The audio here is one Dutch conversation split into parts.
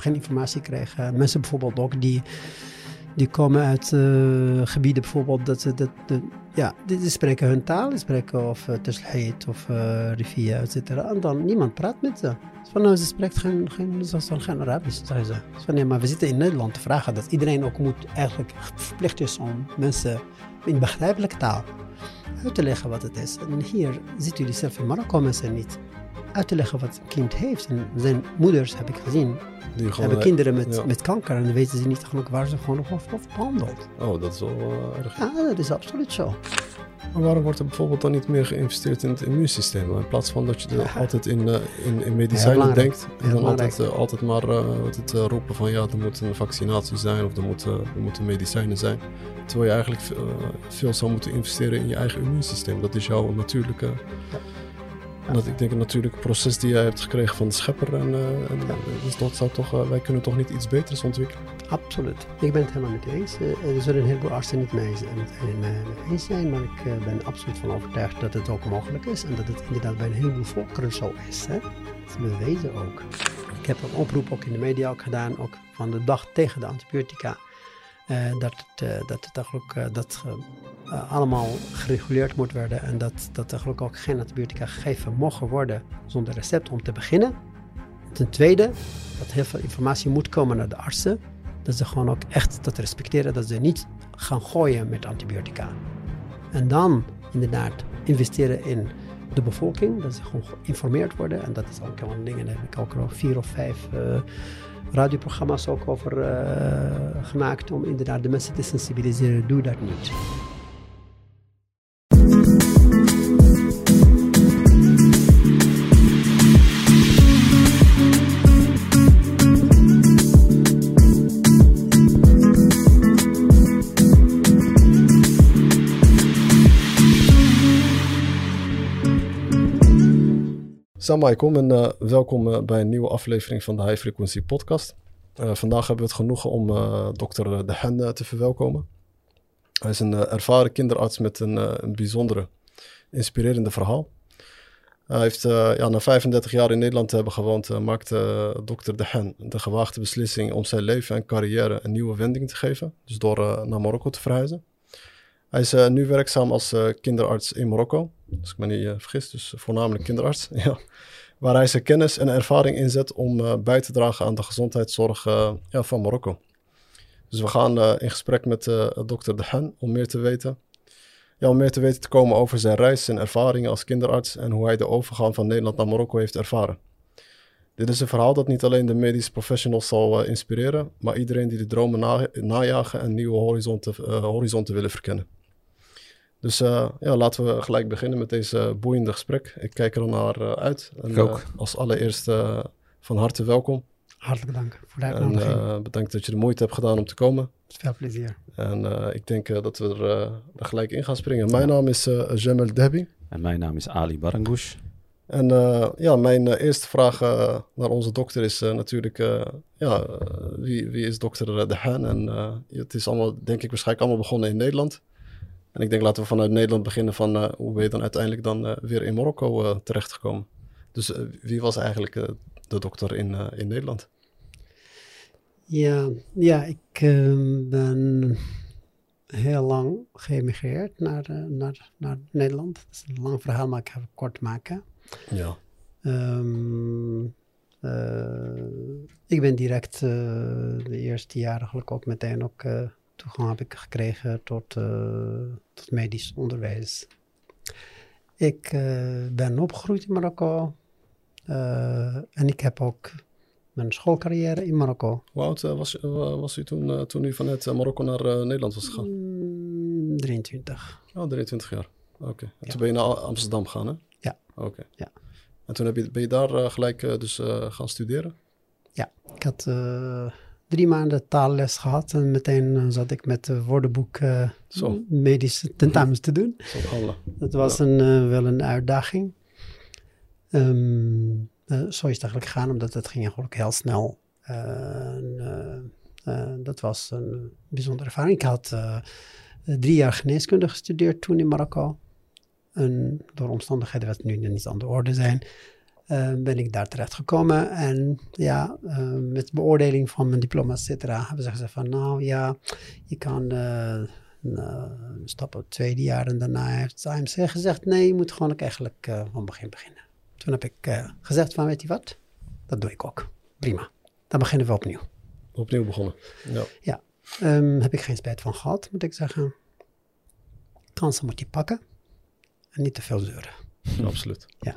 geen informatie krijgen. Mensen bijvoorbeeld ook die, die komen uit uh, gebieden bijvoorbeeld dat ze dat, dat, ja, die, spreken hun taal, die spreken of uh, Teshleit of uh, Rivia, et cetera. En dan niemand praat met ze. Van nou, ze spreekt geen, geen, geen Arabisch, zeggen ze. Van nee, maar we zitten in Nederland te vragen dat iedereen ook moet eigenlijk verplicht is om mensen in begrijpelijke taal uit te leggen wat het is. En hier zitten jullie zelf in Marokko mensen niet uit te leggen wat een kind heeft. En zijn moeders, heb ik gezien, die hebben kinderen met, met kanker en dan weten ze niet genoeg waar ze gewoon nog of behandeld. Oh, dat is wel uh, erg. Ja, dat is absoluut zo. Maar waarom wordt er bijvoorbeeld dan niet meer geïnvesteerd in het immuunsysteem? In plaats van dat je er altijd in, uh, in, in medicijnen denkt. En dan altijd, uh, altijd maar het, roepen van ja, er moet een vaccinatie zijn of er, moet, er moeten medicijnen zijn. Terwijl je eigenlijk veel zou moeten investeren in je eigen immuunsysteem. Dat is jouw natuurlijke... Ja dat, ik denk natuurlijk proces die jij hebt gekregen van de schepper. En, uh, en dus dat zou toch, uh, wij kunnen toch niet iets beters ontwikkelen? Absoluut. Ik ben het helemaal met eens. Uh, er zullen een heleboel artsen niet mee eens zijn, maar ik ben absoluut van overtuigd dat het ook mogelijk is. En dat het inderdaad bij een heleboel volkeren zo is. Hè? Dat is bewezen ook. Ik heb een oproep ook in de media ook gedaan, ook van de dag tegen de antibiotica. Dat, het, dat het eigenlijk dat, allemaal gereguleerd moet worden en dat, dat er ook geen antibiotica gegeven mogen worden zonder recept om te beginnen. Ten tweede, dat heel veel informatie moet komen naar de artsen. Dat ze gewoon ook echt dat respecteren, dat ze niet gaan gooien met antibiotica. En dan inderdaad investeren in de bevolking, dat ze gewoon geïnformeerd worden. En dat is ook een ding, daar heb ik ook al vier of vijf radioprogramma's ook over uh, gemaakt om inderdaad de mensen te sensibiliseren. Doe dat niet. Assalamu en uh, welkom uh, bij een nieuwe aflevering van de High Frequency Podcast. Uh, vandaag hebben we het genoegen om dokter De Hen te verwelkomen. Hij is een ervaren kinderarts met een, een bijzondere, inspirerende verhaal. Hij heeft ja, na 35 jaar in Nederland te hebben gewoond, maakte dokter De Hen de gewaagde beslissing om zijn leven en carrière een nieuwe wending te geven. Dus door naar Marokko te verhuizen. Hij is nu werkzaam als kinderarts in Marokko als ik me niet uh, vergis, dus voornamelijk kinderarts. ja. Waar hij zijn kennis en ervaring inzet om uh, bij te dragen aan de gezondheidszorg van Marokko. Dus we gaan in gesprek met dokter De Hen om meer te weten. Ja, om meer te weten te komen over zijn reis en ervaringen als kinderarts en hoe hij de overgang van Nederland naar Marokko heeft ervaren. Dit is een verhaal dat niet alleen de medische professionals zal inspireren, maar iedereen die de dromen na najagen en nieuwe horizonten, horizonten willen verkennen. Dus uh, ja, laten we gelijk beginnen met deze boeiende gesprek. Ik kijk er naar uh, uit. En, uh, als allereerste van harte welkom. Hartelijk dank voor de uitnodiging. En bedankt dat je de moeite hebt gedaan om te komen. Veel plezier. En ik denk dat we er, er, gelijk in gaan springen. Mijn naam is Jamel Debi. En mijn naam is Ali Barangoush. En ja, mijn eerste vraag naar onze dokter is natuurlijk, ja, wie, wie is dokter De Haan? En het is allemaal, denk ik, waarschijnlijk allemaal begonnen in Nederland. En ik denk laten we vanuit Nederland beginnen van uh, hoe ben je dan uiteindelijk dan uh, weer in Marokko uh, terechtgekomen. Dus wie was eigenlijk de dokter in, in Nederland? Ja, ja ik ben heel lang geëmigreerd naar, naar, naar Nederland. Dat is een lang verhaal, maar ik ga het kort maken. Ja. Um, ik ben direct de eerste jaren gelukkig ook meteen ook toegang heb ik gekregen tot, tot medisch onderwijs. Ik uh, ben opgegroeid in Marokko uh, en ik heb ook mijn schoolcarrière in Marokko. Hoe oud was, was u toen, toen u vanuit Marokko naar Nederland was gegaan? Mm, 23. Oh, 23 jaar. Oké. Okay. Ja. toen ben je naar Amsterdam gegaan, hè? Ja. Oké. Okay. Ja. En toen heb je, ben je daar gelijk dus gaan studeren? Ja, ik had drie maanden taalles gehad. En meteen uh, zat ik met het woordenboek uh, medische tentamens te doen. Dat was een, uh, wel een uitdaging. Um, zo is het eigenlijk gegaan, omdat het ging eigenlijk heel snel. dat was een bijzondere ervaring. Ik had drie jaar geneeskunde gestudeerd toen in Marokko. En door omstandigheden wat nu niet aan de orde zijn, eh, ben ik daar terecht gekomen. En ja, eh, met beoordeling van mijn diploma, et cetera, hebben ze gezegd van nou ja, je kan uh, stappen het tweede jaar. En daarna heeft AMC gezegd nee, je moet gewoon eigenlijk van begin beginnen. Toen heb ik gezegd van weet je wat, dat doe ik ook. Prima. Dan beginnen we opnieuw. Opnieuw begonnen. Ja. ja. Um, heb ik geen spijt van gehad, moet ik zeggen. Kansen moet je pakken en niet te veel zeuren. Absoluut. Ja.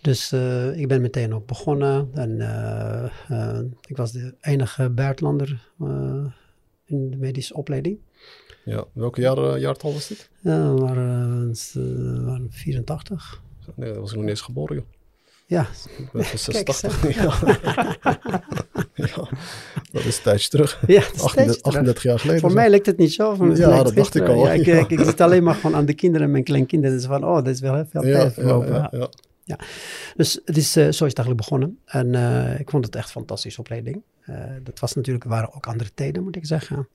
Dus uh, ik ben meteen ook begonnen. En uh, uh, ik was de enige buitenlander in de medische opleiding. Ja, welke jaar, jaartal was dit? Ja, we waren, waren 84. Nee, dat was ik nog niet eens geboren, joh. Ja. Ik ben van 86. ja. ja. Dat is een tijdje terug. Ja, 38, 38 jaar geleden. Voor mij lijkt het niet zo. Van, ja, dat dacht ik al. Ja, ik, ik, ik, zit alleen maar gewoon aan de kinderen en mijn kleinkinderen. Dus van, oh, dat is wel heel veel tijd verlopen. Ja, ja, Dus het is, uh, zo is het eigenlijk begonnen. En uh, ik vond het echt een fantastische opleiding. Uh, dat was natuurlijk, waren ook andere tijden, moet ik zeggen.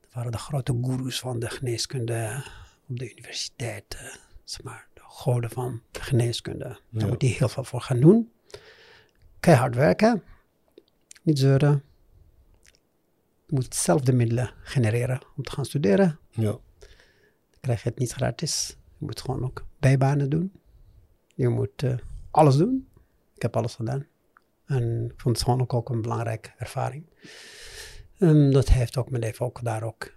Dat waren de grote goeroes van de geneeskunde op de universiteit. zeg maar, de goden van de geneeskunde. Daar moet je heel veel voor gaan doen. Keihard werken. Niet zeuren je moet zelf de middelen genereren om te gaan studeren. Ja. Dan krijg je het niet gratis. Je moet gewoon ook bijbanen doen. Je moet uh, alles doen. Ik heb alles gedaan. En ik vond het gewoon ook, ook een belangrijke ervaring. Um, dat heeft ook mijn leven ook daar ook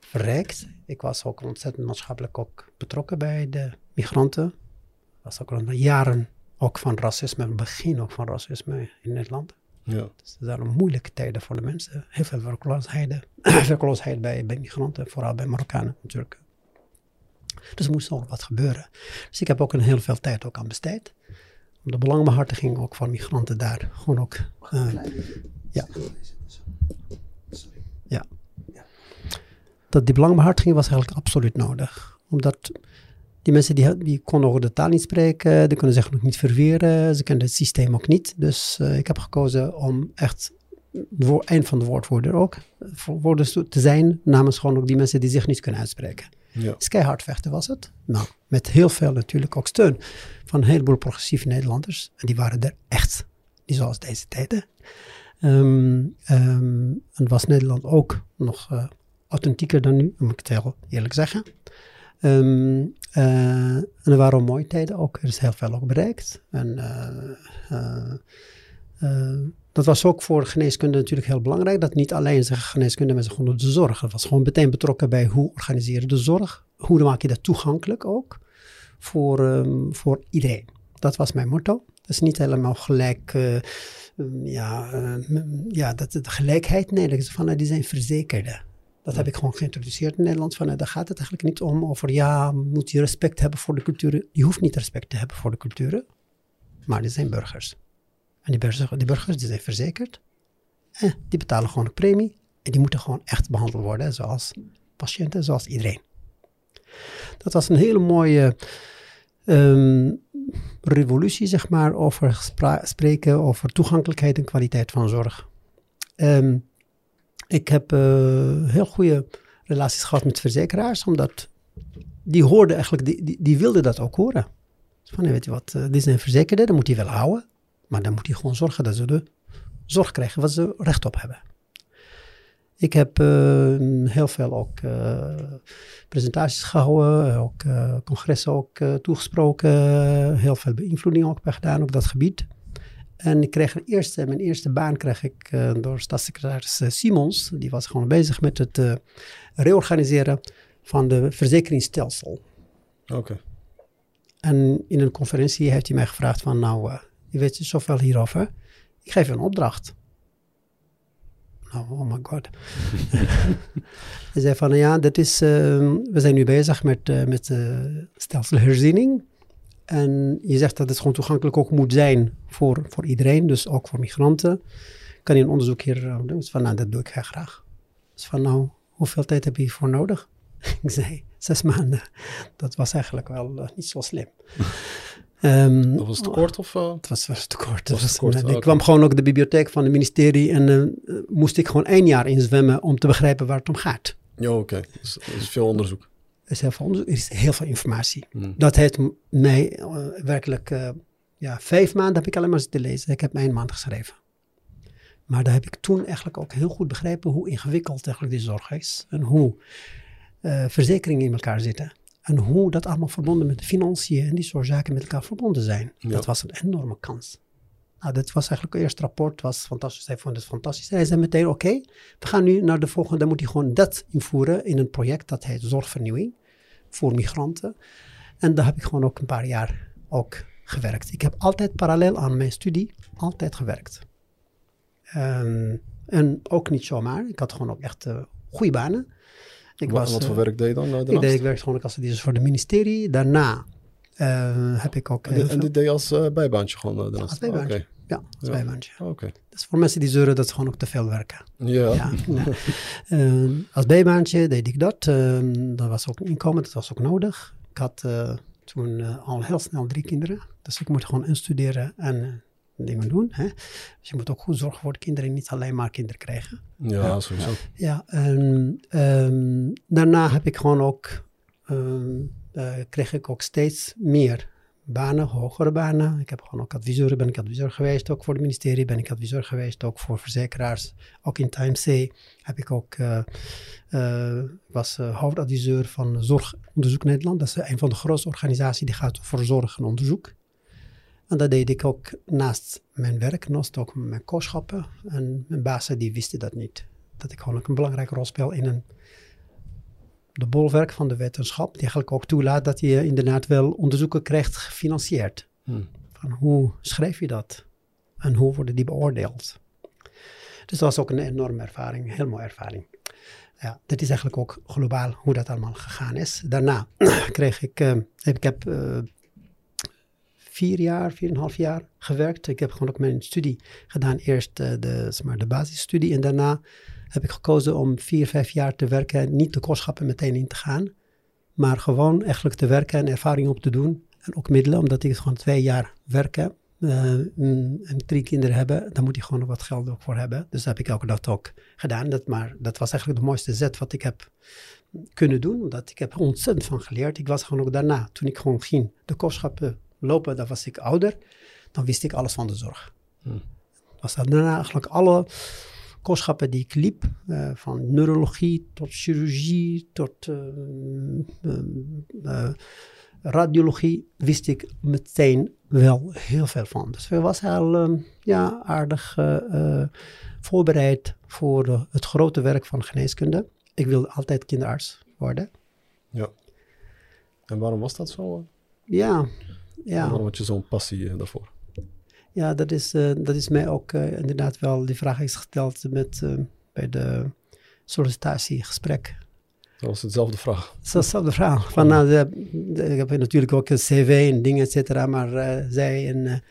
verrijkt. Ik was ook ontzettend maatschappelijk ook betrokken bij de migranten. was ook al jaren ook van racisme, het begin ook van racisme in Nederland. Ja. Dus dat zijn moeilijke tijden voor de mensen. Heel veel werkloosheid, werkloosheid bij, bij migranten, vooral bij Marokkanen natuurlijk. Dus er moest nog wat gebeuren. Dus ik heb ook een heel veel tijd ook aan besteed. Om de belangbehartiging ook van migranten daar gewoon ook... Uh, ja. Ja. Dat die belangbehartiging was eigenlijk absoluut nodig. Omdat die mensen die, die konden ook de taal niet spreken, die kunnen zich nog niet verweren, ze kennen het systeem ook niet. Dus uh, ik heb gekozen om echt voor een van de woordvoerder ook woorders te zijn namens gewoon ook die mensen die zich niet kunnen uitspreken. Ja. Dus keihard vechten was het. Nou, met heel veel natuurlijk ook steun van een heleboel progressieve Nederlanders. En die waren er echt, niet zoals deze tijden. Um, um, en was Nederland ook nog uh, authentieker dan nu, moet ik het heel eerlijk zeggen. Um, uh, en er waren mooie tijden ook. Er is heel veel ook bereikt. En uh, uh, dat was ook voor geneeskunde natuurlijk heel belangrijk. Dat niet alleen zeggen geneeskunde mensen gewoon de zorg. Dat was gewoon meteen betrokken bij hoe organiseren de zorg. Hoe maak je dat toegankelijk ook voor, um, voor iedereen. Dat was mijn motto. Dat is niet helemaal gelijk, ja, ja dat, de gelijkheid. Nee, dat is van, die zijn verzekerden. Dat heb ik gewoon geïntroduceerd in Nederland. Van, daar gaat het eigenlijk niet om over, ja, moet je respect hebben voor de culturen. Je hoeft niet respect te hebben voor de culturen, maar die zijn burgers. En die burgers, die burgers die zijn verzekerd. En die betalen gewoon een premie. En die moeten gewoon echt behandeld worden zoals patiënten, zoals iedereen. Dat was een hele mooie um, revolutie, zeg maar, over spreken over toegankelijkheid en kwaliteit van zorg. Um, ik heb uh, heel goede relaties gehad met verzekeraars, omdat die hoorden eigenlijk, die, die, die wilden dat ook horen. Van, weet je wat, uh, dit is een verzekerde, dan moet hij wel houden. Maar dan moet hij gewoon zorgen dat ze de zorg krijgen wat ze recht op hebben. Ik heb uh, heel veel ook presentaties gehouden, ook uh, congressen ook toegesproken, heel veel beïnvloeding ook gedaan op dat gebied. En ik kreeg eerste, mijn eerste baan kreeg ik uh, door staatssecretaris uh, Simons. Die was gewoon bezig met het uh, reorganiseren van de verzekeringsstelsel. Oké. Okay. En in een conferentie heeft hij mij gevraagd van nou, je weet je zoveel hierover. Ik geef je een opdracht. Nou, oh my god. hij zei van ja, dat is, we zijn nu bezig met, met stelselherziening. En je zegt dat het gewoon toegankelijk ook moet zijn voor, voor iedereen, dus ook voor migranten. Kan je een onderzoek hier uh, doen? Dus van, nou, dat doe ik heel graag. Dus van, nou, hoeveel tijd heb je hiervoor nodig? ik zei, zes maanden. Dat was eigenlijk wel uh, niet zo slim. Um, dat was te kort of? Uh? Het was, was te kort. Was kort. Ik kwam gewoon ook de bibliotheek van het ministerie en moest ik gewoon één jaar inzwemmen om te begrijpen waar het om gaat. Ja, oké. Okay. Dus, is veel onderzoek. Er is heel veel, er is heel veel informatie. Mm. Dat heeft mij uh, werkelijk uh, ja, vijf maanden heb ik alleen maar zitten lezen. Ik heb mijn maand geschreven. Maar daar heb ik toen eigenlijk ook heel goed begrepen hoe ingewikkeld eigenlijk die zorg is. En hoe uh, verzekeringen in elkaar zitten. En hoe dat allemaal verbonden met de financiën en die soort zaken met elkaar verbonden zijn. Dat was een enorme kans. Nou, dat was eigenlijk het eerste rapport, was fantastisch. Hij vond het fantastisch. Hij zei meteen, oké, we gaan nu naar de volgende. Dan moet hij gewoon dat invoeren in een project dat heet Zorgvernieuwing voor migranten. En daar heb ik gewoon ook een paar jaar ook gewerkt. Ik heb altijd parallel aan mijn studie, altijd gewerkt. Um, en ook niet zomaar. Ik had gewoon ook echt uh, goede banen. Ik wat, was, wat voor uh, werk deed je dan? Uh, ik, deed, ik werkte gewoon als dus voor het ministerie. Daarna heb ik ook... En, en dit deed je als bijbaantje gewoon daarnaast? Als bijbaantje, okay. Ja. Als ja. bijbaantje. Oké. Okay. Dus voor mensen die zeuren dat ze gewoon ook te veel werken. Ja. ja uh, als bijbaantje deed ik dat. Uh, dat was ook inkomen, dat was ook nodig. Ik had uh, toen al heel snel drie kinderen. Dus ik moet gewoon instuderen en dingen doen. Hè? Dus je moet ook goed zorgen voor de kinderen, niet alleen maar kinderen krijgen. Ja, sowieso. Ja, en um, daarna heb ik gewoon ook, um, uh, kreeg ik ook steeds meer banen, hogere banen. Ik heb gewoon ook adviseur, ben ik adviseur geweest, ook voor het ministerie ben ik adviseur geweest, ook voor verzekeraars. Ook in Time C heb ik ook, uh, was uh, hoofdadviseur van Zorgonderzoek Nederland. Dat is een van de grootste organisaties die gaat voor zorg en onderzoek. En dat deed ik ook naast mijn werk, naast ook mijn kooschappen. En mijn bazen die wisten dat niet. Dat ik gewoon ook een belangrijke rol speel in een, de bolwerk van de wetenschap. Die eigenlijk ook toelaat dat je inderdaad wel onderzoeken krijgt gefinancierd. Hmm. Van hoe schrijf je dat? En hoe worden die beoordeeld? Dus dat was ook een enorme ervaring, een heel mooie ervaring. Ja, dat is eigenlijk ook globaal hoe dat allemaal gegaan is. Daarna kreeg ik, uh, ik heb uh, vier jaar, vier en een half jaar gewerkt. Ik heb gewoon ook mijn studie gedaan. Eerst uh, de, zeg maar, de basisstudie en daarna heb ik gekozen om vier, vijf jaar te werken. Niet de kostschappen meteen in te gaan, maar gewoon eigenlijk te werken en ervaring op te doen. En ook middelen, omdat ik gewoon twee jaar werken uh, en drie kinderen hebben, dan moet je gewoon wat geld ook voor hebben. Dus dat heb ik ook dat ook gedaan. Dat, maar dat was eigenlijk de mooiste zet wat ik heb kunnen doen, omdat ik heb ontzettend van geleerd. Ik was gewoon ook daarna, toen ik gewoon ging de kostschappen lopen, dan was ik ouder, dan wist ik alles van de zorg. Hmm. Was dat daarna eigenlijk alle kostschappen die ik liep, uh, van neurologie tot chirurgie tot uh, uh, radiologie, wist ik meteen wel heel veel van. Dus ik was al ja, aardig voorbereid voor het grote werk van geneeskunde. Ik wilde altijd kinderarts worden. Ja. En waarom was dat zo? Ja, ja. Waarom had je zo'n passie daarvoor? Ja, dat is, uh, dat is mij ook uh, inderdaad wel, die vraag is gesteld met, bij de sollicitatiegesprek. Dat was hetzelfde vraag. Dat dezelfde vraag. Van, nou, de, de, ik heb natuurlijk ook een cv en dingen, et cetera, maar zij een,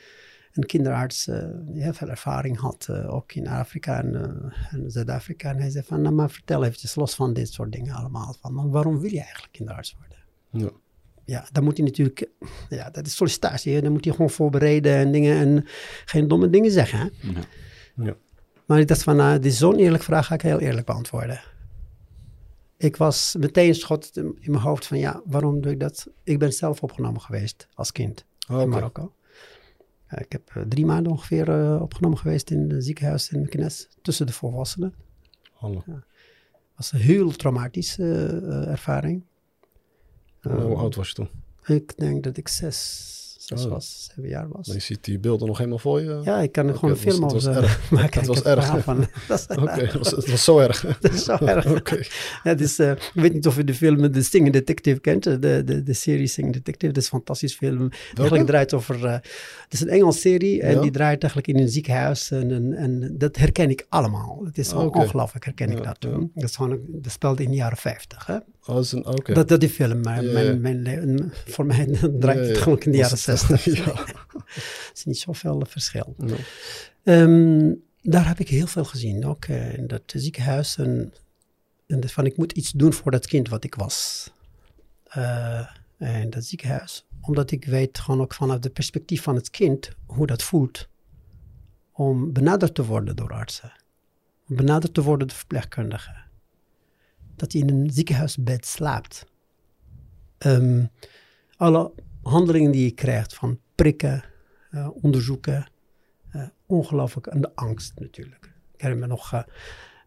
een kinderarts die heel veel ervaring had, ook in Afrika en, en Zuid-Afrika. En hij zei van, nou maar vertel eventjes, los van dit soort dingen allemaal, van, waarom wil je eigenlijk kinderarts worden? Ja ja, dan moet hij natuurlijk, ja, dat is sollicitatie. Hè? Dan moet hij gewoon voorbereiden en dingen en geen domme dingen zeggen. Hè? Ja. ja. Maar ik dacht van, nou, dit is zo'n eerlijke vraag, ga ik heel eerlijk beantwoorden. Ik was meteen schot in mijn hoofd van, ja, waarom doe ik dat? Ik ben zelf opgenomen geweest als kind oh, in Marokko. ik heb uh, drie maanden ongeveer uh, opgenomen geweest in het ziekenhuis in Meknes, tussen de volwassenen. Hallo. Ja. was een heel traumatische uh, ervaring. Hoe oud was je toen? Ik denk dat ik zes, zes oh. was, zeven jaar was. je ziet die beelden nog helemaal voor je? Ja, ik kan er okay, gewoon een film over maken. Het was erg. Van, Oké, het, was zo erg. Het is zo erg. ja, dus, uh, ik weet niet of je de film The Singing Detective kent, de, de, de serie Singing Detective. Dat is een fantastisch film. Welke? Eigenlijk draait over, uh, het is een Engelse serie en ja? die draait eigenlijk in een ziekenhuis. En, en, en dat herken ik allemaal. Het is oh, ongelooflijk, herken ik ja, dat. Ja. Dat, is gewoon, dat speelde in de jaren 50. Hè? Dat, is een, okay. dat, dat die film, maar ja, mijn, mijn, mijn, voor mij draait het gewoon in de jaren 60. Het is niet zoveel verschil. No. Um, daar heb ik heel veel gezien, ook uh, in dat ziekenhuis. En, en dat van, ik moet iets doen voor dat kind wat ik was. Uh, in dat ziekenhuis. Omdat ik weet gewoon ook vanuit het perspectief van het kind hoe dat voelt. Om benaderd te worden door artsen. Benaderd te worden door verpleegkundigen dat hij in een ziekenhuisbed slaapt. Um, alle handelingen die je krijgt, van prikken, eh, onderzoeken. eh, ongelooflijk. En de angst natuurlijk. Ik herinner me nog, eh,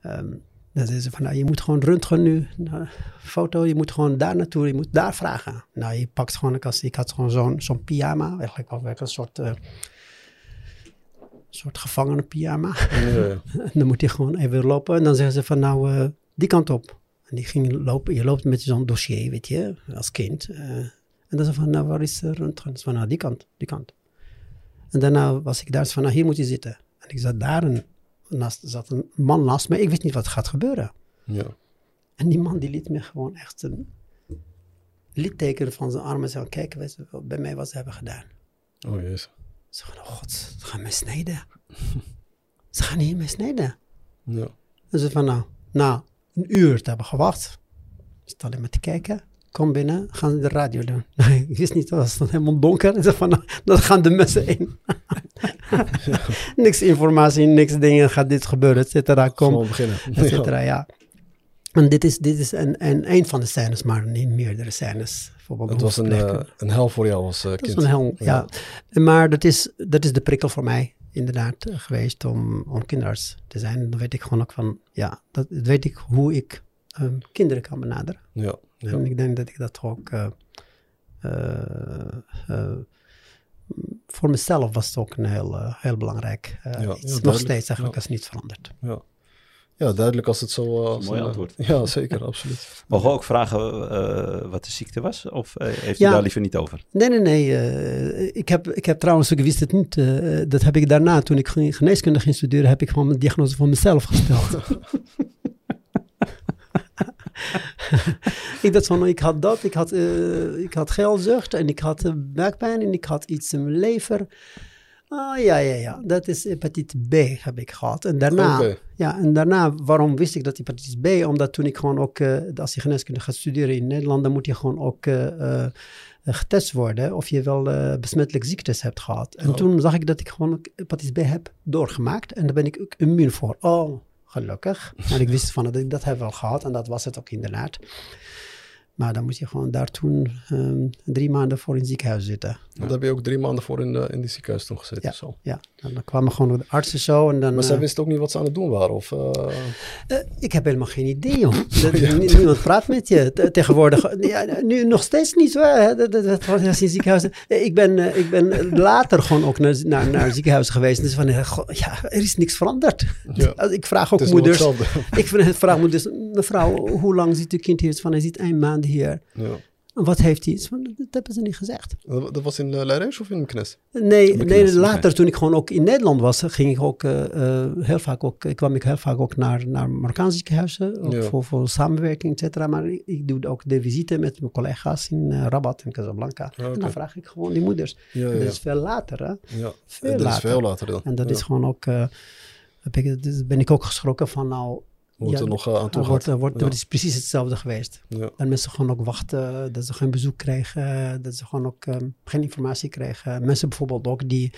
ehm, dat is van, nou, je moet gewoon röntgen nu, nou, foto, je moet gewoon daar naartoe, je moet daar vragen. Nou, je pakt gewoon, ik, als, ik had gewoon zo'n zo'n pyjama, eigenlijk, eigenlijk een soort, soort gevangene pyjama. Ja, ja. En dan moet hij gewoon even lopen. En dan zeggen ze van nou, die kant op. En die ging lopen. Je loopt met zo'n dossier, weet je, als kind. Eh, en dan zei van nou, waar is de röntgen? Van nou, die kant, die kant. En daarna was ik daar van nou, hier moet je zitten. En ik zat daar en naast, zat een man naast me. Ik wist niet wat gaat gebeuren. ja. En die man die liet me gewoon echt een litteken van zijn armen. En zei kijk weet je wel, bij mij wat ze hebben gedaan. Oh jezus. Ze van, oh god, ze gaan mij snijden. ze gaan hier mij snijden. Ja. En ze van, nou, na een uur te hebben gewacht, zit alleen maar te kijken, kom binnen, gaan ze de radio doen. Nee, ik wist niet, het was helemaal donker. Ze van, nou, dan gaan de mensen in. niks informatie, niks dingen, gaat dit gebeuren, et cetera, kom, et cetera, ja. En dit is, dit is een, een, een van de scènes, maar niet meerdere scènes. Het was een, eh, een hel voor jou als eh, Dat is kind. een hel, ja. Maar dat is, dat is de prikkel voor mij inderdaad eh, geweest om, om kinderarts te zijn. En dan weet ik gewoon ook van, ja, dat dat weet ik hoe ik ehm, kinderen kan benaderen. Ja. ja. En ik denk dat ik dat ook, eh, eh, voor mezelf was het ook een heel, heel belangrijk Ja, Nog steeds eigenlijk, Ja. dat is niet veranderd. Ja. Ja, duidelijk als het zo... eh, als mooi een, eh, antwoord. Ja, zeker, absoluut. Mogen we ook vragen eh, wat de ziekte was? Of eh, heeft Ja. u daar liever niet over? Nee, nee, nee. eh, ik, heb, ik heb trouwens, ik wist het niet, eh, dat heb ik daarna, toen ik ge- geneeskunde ging studeren, heb ik gewoon mijn diagnose voor mezelf gesteld. ik dacht van, ik had dat, ik had, eh, ik had geelzucht en ik had eh, buikpijn en ik had iets in mijn lever. Ah, ja, ja, ja, dat is hepatitis B heb ik gehad. En daarna, Oké. ja, en daarna, waarom wist ik dat hepatitis B? Omdat toen ik gewoon ook, eh, als je geneeskunde gaat studeren in Nederland, dan moet je gewoon ook eh, eh, getest worden of je wel besmettelijke ziektes hebt gehad. En Oh. toen zag ik dat ik gewoon ook hepatitis B heb doorgemaakt en daar ben ik ook immuun voor. Oh, gelukkig. En ik wist van dat ik dat heb wel gehad en dat was het ook inderdaad. Maar dan moet je gewoon daar toen ehm, drie maanden voor in het ziekenhuis zitten. Daar heb je ook drie maanden voor in, de, in die ziekenhuis toen gezeten. Ja. Zo. Ja, en dan kwamen gewoon de artsen zo en dan... Maar zij eh, wisten ook niet wat ze aan het doen waren? Of, eh, Eh, ik heb helemaal geen idee, joh. Dat, nie- Niemand praat met je te- tegenwoordig. Ja, nu nog steeds niet zo. Hè? Dat, dat, dat was in ziekenhuizen. Eh, Ik ben, ik ben later gewoon ook naar, naar, naar ziekenhuizen geweest. Dus van, ja, er is niks veranderd. Ja. Ik vraag ook het moeders. Ik vraag- vraag moeders, mevrouw, hoe lang zit uw kind hier? Van, hij zit één maand hier. ja. Wat heeft hij? Van, dat hebben ze niet gezegd. Dat was in uh, Leireus of in Knes? Nee, nee later toen ik gewoon ook in Nederland was, ging ik ook eh, eh, heel vaak ook, ik kwam ik heel vaak ook naar, naar Marokkaanse ziekenhuizen, ook Ja. voor, voor samenwerking, et cetera. Maar ik, ik doe ook de visite met mijn collega's in eh, Rabat en Casablanca. Oké. En dan vraag ik gewoon die moeders. Ja, Dat ja. is veel later, hè. ja. veel dat is later. veel later dan. En dat Ja. is gewoon ook, eh, heb ik, dus ben ik ook geschrokken van nou, Ja, er nog uh, aan toe wordt, gaat. er wordt, Ja. het is precies hetzelfde geweest. Ja. Dat mensen gewoon ook wachten, dat ze geen bezoek kregen, dat ze gewoon ook ehm, geen informatie kregen. Mensen bijvoorbeeld ook die,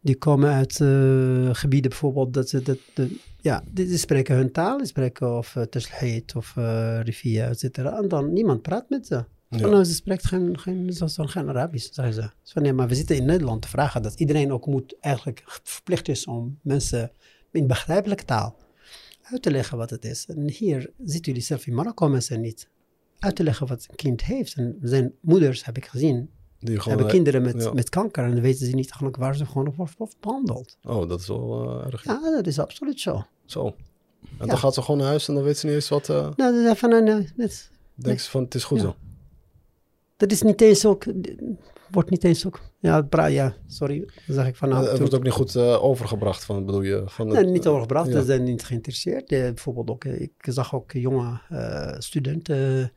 die komen uit eh, gebieden bijvoorbeeld dat ze, dat, de, ja, die, spreken hun taal, die spreken of uh, of uh, Rivia, et cetera. En dan niemand praat met ze. Ja. Van, nou, ze spreekt geen, geen, is geen Arabisch, zeggen ze. Dus van, nee, maar we zitten in Nederland te vragen dat iedereen ook moet eigenlijk verplicht is om mensen in begrijpelijke taal uit te leggen wat het is. En hier zitten jullie zelf in Marokko mensen niet uit te leggen wat een kind heeft. En zijn moeders, heb ik gezien, Die gewoon, hebben kinderen met, ja. met kanker en dan weten ze niet eigenlijk waar ze gewoon op wordt behandeld. Oh, dat is wel uh, erg. Ja, dat is absoluut zo. Zo. En Ja. dan gaat ze gewoon naar huis en dan weet ze niet eens wat... Uh, Nou, dat is van, nou, nou, dat, denkt ze van, het is goed Ja. zo. dat is niet eens ook, wordt niet eens ook, ja, ja sorry, zeg ik van nou, het wordt ook niet goed uh, overgebracht, van, bedoel je? Van Nee, het, niet overgebracht, ja. ze zijn niet geïnteresseerd. Eh, bijvoorbeeld ook, eh, ik zag ook jonge eh, studenten eh,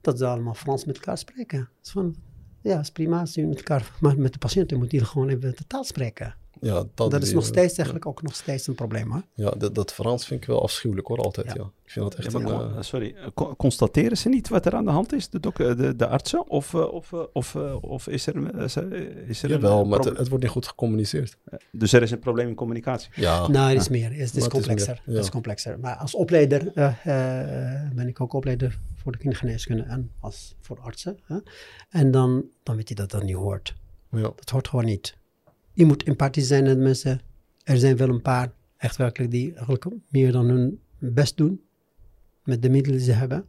dat ze allemaal Frans met elkaar spreken. Dus van, ja, is prima, ze met elkaar, maar met de patiënten moet je gewoon even de taal spreken. Ja, Dat, is nog uh, steeds eigenlijk ook nog steeds een probleem hoor. Ja, dat, dat Frans vind ik wel afschuwelijk hoor, altijd. Ja. Ja. Ik vind dat echt Ja, maar een... uh, eh, sorry, eh, con- constateren ze niet wat er aan de hand is, de, dok- eh, de, de artsen? Of, eh, of, eh, of, eh, of is er, eh, is er is er jawel, een maar het, wordt niet goed gecommuniceerd. Dus er is een probleem in communicatie. Ja, nou, het is meer, het is, Maar het is complexer. meer, ja. Het is complexer. Maar als opleider eh, eh, ben ik ook opleider voor de kindergeneeskunde en als voor artsen. Hè? En dan, dan weet je dat dat niet hoort. ja. Dat hoort gewoon niet. Je moet empathisch zijn met mensen. Er zijn wel een paar, echt werkelijk, die eigenlijk meer dan hun best doen. Met de middelen die ze hebben.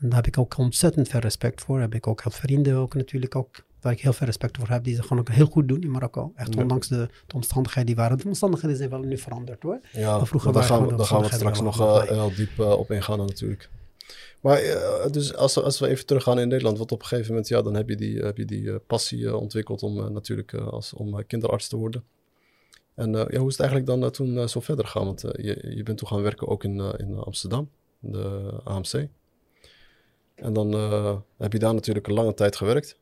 En daar heb ik ook ontzettend veel respect voor. Heb ik ook heel vrienden ook natuurlijk ook, waar ik heel veel respect voor heb. Die ze gewoon ook heel goed doen in Marokko. Echt Ja. ondanks de, de omstandigheden die waren. De omstandigheden zijn wel nu veranderd hoor. Ja, Maar vroeger maar daar gaan, we, daar gaan we straks nog eh, wel heel diep eh, op ingaan natuurlijk. Maar eh, dus als, als we even teruggaan in Nederland, want op een gegeven moment, ja, dan heb je die, heb je die eh, passie eh, ontwikkeld om natuurlijk als, om kinderarts te worden. En hoe is het eigenlijk dan toen zo verder gegaan? Want je, je bent toen gaan werken ook in, in Amsterdam, de AMC. En dan heb je daar natuurlijk een lange tijd gewerkt.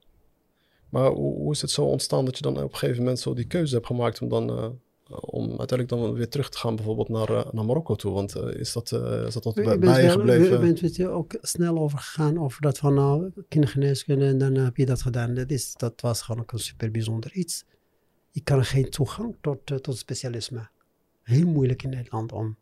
Maar hoe, hoe is het zo ontstaan dat je dan op een gegeven moment zo die keuze hebt gemaakt om dan om uiteindelijk dan weer terug te gaan bijvoorbeeld naar, eh, naar Marokko toe? Want eh, is dat, eh, is dat wat bij, je gebleven? Je bent weet je, ook snel overgegaan over dat van nou, kindergeneeskunde en dan heb je dat gedaan. Dat, is, dat was gewoon ook een super bijzonder iets. Je kan geen toegang tot, eh, tot specialisme. Heel moeilijk in Nederland om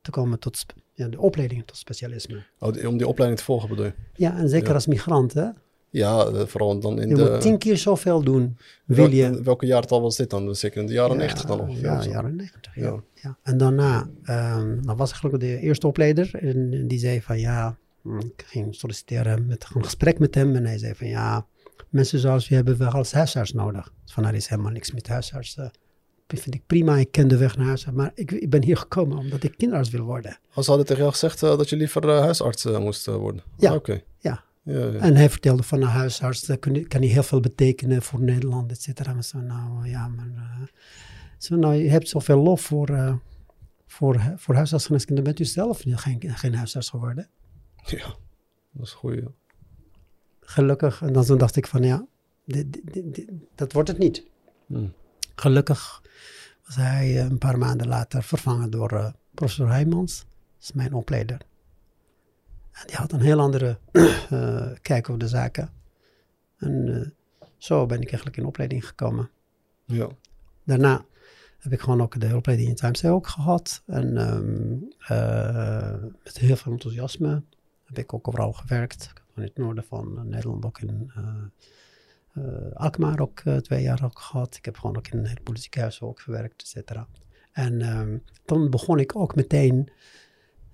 te komen tot ja, de opleiding tot specialisme. Oh, om die opleiding te volgen bedoel je? Ja, en zeker Ja. als migrant. Hè? Ja, eh, vooral dan in Je de... moet tien keer zoveel doen. Wil je, Wel- welke jaartal was dit dan? Zeker in de jaren Ja, 90 dan ongeveer? Ja, zo? jaren 90. Ja. Ja. Ja. En daarna, ehm dan was eigenlijk de eerste opleider. En die zei van ja, hm, ik ging solliciteren met een gesprek met hem. En hij zei van ja, mensen zoals u hebben wel als huisarts nodig. Van er is helemaal niks met huisartsen. Dat vind ik prima, ik ken de weg naar huisarts. Maar ik, ik ben hier gekomen omdat ik kinderarts wil worden. Oh, ze hadden tegen jou gezegd eh, dat je liever eh, huisarts moest worden? Ja. Oké. Ja. Ja, ja. En hij vertelde van een huisarts, dat kan, kan hij heel veel betekenen voor Nederland, et cetera. Maar zo, nou ja, maar... eh, zo, nou, je hebt zoveel lof voor, eh voor, voor huisartsgeneeskunde. Bent u zelf geen, geen huisarts geworden? Ja, dat is goed. Ja. Gelukkig. En dan zo dacht ik van, ja, dit, dit- dit- dit- dat wordt het niet. Hm. Gelukkig was hij eh, een paar maanden later vervangen door professor Heijmans. Dat is mijn opleider. Die had een heel andere eh, kijk op de zaken. En eh, zo ben ik eigenlijk in opleiding gekomen. ja. Daarna heb ik gewoon ook de opleiding in Times ook gehad. En ehm, eh, met heel veel enthousiasme heb ik ook overal gewerkt. Ik heb in het noorden van Nederland ook in eh, Alkmaar ook twee jaar ook gehad. Ik heb gewoon ook in een heleboel ziekenhuizen ook gewerkt, et cetera. En ehm, dan begon ik ook meteen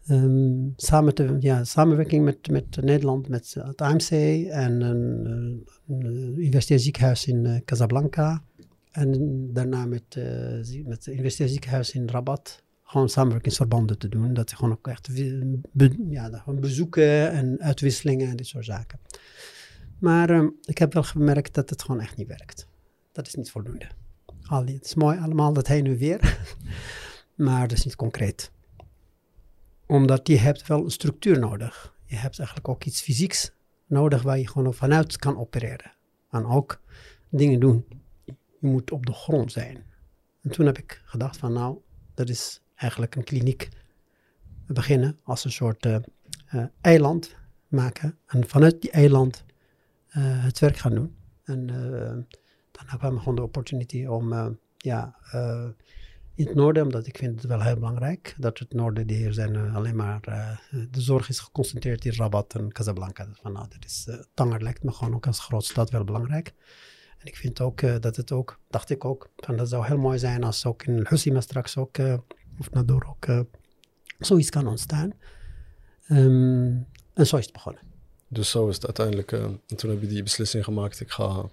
ehm, samen te, ja, samenwerking met, met Nederland, met het AMC en een, eh, een universitair ziekenhuis in eh, Casablanca. En daarna met, eh, met het universitair ziekenhuis in Rabat. Gewoon samenwerkingsverbanden te doen. Dat gewoon ook echt be- ja, gewoon bezoeken en uitwisselingen en dit soort zaken. Maar ehm, ik heb wel gemerkt dat het gewoon echt niet werkt. Dat is niet voldoende. Al het is mooi allemaal, dat heen en weer. maar dat is niet concreet. Omdat je hebt wel een structuur nodig. Je hebt eigenlijk ook iets fysieks nodig waar je gewoon vanuit kan opereren. En ook dingen doen. Je moet op de grond zijn. En toen heb ik gedacht van nou, dat is eigenlijk een kliniek beginnen als een soort eh, eh, eiland maken. En vanuit die eiland eh, het werk gaan doen. En daarna kwam gewoon de opportunity om ja, in het noorden, omdat ik vind het wel heel belangrijk, dat het noorden, die hier zijn eh, alleen maar, eh, de zorg is geconcentreerd in Rabat en Casablanca. Dus van, nou, dat is, eh Tanger lijkt me gewoon ook als grote stad wel belangrijk. En ik vind ook eh, dat het ook, dacht ik ook, van dat zou heel mooi zijn als ook in Husima straks ook, eh, of Nador ook, eh, zoiets kan ontstaan. Ehm, en zo is het begonnen. Dus zo is het uiteindelijk. eh, en toen heb je die beslissing gemaakt. Ik ga.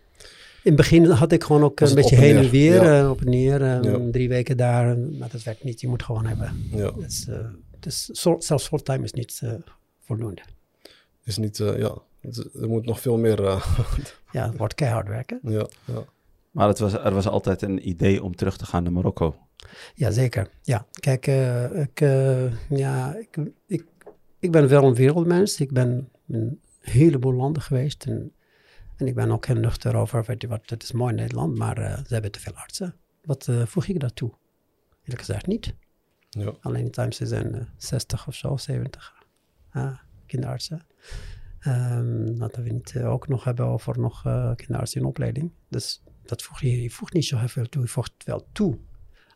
In het begin had ik gewoon ook Was een beetje heen en weer, Ja. eh, op en neer, eh, Ja. drie weken daar. Maar dat werkt niet, je moet gewoon hebben. Ja, Dus, eh, dus zelfs fulltime is niet eh, voldoende. is niet. ja, er moet nog veel meer. eh, Ja, het wordt keihard werken. ja, ja. Maar het was, er was altijd een idee om terug te gaan naar Marokko. Jazeker. Ja, kijk, eh, ik, eh, ja, ik, ik, ik ben wel een wereldmens. Ik ben in een heleboel landen geweest. En, en ik ben ook heel nuchter over, weet je wat, het is mooi in Nederland, maar eh, ze hebben te veel artsen. Wat eh, voeg ik daartoe? Eerlijk gezegd niet. ja. Alleen in Times zijn er 60 of zo, 70 ah, kinderartsen. Ehm laten we niet eh, ook nog hebben over nog eh, kinderartsen in opleiding. Dus dat voegt je, je voegt niet zo heel veel toe. Je voegt wel toe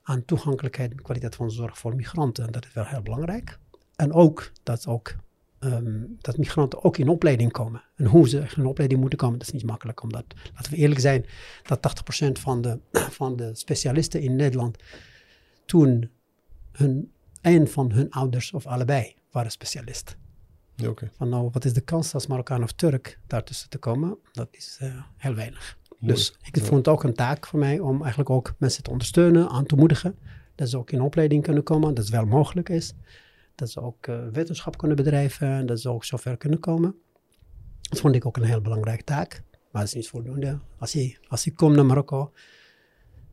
aan toegankelijkheid en kwaliteit van zorg voor migranten. En dat is wel heel belangrijk. En ook dat ook ehm, dat migranten ook in opleiding komen. En hoe ze in opleiding moeten komen, dat is niet makkelijk. Omdat, laten we eerlijk zijn, dat 80% van de, van de specialisten in Nederland toen hun, een van hun ouders of allebei waren specialist. Ja, oké. Van nou, wat is de kans als Marokkaan of Turk daartussen te komen? Dat is eh, heel weinig. Dus ik Ja. vond het ook een taak voor mij om eigenlijk ook mensen te ondersteunen, aan te moedigen. Dat ze ook in opleiding kunnen komen, dat het wel mogelijk is. Dat ze ook eh, wetenschap kunnen bedrijven, dat ze ook zover kunnen komen. Dat vond ik ook een heel belangrijke taak. Maar dat is niet voldoende. Als je, als ik kom naar Marokko,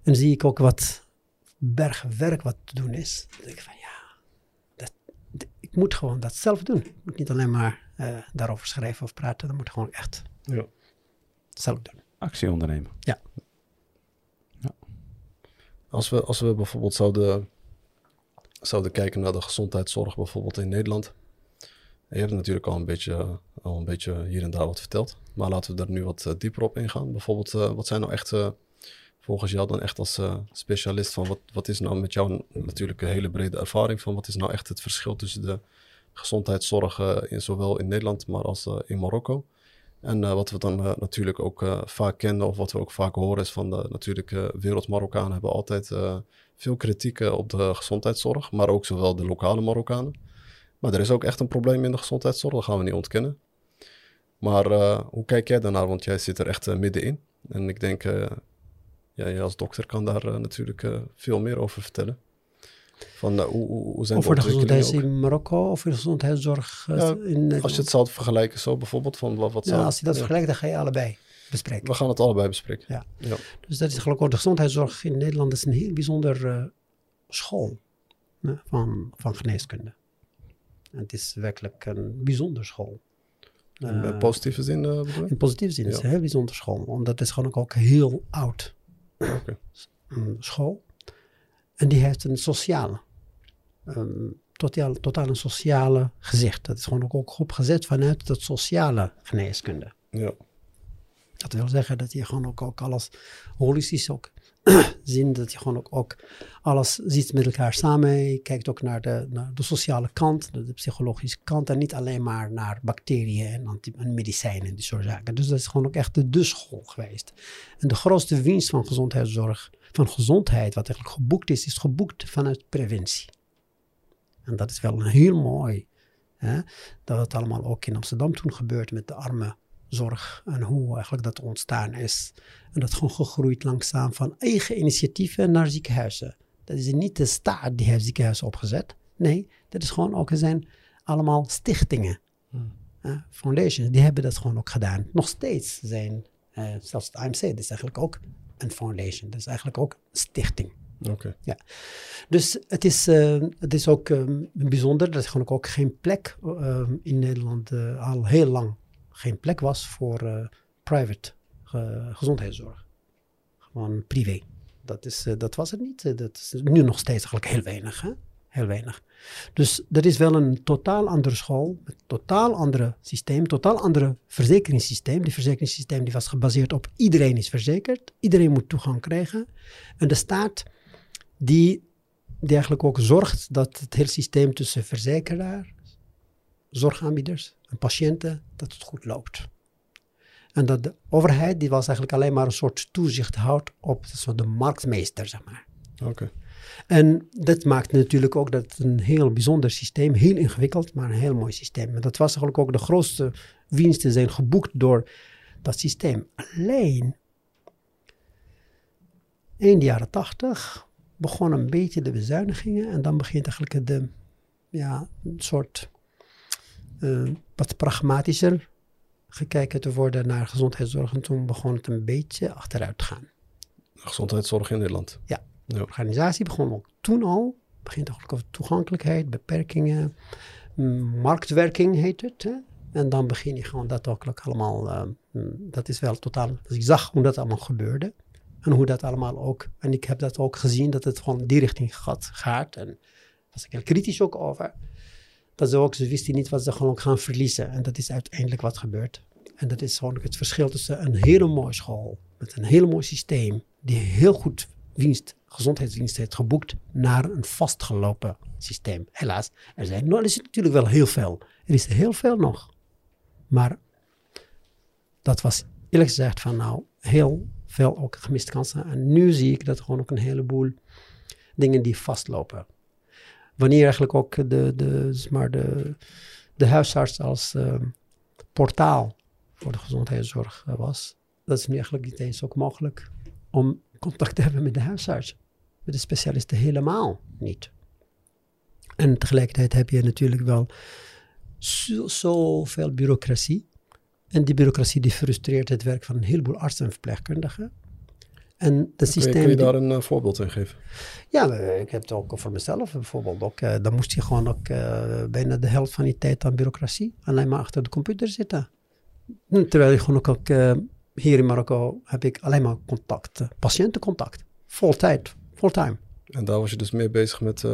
dan zie ik ook wat bergwerk wat te doen is. Dan denk ik van ja, dat, ik moet gewoon dat zelf doen. Ik moet niet alleen maar eh, daarover schrijven of praten. Dat moet ik gewoon echt Ja. zelf doen. Actie ondernemen. Als we, als we bijvoorbeeld zouden, zouden kijken naar de gezondheidszorg bijvoorbeeld in Nederland. Je hebt natuurlijk al een, beetje, al een beetje hier en daar wat verteld. Maar laten we er nu wat eh, dieper op ingaan. Bijvoorbeeld, eh, wat zijn nou echt, eh, volgens jou dan echt als specialist van wat, wat is nou met jou natuurlijk een hele brede ervaring van wat is nou echt het verschil tussen de gezondheidszorg in, zowel in Nederland maar als in Marokko. En wat we dan natuurlijk ook vaak kennen, of wat we ook vaak horen, is van de natuurlijk eh wereld-Marokkanen hebben altijd veel kritiek eh, op de gezondheidszorg, maar ook zowel de lokale Marokkanen. Maar er is ook echt een probleem in de gezondheidszorg, dat gaan we niet ontkennen. Maar eh, hoe kijk jij daarnaar? Want jij zit er echt eh, middenin. En ik denk, ja, jij als dokter kan daar natuurlijk veel meer over vertellen. Van, hoe, zijn Of voor de gezondheidszorg ook? in Marokko of de gezondheidszorg Ja, in. Als je het zou vergelijken zo bijvoorbeeld, van wat, wat ja, zou... als je dat ja. vergelijkt, dan ga je allebei bespreken. We gaan het allebei bespreken. Ja. ja. Dus dat is gelukkig de gezondheidszorg in Nederland is een heel bijzonder eh, school van, van geneeskunde. En het is werkelijk een bijzonder school. In Eh, eh, positieve zin in positieve zin is het Ja. een heel bijzonder school. Omdat het is gewoon ook, heel oud een school. En die heeft een sociale, ehm, totaal, totaal een sociale gezicht. Dat is gewoon ook, ook opgezet vanuit dat sociale geneeskunde. Ja. Dat wil zeggen dat je gewoon ook, ook alles holistisch ook zien. Dat je gewoon ook, ook alles ziet met elkaar samen. Kijkt ook naar de, naar de sociale kant, de, psychologische kant. En niet alleen maar naar bacteriën en, anti- en medicijnen en die soort zaken. Dus dat is gewoon ook echt de, de school geweest. En de grootste winst van gezondheidszorg, van gezondheid, wat eigenlijk geboekt is, is geboekt vanuit preventie. En dat is wel een heel mooi. Hè? Dat het allemaal ook in Amsterdam toen gebeurt met de armenzorg. En hoe eigenlijk dat ontstaan is. En dat gewoon gegroeid langzaam van eigen initiatieven naar ziekenhuizen. Dat is niet de staat die heeft ziekenhuizen opgezet. Nee, dat is gewoon ook, er zijn allemaal stichtingen. hè, foundations, die hebben dat gewoon ook gedaan. Nog steeds zijn, eh, zelfs het AMC, dat is eigenlijk ook een foundation. Dat is eigenlijk ook een stichting. Oké. Dus het is, eh, het is ook eh, bijzonder dat er gewoon ook geen plek eh, in Nederland al heel lang geen plek was voor eh, private eh, gezondheidszorg. Gewoon privé. Dat, is, eh, dat was het niet. Dat is nu nog steeds eigenlijk heel weinig. Hè? Heel weinig. Dus dat is wel een totaal andere school, met totaal andere systeem, totaal andere verzekeringssysteem. Die verzekeringssysteem die was gebaseerd op iedereen is verzekerd, iedereen moet toegang krijgen. En de staat die, die eigenlijk ook zorgt dat het hele systeem tussen verzekeraar, zorgaanbieders en patiënten, dat het goed loopt. En dat de overheid, die was eigenlijk alleen maar een soort toezicht houdt op zo de marktmeester, zeg maar. Oké. En dat maakt natuurlijk ook dat het een heel bijzonder systeem, heel ingewikkeld, maar een heel mooi systeem. En dat was eigenlijk ook de grootste winsten zijn geboekt door dat systeem. Alleen, in de jaren tachtig begonnen een beetje de bezuinigingen en dan begint eigenlijk de, ja, een soort eh, wat pragmatischer gekeken te worden naar gezondheidszorg. En toen begon het een beetje achteruit te gaan. Gezondheidszorg in Nederland. De organisatie begon ook toen al, begint eigenlijk over toegankelijkheid, beperkingen, marktwerking heet het. Hè? En dan begin je gewoon dat ook allemaal, eh, mm, dat is wel totaal, dus ik zag hoe dat allemaal gebeurde. En hoe dat allemaal ook, en ik heb dat ook gezien, dat het gewoon die richting gaat. gaat. En daar was ik heel kritisch ook over. Dat ze ook, ze wisten niet wat ze gewoon gaan verliezen. En dat is uiteindelijk wat gebeurt. En dat is gewoon het verschil tussen een hele mooie school, met een heel mooi systeem, die heel goed winst gezondheidsdienst heeft geboekt naar een vastgelopen systeem. Helaas, er, zijn, er is natuurlijk wel heel veel. Er is heel veel nog. Maar dat was eerlijk gezegd van nou heel veel ook gemiste kansen. En nu zie ik dat gewoon ook een heleboel dingen die vastlopen. Wanneer eigenlijk ook de, de, zeg maar de, de huisarts als ehm, portaal voor de gezondheidszorg eh, was, dat is nu eigenlijk niet eens ook mogelijk om contact te hebben met de huisarts. Met de specialisten helemaal niet. En tegelijkertijd heb je natuurlijk wel zo- zoveel bureaucratie. En die bureaucratie die frustreert het werk van een heleboel artsen en verpleegkundigen. En het Kun je, systeem... kun je daar een eh, voorbeeld in geven? ja, eh, ik heb het ook voor mezelf bijvoorbeeld. Ook, eh, dan moest je gewoon ook bijna de helft van die tijd aan bureaucratie alleen maar achter de computer zitten. Hm, Terwijl je gewoon ook, ook hier in Marokko heb ik alleen maar contact, patiëntencontact. Vol tijd, fulltime. En daar was je dus meer bezig met...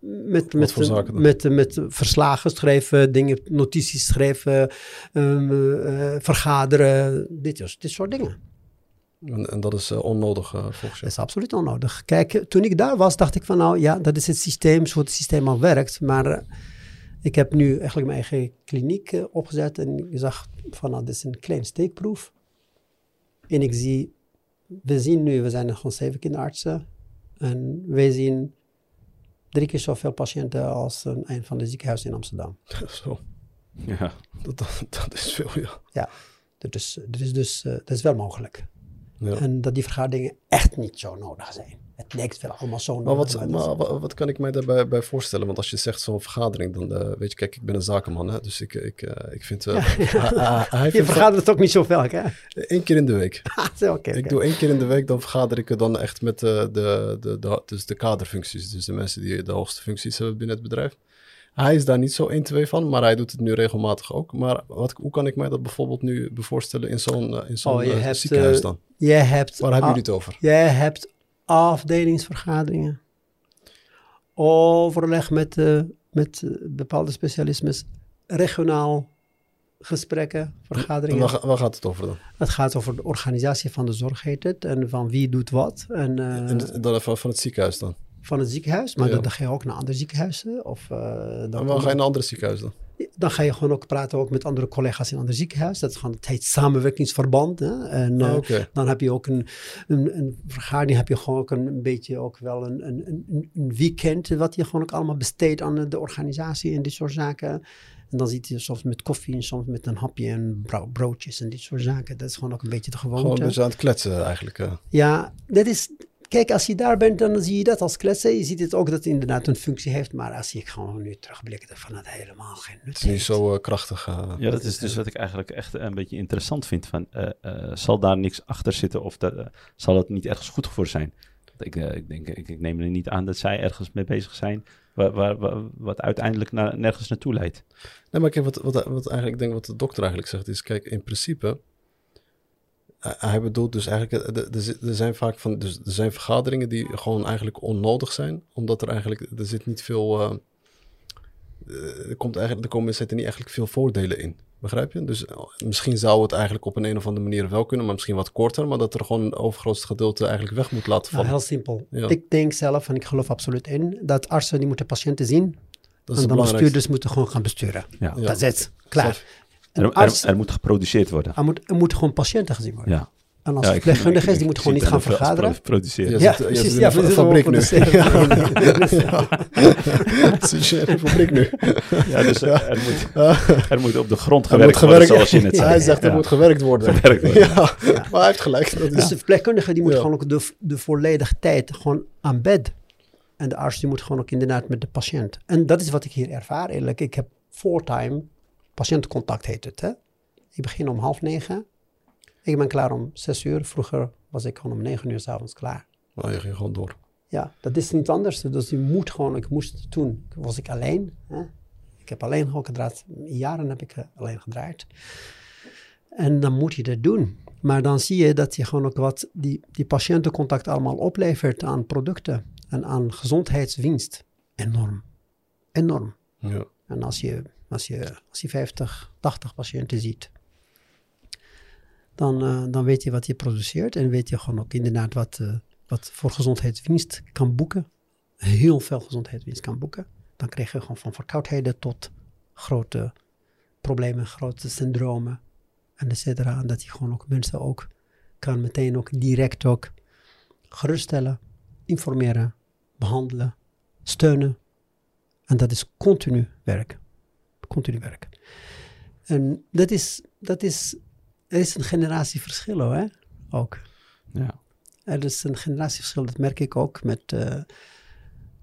Met, met, met, met verslagen schrijven, dingen, notities schrijven, ehm, eh, vergaderen, dit, dit soort dingen. En, en dat is eh, onnodig eh, volgens Dat jou. is absoluut onnodig. Kijk, toen ik daar was, dacht ik van nou ja, dat is het systeem, zo het systeem al werkt. Maar eh, ik heb nu eigenlijk mijn eigen kliniek opgezet en ik zag van nou, dit is een klein steekproef. En ik zie, we zien nu, we zijn gewoon zeven kinderartsen. En wij zien drie keer zoveel patiënten als een, een van de ziekenhuizen in Amsterdam. Zo, Ja. dat, dat, dat is veel, ja. Dat is, dat is dus dat is wel mogelijk. Ja. En dat die vergaderingen echt niet zo nodig zijn. Het lijkt wel allemaal zo Maar, nodig. wat, maar wat, wat kan ik mij daarbij bij voorstellen? Want als je zegt zo'n vergadering, dan eh, weet je, kijk, ik ben een zakenman, hè, dus ik, ik, eh, ik vind... hij- hij Je vergadert het ook niet zoveel, hè? van- één keer in de week. Oké, oké. Ik doe één keer in de week, dan vergader ik dan echt met de, de, de, dus de kaderfuncties. Dus de mensen die de hoogste functies hebben binnen het bedrijf. Hij is daar niet zo 1, 2 van, maar hij doet het nu regelmatig ook. Maar wat, hoe kan ik mij dat bijvoorbeeld nu voorstellen in zo'n eh, in zo'n Oh, je eh, ziekenhuis eh, dan? Jij hebt, Waar hebben jullie het over? jij hebt afdelingsvergaderingen. Overleg met, met bepaalde specialismes. Regionaal gesprekken, En vergaderingen. waar, ga- waar gaat het over dan? Het gaat over de organisatie van de zorg, heet het. En van wie doet wat. En, eh, En even van het ziekenhuis dan? Van het ziekenhuis. Maar Ja. dan, dan ga je ook naar andere ziekenhuizen. Of, eh, dan, ga je naar andere ziekenhuis dan? dan ga je gewoon ook praten ook met andere collega's in andere ziekenhuizen. Dat is gewoon, het heet samenwerkingsverband. Hè? En, eh, Ah, Oké. Dan heb je ook een, een, een vergadering, heb je gewoon ook een, een beetje ook wel een, een, weekend, wat je gewoon ook allemaal besteedt aan de organisatie en dit soort zaken. En dan ziet je soms met koffie en soms met een hapje en bro- broodjes en dit soort zaken. Dat is gewoon ook een beetje de gewoonte. Gewoon een beetje aan het kletsen eigenlijk. eh. Ja, dat is. Kijk, als je daar bent, dan zie je dat als kletsen. Je ziet het ook dat het inderdaad een functie heeft. Maar als je gewoon nu terugblikt, dan van het helemaal geen nut Het is niet zo eh, krachtig. eh. Ja, dat is dus wat ik eigenlijk echt een beetje interessant vind. Van, eh, eh, zal daar niks achter zitten of dat, eh, zal het niet ergens goed voor zijn? Ik, eh, ik, denk, ik, ik neem er niet aan dat zij ergens mee bezig zijn waar, waar, waar- wat uiteindelijk naar, nergens naartoe leidt. Nee, maar kijk, wat, wat, wat eigenlijk, ik denk wat de dokter eigenlijk zegt is, kijk, in principe, hij- hij bedoelt dus eigenlijk, eh, er- zijn vaak van, dus er zijn vergaderingen die gewoon eigenlijk onnodig zijn, omdat er eigenlijk, er zit niet veel, eh, eh, er komt eigenlijk, er komen zitten niet eigenlijk veel voordelen in. Begrijp je? Dus eh, misschien zou het eigenlijk op een, een of andere manier wel kunnen, maar misschien wat korter, maar dat er gewoon een overgrootste gedeelte eigenlijk weg moet laten Nou, vallen. heel simpel. Ja. Ik denk zelf, en ik geloof absoluut in, dat artsen die moeten patiënten zien. dat is en dan bestuurders moeten gewoon gaan besturen. Ja. Ja. Dat is het. Klaar. Er, er, arts, er moet geproduceerd worden. er, moet, er moet gewoon patiënten gezien worden. Ja. En als Ja, verpleegkundige die moet gewoon niet gaan vergaderen. produceren. Ja, precies. Ja, fa- precies, fabriek voor nu. een fabriek nu. Ja, dus er, moet, er moet op de grond Er gewerkt moet worden, zoals je net zei. Hij zegt er moet gewerkt worden. Gewerkt worden. Ja, maar hij heeft gelijk. Dat Dus is, de verpleegkundige die moet Ja. gewoon ook de, de volledige tijd gewoon aan bed. En de arts die moet gewoon ook inderdaad met de patiënt. En dat is wat ik hier ervaar eigenlijk. Ik heb fulltime patiëntcontact heet het. Hè? Ik begin om half negen. Ik ben klaar om zes uur. Vroeger was ik gewoon om negen uur s'avonds klaar. nou, je ging gewoon door. Ja, dat is niet anders. Dus je moet gewoon, ik moest toen, was ik alleen. Hè? Ik heb alleen gewoon gedraaid. Jaren heb ik eh, alleen gedraaid. En dan moet je dat doen. Maar dan zie je dat je gewoon ook wat die, die patiëntencontact allemaal oplevert aan producten en aan gezondheidswinst. Enorm. Enorm. Ja. En als je, als je, als je 50, 80 patiënten ziet, dan, eh, dan weet je wat je produceert en weet je gewoon ook inderdaad wat, eh, wat voor gezondheidswinst kan boeken, heel veel gezondheidswinst kan boeken, dan krijg je gewoon van verkoudheden tot grote problemen, grote syndromen en et cetera. En dat je gewoon ook mensen ook kan meteen ook direct ook geruststellen, informeren, behandelen, steunen. En dat is continu werk. Continu werk. En dat is, dat is, er is een generatieverschil hoor, hè? ook. Ja. Er is een generatieverschil, dat merk ik ook met eh,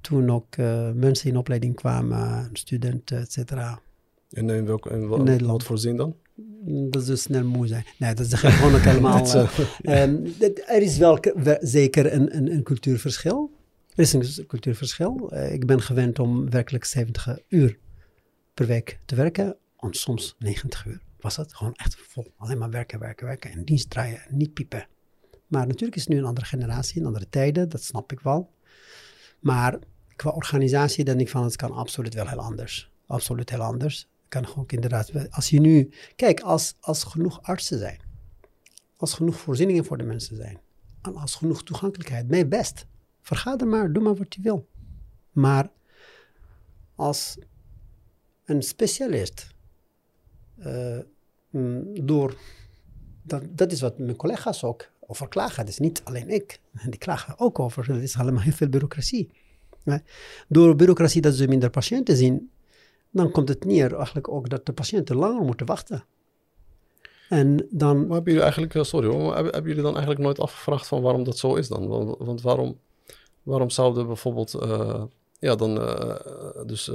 toen ook eh, mensen in opleiding kwamen, studenten, et cetera. En in, Nederland. wat voor zin dan? Dat ze snel moe zijn. Nee, dat is gewoon ook helemaal... Dat, eh, ehm, dat- er is wel ke- we- zeker een, een, een cultuurverschil. Er is een cultuurverschil. Ik ben gewend om werkelijk 70 uur per week te werken. En soms 90 uur was dat gewoon echt vol. Alleen maar werken, werken, werken. En dienst draaien en niet piepen. Maar natuurlijk is het nu een andere generatie, een andere tijden. Dat snap ik wel. Maar qua organisatie denk ik van het kan absoluut wel heel anders. Absoluut heel anders. Kan ook inderdaad. Als je nu. Kijk, als, als genoeg artsen zijn. Als genoeg voorzieningen voor de mensen zijn. En als genoeg toegankelijkheid. Je best. Vergader maar, doe maar wat je wil. Maar als een specialist. eh, mm, door. Dat, dat is wat mijn collega's ook over klagen. Dat is niet alleen ik. Die klagen ook over. Er is allemaal heel veel bureaucratie. hè. Door bureaucratie dat ze minder patiënten zien, dan komt het neer eigenlijk ook dat de patiënten langer moeten wachten. En dan, Maar hebben jullie eigenlijk, eh, sorry hoor, hebben, jullie dan eigenlijk nooit afgevraagd van waarom dat zo is dan? Want, want waarom, waarom zouden bijvoorbeeld, eh, ja dan dus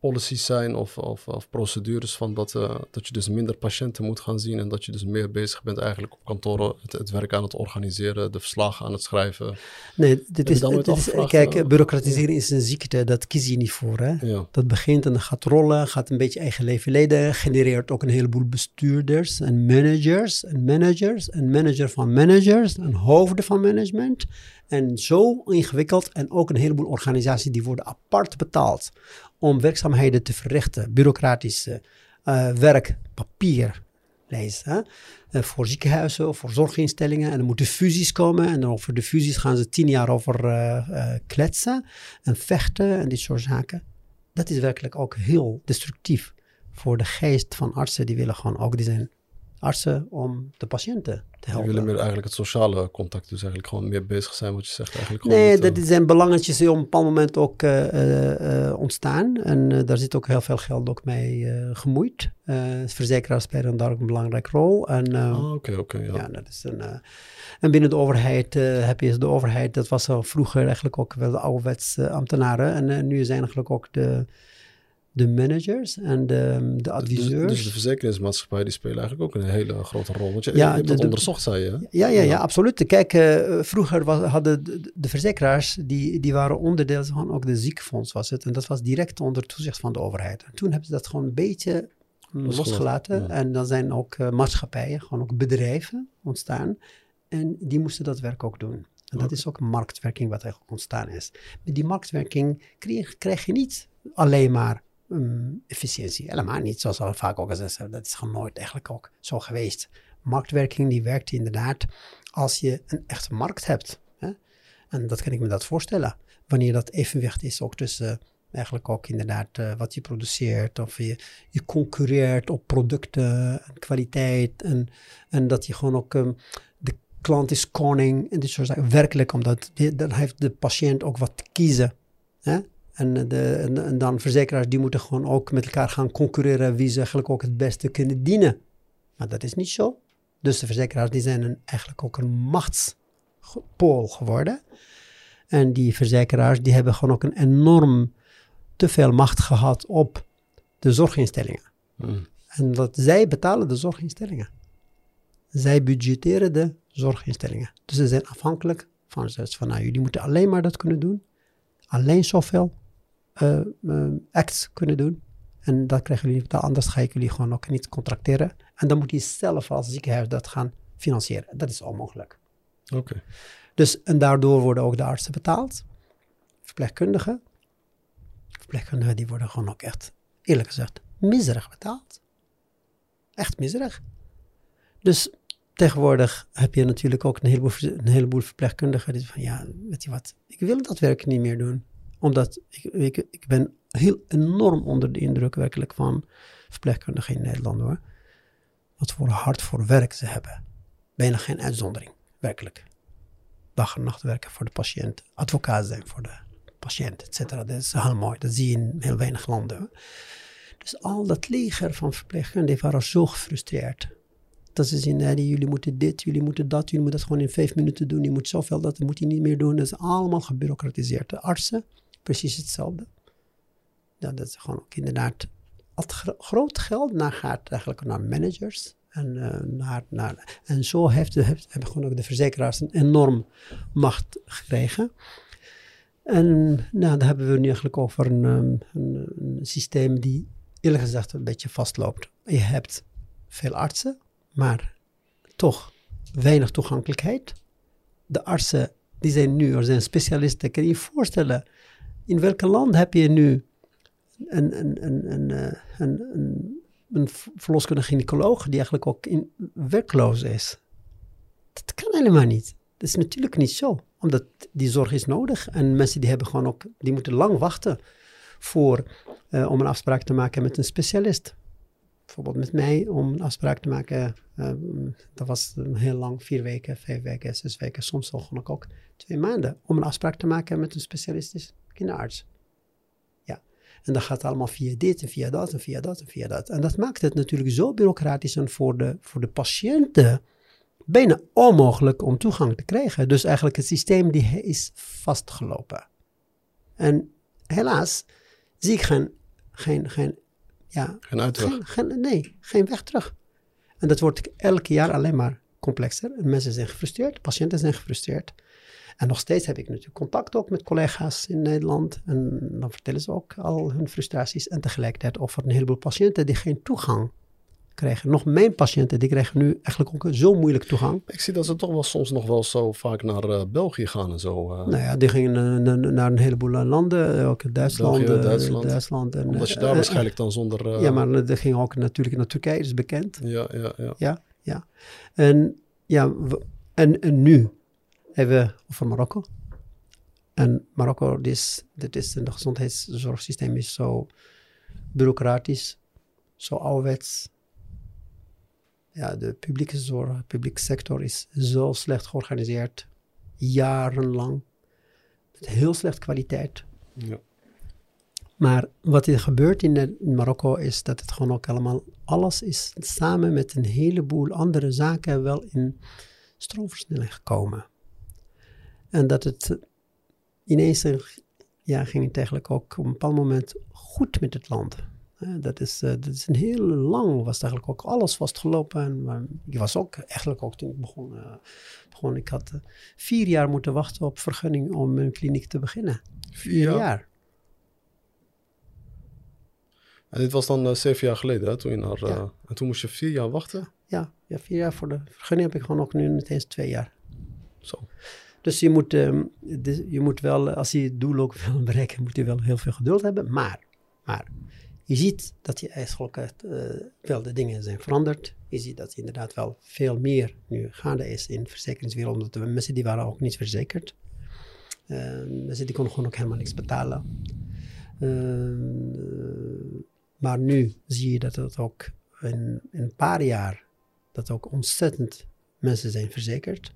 policies zijn of, of, of procedures van dat, eh, dat je dus minder patiënten moet gaan zien en dat je dus meer bezig bent eigenlijk op kantoren het, het werk aan het organiseren, de verslagen aan het schrijven. nee, dit is, dit is kijk, eh, bureaucratiseren is een ziekte, dat kies je niet voor. Hè? Ja, Dat begint en gaat rollen, gaat een beetje eigen leven leiden, genereert ook een heleboel bestuurders en managers en managers en manager van managers en hoofden van management. En zo ingewikkeld en ook een heleboel organisaties die worden apart betaald om werkzaamheden te verrichten, bureaucratische eh, werk, papier, lees, hè? eh, voor ziekenhuizen of voor zorginstellingen. En er moeten fusies komen. En over de fusies gaan ze tien jaar over eh, eh, kletsen en vechten en dit soort zaken. Dat is werkelijk ook heel destructief voor de geest van artsen. Die willen gewoon ook, die zijn artsen om de patiënten te helpen. willen meer eigenlijk het sociale contact, dus eigenlijk gewoon meer bezig zijn wat je zegt eigenlijk. gewoon Nee, met, eh, dat zijn belangetjes die op een bepaald moment ook eh, eh, ontstaan. En daar zit ook heel veel geld ook mee gemoeid. Verzekeraars spelen daar ook een belangrijke rol. En, Ah, oké, oké, ja. ja. dat is een, en binnen de overheid heb je de overheid, dat was al vroeger eigenlijk ook wel de ouderwetse ambtenaren. En nu zijn eigenlijk ook de, de managers en de, de Dus, adviseurs. dus de verzekeringsmaatschappij die spelen eigenlijk ook een hele grote rol. Want je, Ja, je hebt de- dat de- onderzocht, zei je. Ja, ja, ja, absoluut. Kijk, eh, vroeger was, hadden de, de verzekeraars, die, die waren onderdeel van ook de ziekenfonds was het. En dat was direct onder toezicht van de overheid. En toen hebben ze dat gewoon een beetje Losgelaten, ja. En dan zijn ook eh, maatschappijen, gewoon ook bedrijven ontstaan. En die moesten dat werk ook doen. En dat is ook een marktwerking wat eigenlijk ontstaan is. Met die marktwerking krijg je niet alleen maar mm, efficiëntie. Helemaal niet, zoals al vaak ook gezegd is. Dat is gewoon nooit eigenlijk ook zo geweest. Marktwerking die werkt inderdaad als je een echte markt hebt. Hè? En dat kan ik me dat voorstellen. Wanneer dat evenwicht is ook tussen eh, eigenlijk ook inderdaad eh, wat je produceert. Of je, je concurreert op producten en kwaliteit. En, en dat je gewoon ook ehm, de klant is koning en dit soort zaken. Werkelijk, omdat dan heeft de patiënt ook wat te kiezen. Hè? En, de, en, en dan verzekeraars die moeten gewoon ook met elkaar gaan concurreren wie ze eigenlijk ook het beste kunnen dienen. Maar dat is niet zo. Dus de verzekeraars die zijn een, eigenlijk ook een machtspool geworden. En die verzekeraars die hebben gewoon ook een enorm te veel macht gehad op de zorginstellingen. Hmm. En dat zij betalen de zorginstellingen. Zij budgetteren de zorginstellingen. Dus ze zijn afhankelijk van ze. Van nou, jullie moeten alleen maar dat kunnen doen. Alleen zoveel eh, eh, acts kunnen doen. En dat krijgen jullie betaald. Anders ga ik jullie gewoon ook niet contracteren. En dan moet je zelf als ziekenhuis dat gaan financieren. Dat is onmogelijk. Oké. Dus, en daardoor worden ook de artsen betaald. Verpleegkundigen. Verpleegkundigen die worden gewoon ook echt, eerlijk gezegd, miserig betaald. Echt miserig. Dus tegenwoordig heb je natuurlijk ook een heleboel, een heleboel verpleegkundigen die van ja, weet je wat, ik wil dat werk niet meer doen. Omdat ik, ik, ben heel enorm onder de indruk werkelijk van verpleegkundigen in Nederland hoor. Wat voor hard voor werk ze hebben. Bijna geen uitzondering, werkelijk. Dag en nacht werken voor de patiënt, advocaat zijn voor de patiënt, et cetera. Dat is heel mooi, dat zie je in heel weinig landen. Dus al dat leger van verpleegkundigen waren zo gefrustreerd. Dat ze zien, jullie moeten dit, jullie moeten dat, jullie moeten dat gewoon in vijf minuten doen. Je moet zoveel, dat moet je niet meer doen. Dat is allemaal gebureaucratiseerd. De artsen, precies hetzelfde. Ja, dat is gewoon ook inderdaad het gro- groot geld naar gaat eigenlijk naar managers. En, eh, naar, naar, en zo heeft, heeft, hebben gewoon ook de verzekeraars een enorm macht gekregen. En nou, daar hebben we nu eigenlijk over een, um, een, een systeem die eerlijk gezegd een beetje vastloopt. Je hebt veel artsen, maar toch weinig toegankelijkheid. De artsen, die zijn nu, er zijn specialisten. Kan je voorstellen, in welke land heb je nu een, een, een, een, eh, een, een, verloskundige gynaecoloog die eigenlijk ook in, werkloos is? Dat kan helemaal niet. Dat is natuurlijk niet zo, omdat die zorg is nodig. En mensen die hebben gewoon ook, die moeten lang wachten voor, eh, om een afspraak te maken met een specialist. Bijvoorbeeld met mij, om een afspraak te maken, eh, dat was heel lang, vier weken, vijf weken, zes weken, soms ook twee maanden, om een afspraak te maken met een specialistisch kinderarts. Ja, en dat gaat allemaal via dit en via dat en via dat en via dat. En dat maakt het natuurlijk zo bureaucratisch en voor de, voor de patiënten bijna onmogelijk om toegang te krijgen. Dus eigenlijk het systeem die is vastgelopen. En helaas zie ik geen, geen, geen, ja, Geen uitweg. geen, geen, nee, geen weg terug. En dat wordt elk jaar alleen maar complexer. En mensen zijn gefrustreerd, patiënten zijn gefrustreerd. En nog steeds heb ik natuurlijk contact ook met collega's in Nederland. En dan vertellen ze ook al hun frustraties. En tegelijkertijd over een heleboel patiënten die geen toegang krijgen. Nog mijn patiënten, die krijgen nu eigenlijk ook zo moeilijk toegang. Ik zie dat ze toch wel soms nog wel zo vaak naar eh, België gaan en zo. eh, Nou ja, die gingen eh, naar- een heleboel landen, ook Duitsland. België, Duitsland. Duitsland en, omdat je daar waarschijnlijk dan zonder... Ja, maar er ging ook natuurlijk naar Turkije, dat is bekend. Ja, ja, ja. Ja, ja. En, ja, en, en nu hebben we over Marokko. En Marokko, dit is, dit is het gezondheidszorgsysteem is zo bureaucratisch, zo ouderwets. Ja, de publieke zorg, de publieke sector is zo slecht georganiseerd, jarenlang, met heel slecht kwaliteit. ja. Maar wat er gebeurt in, in Marokko is dat het gewoon ook allemaal, alles is samen met een heleboel andere zaken wel in stroomversnelling gekomen. En dat het ineens, ja, ging het eigenlijk ook op een bepaald moment goed met het land. Dat, is, eh, dat is een heel lang, was eigenlijk ook alles vastgelopen. En, maar ik was ook, eigenlijk ook toen ik begon, eh, begon ik had eh, vier jaar moeten wachten op vergunning om een kliniek te beginnen. Vier Ja. jaar. En dit was dan zeven jaar geleden, hè, toen je naar... Ja. En toen moest je vier jaar wachten. Ja, ja, vier jaar voor de vergunning heb ik gewoon ook nu niet eens twee jaar. Zo. Dus je moet, ehm, je moet wel, als je het doel ook wil bereiken, moet je wel heel veel geduld hebben. Maar, maar je ziet dat je eigenlijk eh, wel de dingen zijn veranderd. Je ziet dat inderdaad wel veel meer nu gaande is in de verzekeringswereld. Omdat de mensen die waren ook niet verzekerd. Eh, mensen die konden gewoon ook helemaal niks betalen. Ehm, eh, maar nu zie je dat het ook in, in een paar jaar, dat ook ontzettend mensen zijn verzekerd.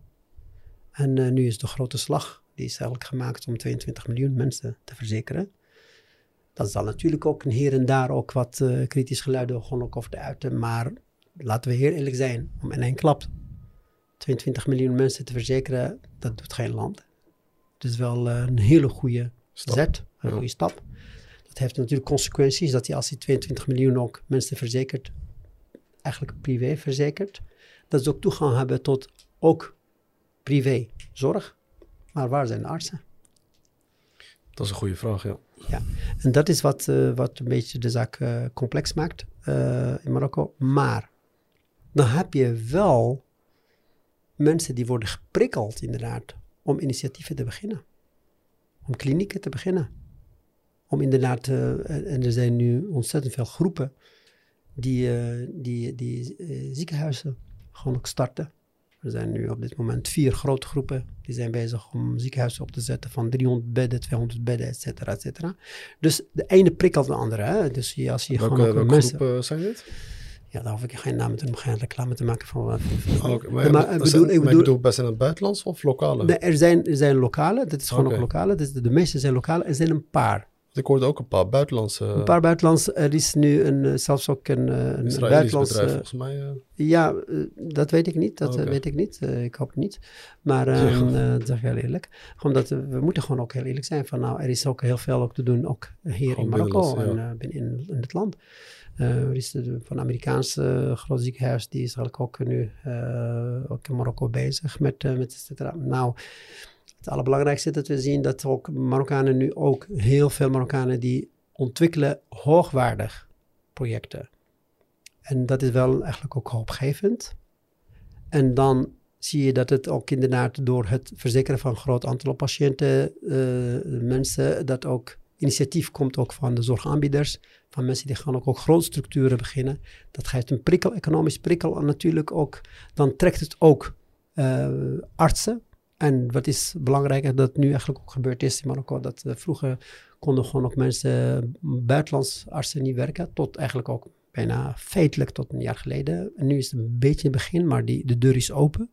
En eh, nu is de grote slag, die is eigenlijk gemaakt om 22 miljoen mensen te verzekeren. Dat zal natuurlijk ook hier en daar ook wat eh, kritisch geluiden gewoon ook over de uiten. Maar laten we heel eerlijk zijn, om in één klap 22 miljoen mensen te verzekeren, dat doet geen land. Het is wel eh, een hele goede Stap. zet, een Ja. goede stap. Dat heeft natuurlijk consequenties, dat je als je 22 miljoen ook mensen verzekert, eigenlijk privé verzekert, dat ze ook toegang hebben tot ook privé zorg. Maar waar zijn de artsen? Dat is een goede vraag, ja. En dat is wat, eh, wat een beetje de zaak eh, complex maakt eh, in Marokko. Maar dan heb je wel mensen die worden geprikkeld inderdaad om initiatieven te beginnen. Om klinieken te beginnen. Om inderdaad, en er zijn nu ontzettend veel groepen die, die, die ziekenhuizen gewoon ook starten. Er zijn nu op dit moment vier grote groepen die zijn bezig om ziekenhuizen op te zetten van 300 bedden, 200 bedden, et cetera, et cetera. Dus de ene prikkelt de andere. Hè? Dus je, als je Welke, gewoon ook welke mensen... groepen zijn dit? Ja, daar hoef ik geen namen te noemen, geen reclame te maken van. van- Oh, oké, Ja, maar ik dat bedoel, zijn- ik maar bedoel, bedoel best in het buitenlands of lokale? Nee, er, zijn, er zijn lokale, dat is gewoon ook lokale. Dus de, de meeste zijn lokale. Er zijn een paar. Ik hoorde ook een paar buitenlandse... Een paar buitenlandse. Er is nu een, eh, zelfs ook een, eh, een buitenlandse. bedrijf volgens mij. eh. Ja, dat weet ik niet. Dat Oké. weet ik niet. Ik hoop niet. Maar eh, dat zeg heel eerlijk. Omdat we moeten gewoon ook heel eerlijk zijn. Van nou, er is ook heel veel ook te doen. Ook hier Gewoon in Marokko en binnen in, in het land. Er is de, van Amerikaanse groot ziekenhuis. Die is eigenlijk ook nu ook in Marokko bezig met, met et cetera. Nou, het allerbelangrijkste is dat we zien dat ook Marokkanen nu ook heel veel Marokkanen die ontwikkelen hoogwaardig projecten. En dat is wel eigenlijk ook hoopgevend. En dan zie je dat het ook inderdaad door het verzekeren van een groot aantal patiënten, uh, mensen, dat ook initiatief komt ook van de zorgaanbieders, van mensen die gaan ook, ook grootstructuren beginnen. Dat geeft een prikkel, economisch prikkel en natuurlijk ook, dan trekt het ook uh, artsen. En wat is belangrijker dat nu eigenlijk ook gebeurd is in Marokko, dat vroeger konden gewoon ook mensen, buitenlands artsen niet werken, tot eigenlijk ook bijna feitelijk tot een jaar geleden. En nu is het een beetje het begin, maar die, de deur is open.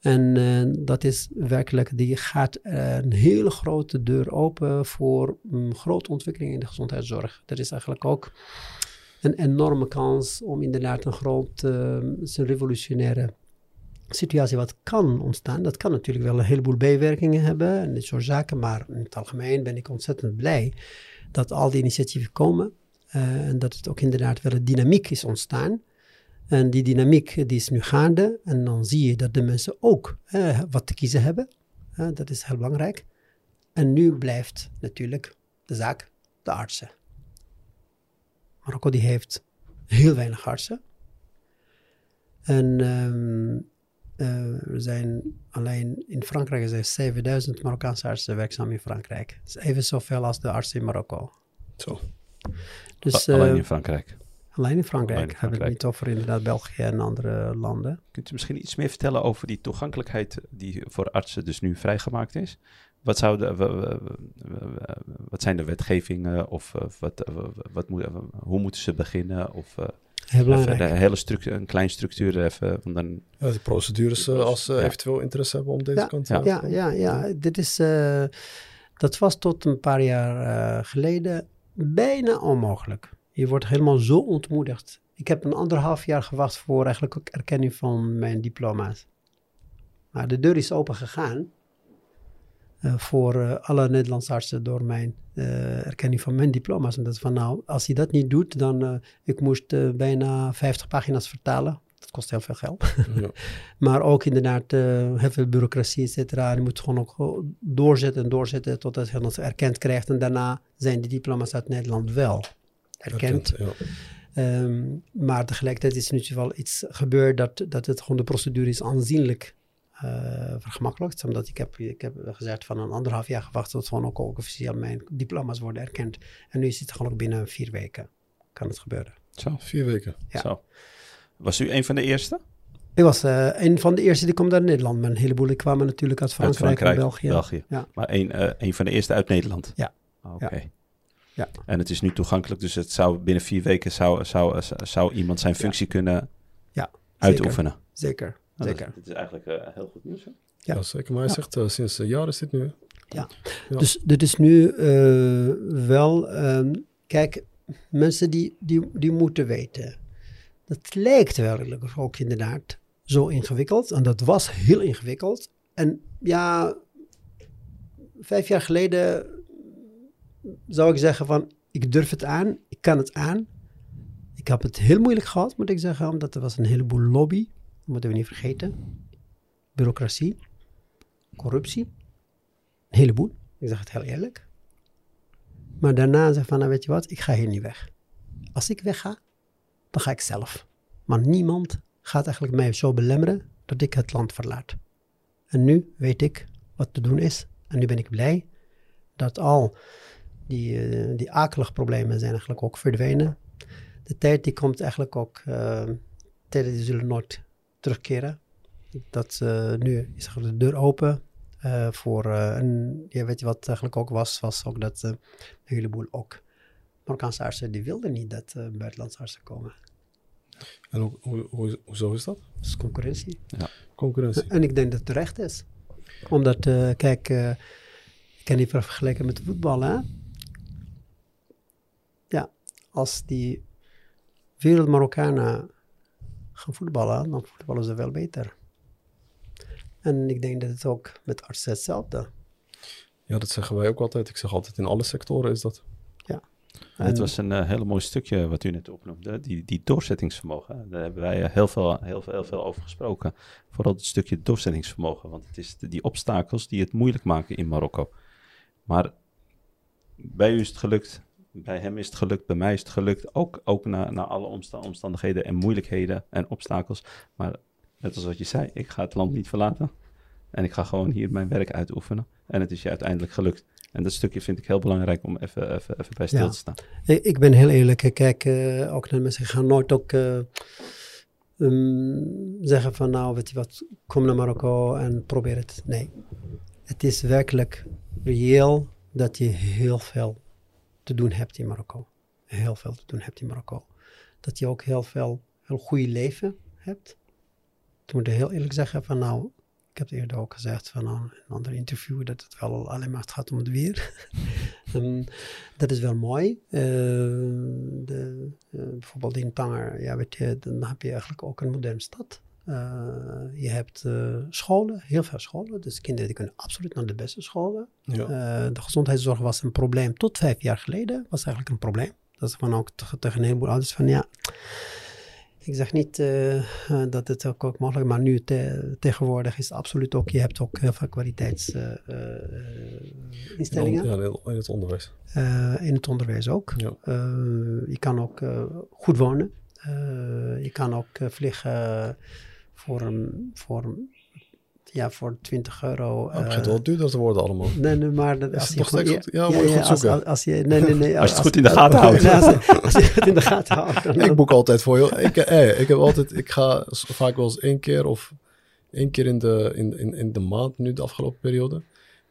En uh, dat is werkelijk, die gaat uh, een hele grote deur open voor um, grote ontwikkeling in de gezondheidszorg. Dat is eigenlijk ook een enorme kans om inderdaad een groot, een revolutionaire situatie wat kan ontstaan. Dat kan natuurlijk wel een heleboel bijwerkingen hebben en dit soort zaken, maar in het algemeen ben ik ontzettend blij dat al die initiatieven komen uh, en dat het ook inderdaad wel een dynamiek is ontstaan. En die dynamiek die is nu gaande. En dan zie je dat de mensen ook uh, wat te kiezen hebben. Uh, dat is heel belangrijk. En nu blijft natuurlijk de zaak de artsen. Marokko die heeft heel weinig artsen. En uh, er zijn alleen in Frankrijk er zijn 7000 Marokkaanse artsen werkzaam in Frankrijk. Dat is even zoveel als de artsen in Marokko. Zo. Dus, alleen in Frankrijk. Alleen in Frankrijk. Alleen in Frankrijk. Hebben we het niet over inderdaad België en andere landen. Kunt u misschien iets meer vertellen over die toegankelijkheid die voor artsen dus nu vrijgemaakt is? Wat, zou de, wat zijn de wetgevingen of wat, wat moet, hoe moeten ze beginnen? Of, Heel belangrijk. Even de hele structuur, een klein structuur even. Want dan... Ja, de procedures uh, als ze uh, ja. eventueel interesse hebben om deze ja, kant te ja. ja, ja, ja, dit is, uh, dat was tot een paar jaar eh, geleden bijna onmogelijk. Je wordt helemaal zo ontmoedigd. Ik heb een anderhalf jaar gewacht voor eigenlijk ook erkenning van mijn diploma's. Maar de deur is open gegaan voor uh, alle Nederlandse artsen door mijn uh, erkenning van mijn diploma's. En dat is van nou, als hij dat niet doet, dan ik moest bijna 50 pagina's vertalen. Dat kost heel veel geld. Ja. maar ook inderdaad heel veel bureaucratie, et cetera. Je moet gewoon ook doorzetten en doorzetten totdat je het erkend krijgt. En daarna zijn die diploma's uit Nederland wel erkend. Erkend, ja. um, maar tegelijkertijd is er nu wel iets gebeurd dat, dat het gewoon de procedure is aanzienlijk vergemakkelijkt. Omdat ik heb, ik heb gezegd van een anderhalf jaar gewacht tot gewoon ook, ook officieel mijn diploma's worden erkend. En nu is het gewoon ook binnen vier weken kan het gebeuren. Zo. Vier weken. Ja. Zo. Was u een van de eerste? Ik was uh, een van de eerste die kwam uit Nederland. Maar een heleboel die kwamen natuurlijk uit Frankrijk, uit Frankrijk en België. België. Ja. Maar een, uh, een van de eerste uit Nederland? Ja. Oké. Okay. Ja. Ja. En het is nu toegankelijk, dus het zou binnen vier weken zou, zou, zou iemand zijn functie ja. kunnen ja, uitoefenen. Zeker, zeker. Dat is, dit is eigenlijk uh, heel goed nieuws. Hè? Ja. ja, zeker. Maar hij zegt uh, sinds een jaar is dit nu. Ja, dus dit is nu uh, wel... Um, kijk, mensen die, die, die moeten weten. Dat lijkt wel ook inderdaad zo ingewikkeld. En dat was heel ingewikkeld. En ja, vijf jaar geleden zou ik zeggen van, ik durf het aan, ik kan het aan. Ik heb het heel moeilijk gehad, moet ik zeggen, omdat er was een heleboel lobby, moeten we niet vergeten. Bureaucratie, corruptie, een heleboel. Ik zeg het heel eerlijk. Maar daarna zeg van, nou weet je wat, ik ga hier niet weg. Als ik wegga, dan ga ik zelf. Maar niemand gaat eigenlijk mij zo belemmeren dat ik het land verlaat. En nu weet ik wat te doen is. En nu ben ik blij dat al die, uh, die akelige problemen zijn eigenlijk ook verdwenen. De tijd die komt eigenlijk ook, uh, tijden die zullen nooit terugkeren. dat uh, nu is de deur open uh, voor, uh, en ja, weet je wat eigenlijk ook was, was ook dat een heleboel ook Marokkaanse artsen, die wilden niet dat buitenlandse artsen komen. En hoe, hoe, hoe, hoezo is dat? Dat is concurrentie. Ja. Concurrentie. En ik denk dat het terecht is. Omdat, kijk, ik kan die vergelijken met voetbal, hè. Ja, als die wereld Marokkanen gaan voetballen, dan voetballen ze wel beter. En ik denk dat het ook met artsen hetzelfde. Ja, dat zeggen wij ook altijd. Ik zeg altijd, in alle sectoren is dat. Ja. En het was een uh, hele mooi stukje wat u net opnoemde, die, die doorzettingsvermogen. Daar hebben wij heel veel, heel, veel, heel veel over gesproken. Vooral het stukje doorzettingsvermogen, want het is die obstakels die het moeilijk maken in Marokko. Maar bij u is het gelukt, bij hem is het gelukt, bij mij is het gelukt. Ook, ook na, na alle omstandigheden en moeilijkheden en obstakels. Maar net als wat je zei, ik ga het land niet verlaten. En ik ga gewoon hier mijn werk uitoefenen. En het is je uiteindelijk gelukt. En dat stukje vind ik heel belangrijk om even, even, even bij stil te staan. Ik ben heel eerlijk. Kijk, uh, ook naar mensen. Ik ga nooit ook uh, um, zeggen van nou, weet je wat, kom naar Marokko en probeer het. Nee. Het is werkelijk reëel dat je heel veel te doen hebt in Marokko. Heel veel te doen hebt in Marokko. Dat je ook heel veel, heel goede leven hebt. Ik moet heel eerlijk zeggen van nou, ik heb eerder ook gezegd van nou, in een ander interview dat het wel alleen maar gaat om het weer. um, dat is wel mooi. Uh, de, uh, bijvoorbeeld in Tanger, ja, weet je, dan heb je eigenlijk ook een moderne stad. Uh, je hebt uh, scholen, heel veel scholen. Dus kinderen die kunnen absoluut naar de beste scholen. Ja. Uh, de gezondheidszorg was een probleem tot vijf jaar geleden. Was eigenlijk een probleem. Dat is van ook tegen een heleboel ouders van ja. Ik zeg niet dat het ook, ook mogelijk maar nu te, tegenwoordig is het absoluut ook. Je hebt ook heel veel kwaliteitsinstellingen. ja, in het onderwijs. in het onderwijs ook. Ja. je kan ook goed wonen. je kan ook vliegen voor een, voor, ja, voor 20 euro. Het begint wel duurder te worden allemaal. Nee, nee maar dat, als je nog steeds ja, goed, ja, als, je, nee, nee, nee, Als je het goed in de gaten houdt. Als, je- het in de gaten houdt. ik boek altijd voor je. Ik, eh, ik heb altijd, ik ga vaak wel eens één keer of één keer in de, in, in, in de maand nu de afgelopen periode.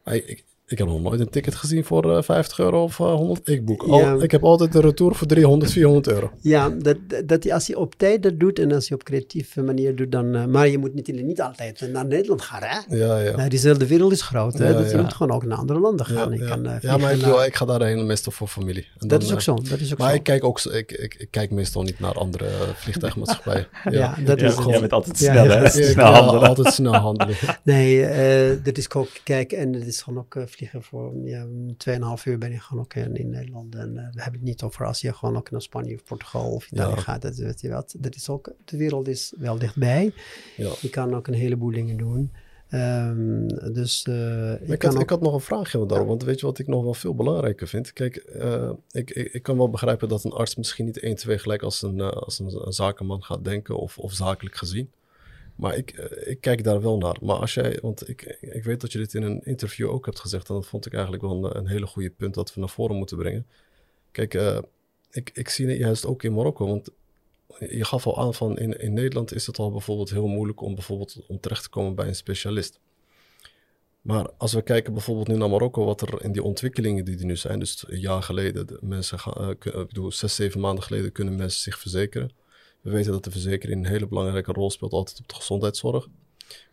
Ik, ik, heb nog nooit een ticket gezien voor eh, 50 euro of eh, 100. Ik boek al, Ja. ik heb altijd de retour voor 300, 400 euro. Ja, dat, dat je, als je op tijd dat doet en als je op creatieve manier doet, dan... eh, maar je moet natuurlijk niet altijd naar Nederland gaan, hè? Ja, ja. Nou, diezelfde wereld is groot, hè? Ja, dat je moet gewoon ook naar andere landen gaan. je ja. kan, ja, maar ik, naar- bedoel, ik ga daarheen meestal voor familie. En Dat dan, is ook zo, dat is ook Maar zo. ik kijk ook, ik, ik, ik kijk meestal niet naar andere vliegtuigmaatschappijen. Ja, dat Ja, is jij gewoon... bent altijd snel, ja. hè? Ja, Snel ja, handelen. altijd snel handelen. Nee, eh dat is ook, kijk, en het is gewoon ook vliegen voor ja, 2,5 uur ben je gewoon ook in, in Nederland. En eh, we hebben het niet over als je gewoon ook naar Spanje of Portugal of Italië Ja. gaat. Dat, weet je wat, dat is ook, de wereld is wel dichtbij. Ja. Je kan ook een heleboel dingen doen. Ehm, dus eh, Ik had, ook, ik had nog een vraagje daarom, want weet je wat ik nog wel veel belangrijker vind? Kijk, eh, ik, ik, ik kan wel begrijpen dat een arts misschien niet 1, 2 gelijk als een, eh, als een, een zakenman gaat denken of, of zakelijk gezien. Maar ik, eh, ik kijk daar wel naar. Maar als jij, want ik, ik weet dat je dit in een interview ook hebt gezegd, en dat vond ik eigenlijk wel een, hele goede punt dat we naar voren moeten brengen. Kijk, eh, ik, ik zie het juist ook in Marokko, want je gaf al aan van in, in Nederland is het al bijvoorbeeld heel moeilijk om bijvoorbeeld om terecht te komen bij een specialist. Maar als we kijken bijvoorbeeld nu naar Marokko, wat er in die ontwikkelingen die er nu zijn, dus een jaar geleden, de mensen eh, ik bedoel, zes, zeven maanden geleden kunnen mensen zich verzekeren. We weten dat de verzekering een hele belangrijke rol speelt altijd op de gezondheidszorg.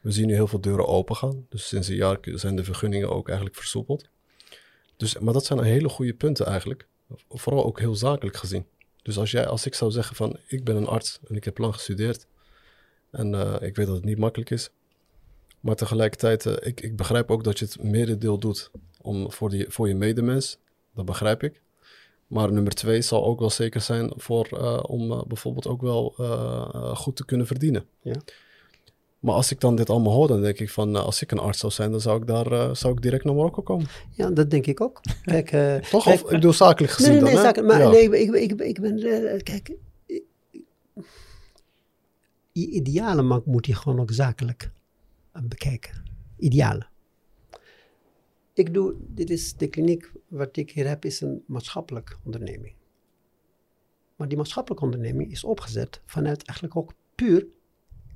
We zien nu heel veel deuren open gaan, dus sinds een jaar zijn de vergunningen ook eigenlijk versoepeld. Dus, maar dat zijn hele goede punten eigenlijk, vooral ook heel zakelijk gezien. Dus als, jij, als ik zou zeggen van, ik ben een arts en ik heb lang gestudeerd en eh, ik weet dat het niet makkelijk is, maar tegelijkertijd, eh, ik, ik begrijp ook dat je het merendeel doet om, voor, die, voor je medemens. Dat begrijp ik. Maar nummer twee zal ook wel zeker zijn voor, eh, om eh, bijvoorbeeld ook wel eh, goed te kunnen verdienen. Ja. Maar als ik dan dit allemaal hoor, dan denk ik van, als ik een arts zou zijn, dan zou ik daar zou ik direct naar Marokko komen. ja, dat denk ik ook. Kijk, Toch? kijk, of, ik bedoel zakelijk gezien nee, nee, dan, nee, zaken, maar Ja. nee, ik, ik, ik ben, kijk, je idealen moet je gewoon ook zakelijk bekijken. Idealen. Ik doe, dit is de kliniek wat ik hier heb, is een maatschappelijke onderneming. Maar die maatschappelijke onderneming is opgezet vanuit eigenlijk ook puur